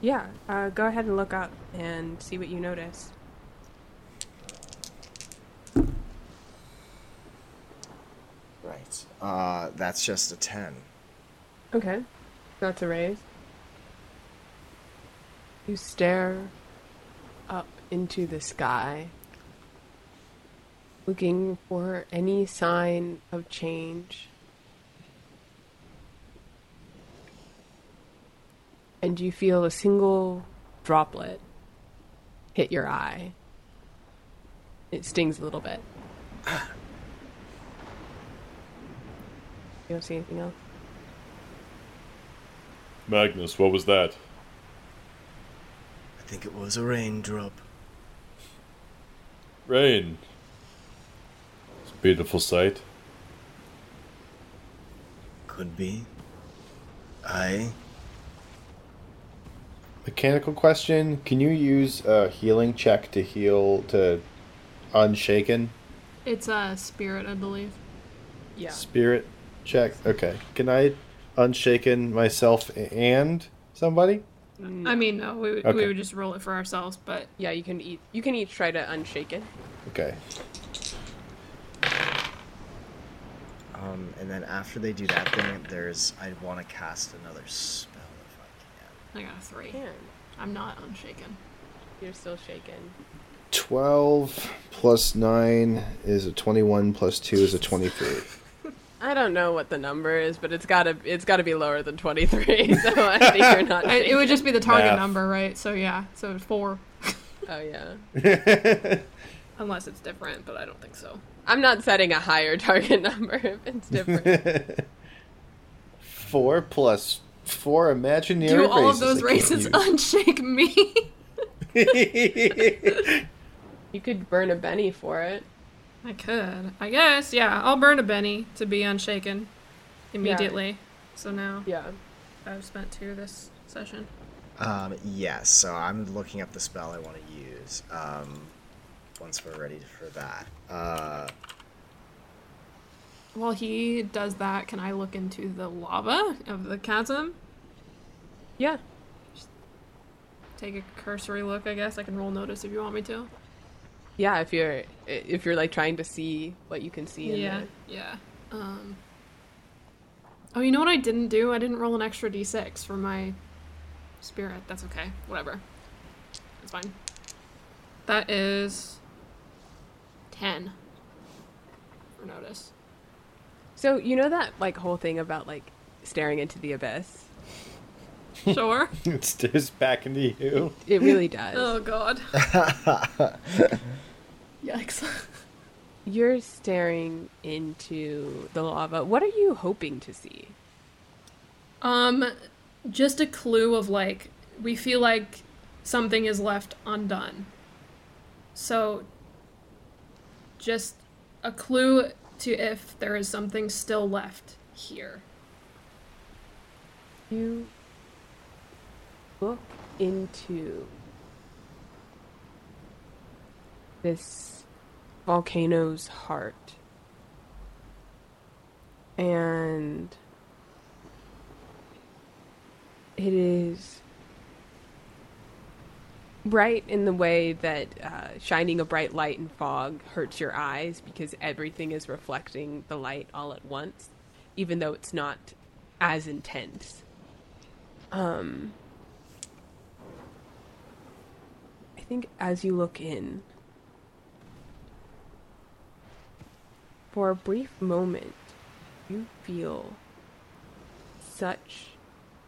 Yeah, uh, go ahead and look up and see what you notice. Right. Uh, that's just a ten. Okay, that's a raise. You stare up into the sky, looking for any sign of change. And you feel a single droplet hit your eye. It stings a little bit. You don't see anything else? Magnus, what was that? I think it was a raindrop. Rain. It's a beautiful sight. Could be. I. mechanical question: Can you use a healing check to heal to unshaken It's a spirit, I believe. Yeah. spirit check? Okay. Can I unshaken myself and somebody? Mm. I mean, no, we, would we would just roll it for ourselves, but Yeah, you can eat. You can each try to unshaken. Okay. Um, and then after they do that thing, there's I want to cast another spell if I can. I got a three. Man, I'm not unshaken. you're still shaken. 12 plus 9 is a 21 plus 2 is a 23. I don't know what the number is, but it's gotta it's gotta be lower than twenty three. So I think you're not. I, it would just be the target Math. number, right? So yeah, so four, Oh yeah. unless it's different, but I don't think so. I'm not setting a higher target number if it's different. 4 plus 4 imaginary Do all of those raises unshake me? you could burn a Benny for it. I could, I guess. Yeah, I'll burn a Benny to be unshaken immediately. So now Yeah. I've spent two this session. Um, yes. So I'm looking up the spell I want to use. Um, once we're ready for that. Uh, While he does that, can I look into the lava of the chasm? Yeah. Take a cursory look, I guess. I can roll notice if you want me to. Yeah. If you're if you're like trying to see what you can see in yeah, there. yeah. Um. Oh, you know what I didn't do? I didn't roll an extra d6 for my spirit. That's okay. Whatever. It's fine. That is ten for notice. So you know that like whole thing about like staring into the abyss. Sure. it stares back into you. It really does. oh God. Yikes. You're staring into the lava. What are you hoping to see? Um, just a clue of like we feel like something is left undone. So, just a clue to if there is something still left here. You look into this volcano's heart. And it is bright in the way that uh, shining a bright light in fog hurts your eyes because everything is reflecting the light all at once, even though it's not as intense. Um, I think as you look in, for a brief moment, you feel such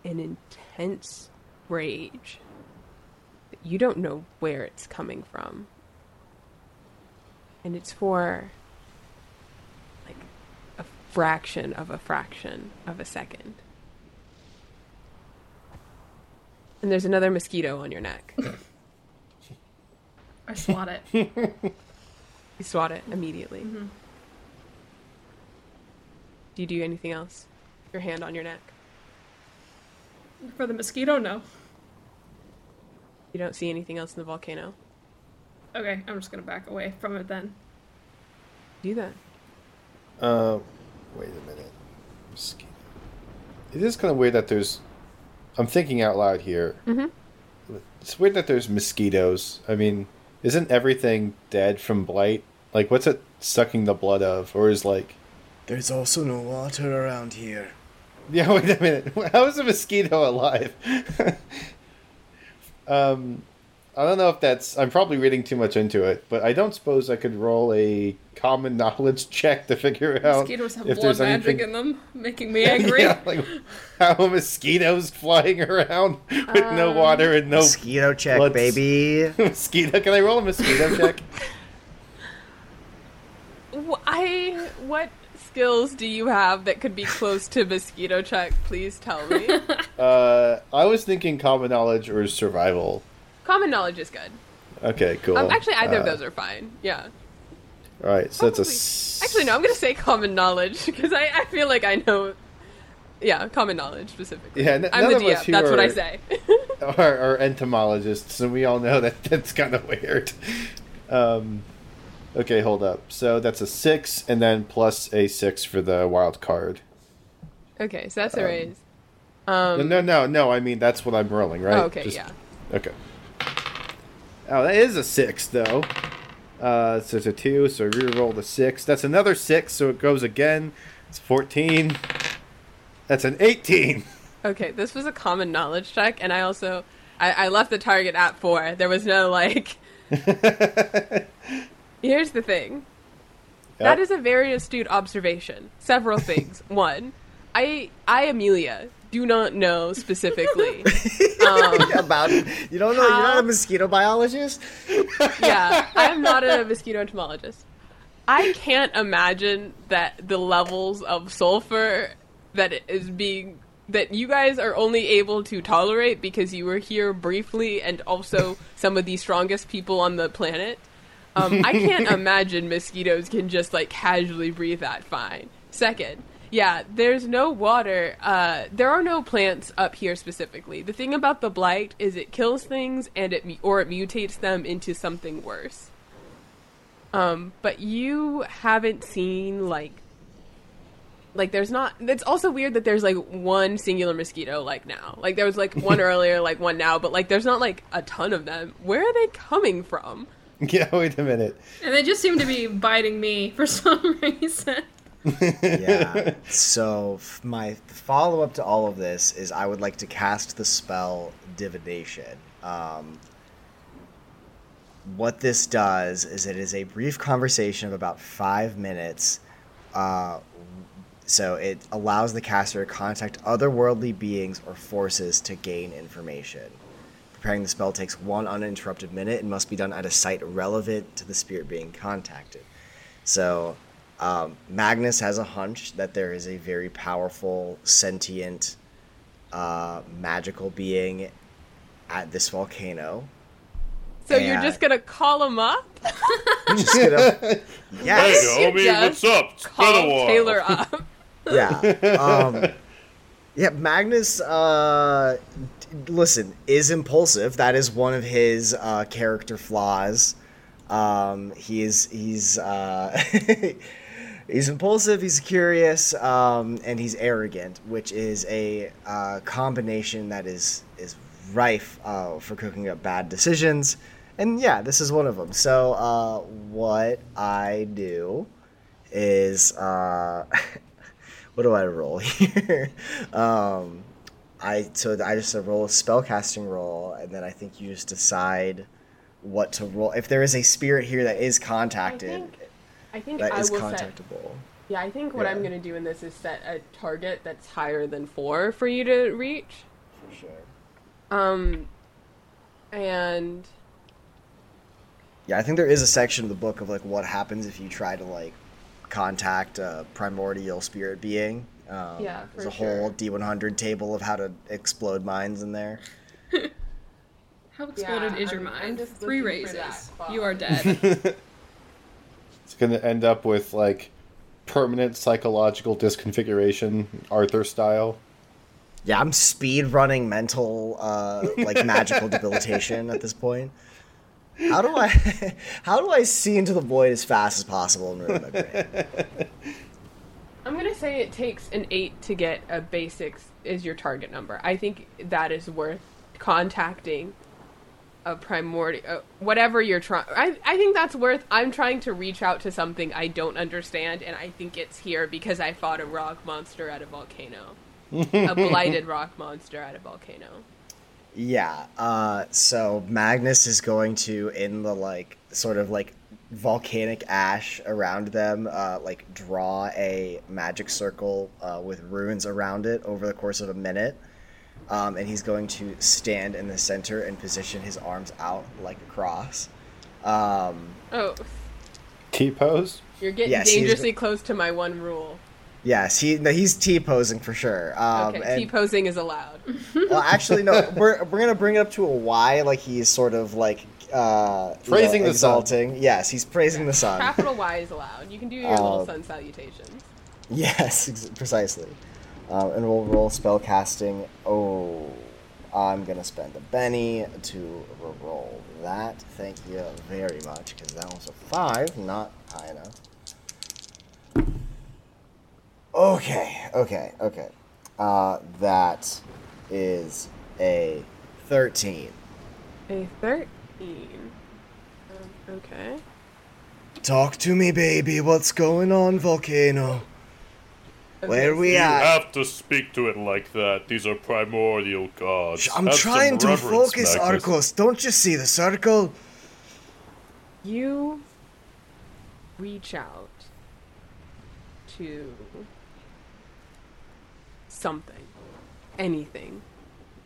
an intense rage you don't know where it's coming from. And it's for like a fraction of a fraction of a second. And there's another mosquito on your neck. I swat it. You swat it immediately. Mhm. Do you do anything else? Your hand on your neck. For the mosquito, no. You don't see anything else in the volcano. Okay, I'm just gonna back away from it then. Do that. Uh, wait a minute. Mosquito. It is kind of weird that there's. I'm thinking out loud here. Mm-hmm. It's weird that there's mosquitoes. I mean, isn't everything dead from blight? Like, what's it sucking the blood of? Or is like. there's also no water around here. Yeah, wait a minute. How is a mosquito alive? um, I don't know if that's. I'm probably reading too much into it, but I don't suppose I could roll a common knowledge check to figure out Mosquitoes have if blood there's magic anything. in them, making me angry. yeah, like how are mosquitoes flying around with no water and no Mosquito check, blood- baby. mosquito. Can I roll a mosquito check? I. What skills do you have that could be close to mosquito check? Please tell me. Uh, I was thinking common knowledge or survival. Common knowledge is good. Okay, cool. Um, actually, either of Uh, those are fine. Yeah. All right, so that's a. Actually, no. I'm gonna say common knowledge because I, I feel like I know yeah, common knowledge specifically. Yeah, n- I'm the of DM. That's what I say. are, are entomologists, and we all know that that's kind of weird. Um, okay, hold up. So that's a six, and then plus a six for the wild card. okay, so that's a Um, raise. Um, no, no, no. I mean that's what I'm rolling, right? oh, okay, Just- yeah. Okay. Oh, that is a six, though. Uh, so it's a two, so re-roll the six. That's another six, so it goes again. It's fourteen. That's an eighteen. Okay, this was a common knowledge check, and I also I, I left the target at four. There was no like. Here's the thing. That Yep. is a very astute observation. Several things. One, I I Amelia do not know specifically. um, About you don't know you're not a mosquito biologist. yeah, I am not a mosquito entomologist. I can't imagine that the levels of sulfur that it is being that you guys are only able to tolerate because you were here briefly and also some of the strongest people on the planet. Um, I can't imagine mosquitoes can just like casually breathe that fine. Second, yeah, there's no water. Uh, there are no plants up here specifically. The thing about the blight is it kills things and it or it mutates them into something worse. Um, but you haven't seen like like there's not it's also weird that there's like one singular mosquito like now. Like there was like one earlier, like one now, but like there's not like a ton of them. Where are they coming from? Yeah, wait a minute. And they just seem to be biting me for some reason. yeah. So f- my follow up to all of this is I would like to cast the spell divination. Um, what this does is it is a brief conversation of about five minutes. Uh, so it allows the caster to contact otherworldly beings or forces to gain information. Preparing the spell takes one uninterrupted minute and must be done at a site relevant to the spirit being contacted. So, um, Magnus has a hunch that there is a very powerful, sentient, uh, magical being at this volcano. So you're just gonna call him up? I'm just gonna, yes, You homie, what's up? It's been a Call while. Taylor up. yeah, um, yeah. Magnus, uh, listen, is impulsive. That is one of his uh, character flaws. Um, he is he's uh, he's impulsive. He's curious, um, and he's arrogant, which is a uh, combination that is is rife uh, for cooking up bad decisions. And yeah, this is one of them. So uh, what I do is uh, what do I roll here? um, I so I just roll a spellcasting roll, and then I think you just decide what to roll. If there is a spirit here that is I contacted, think I think that I is will set contactable. Yeah, I think what Yeah. I'm gonna do in this is set a target that's higher than four for you to reach. For sure. Um and Yeah, I think there is a section of the book of like what happens if you try to like contact a primordial spirit being. Um, Yeah, there's for a whole. D100 table of how to explode mines in there. How exploded Yeah, is your I'm- I'm mind? Three looking for that raises. You are dead. It's gonna end up with like permanent psychological disconfiguration, Arthur style. Yeah, I'm speed running mental uh, like magical debilitation at this point. How do I how do I see into the void as fast as possible and? I'm gonna say it takes an eight to get a basics is your target number. I think that is worth contacting a primordial, uh, whatever you're trying. I I think that's worth. I'm trying to reach out to something I don't understand, and I think it's here because I fought a rock monster at a volcano, a blighted rock monster at a volcano. Yeah. Uh, so Magnus is going to, in the like sort of like volcanic ash around them, uh, like draw a magic circle uh, with runes around it over the course of a minute. Um, and he's going to stand in the center and position his arms out like a cross. Um, Oh, T pose. you're getting Yes, he's- dangerously close to my one rule. Yes, he no, he's T posing for sure. Um, Okay, T posing is allowed. well, actually, no. We're we're gonna bring it up to a Y, like he's sort of like uh, you Praising know, the sun. Yes, he's praising the sun. Capital Y is allowed. You can do your little Uh, sun salutations. Yes, ex- precisely. Um, and we'll roll spell casting. Oh, I'm gonna spend a Benny to roll that. Thank you very much, because that was a five, not high enough. Okay, okay, okay. Uh, that is a 13. A 13. Um, okay. Talk to me, baby. What's going on, Volcano? Where we You at? You have to speak to it like that. These are primordial gods. I'm Have trying to focus, Magnus. Arcos. Don't you see the circle? You reach out to something, anything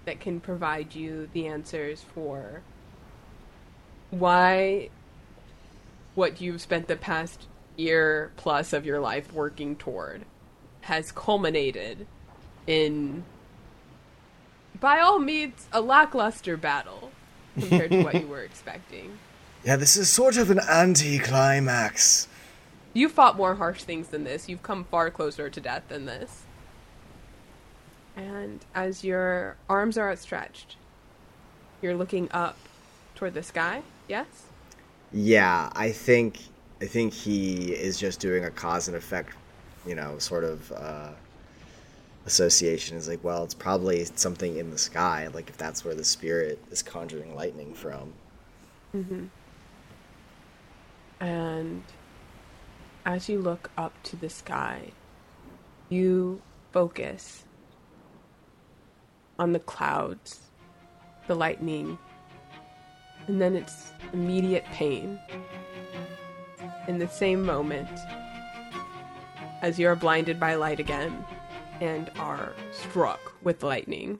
that can provide you the answers for why what you've spent the past year plus of your life working toward has culminated in by all means a lackluster battle compared to what you were expecting. Yeah, this is sort of an anti-climax. You fought more harsh things than this. You've come far closer to death than this. And as your arms are outstretched, you're looking up toward the sky. Yes? Yeah, I think I think he is just doing a cause and effect, you know, sort of uh, association. Is like, well, it's probably something in the sky. Like if that's where the spirit is conjuring lightning from. And as you look up to the sky, you focus on the clouds, the lightning, and then it's immediate pain. In the same moment, as you are blinded by light again and are struck with lightning.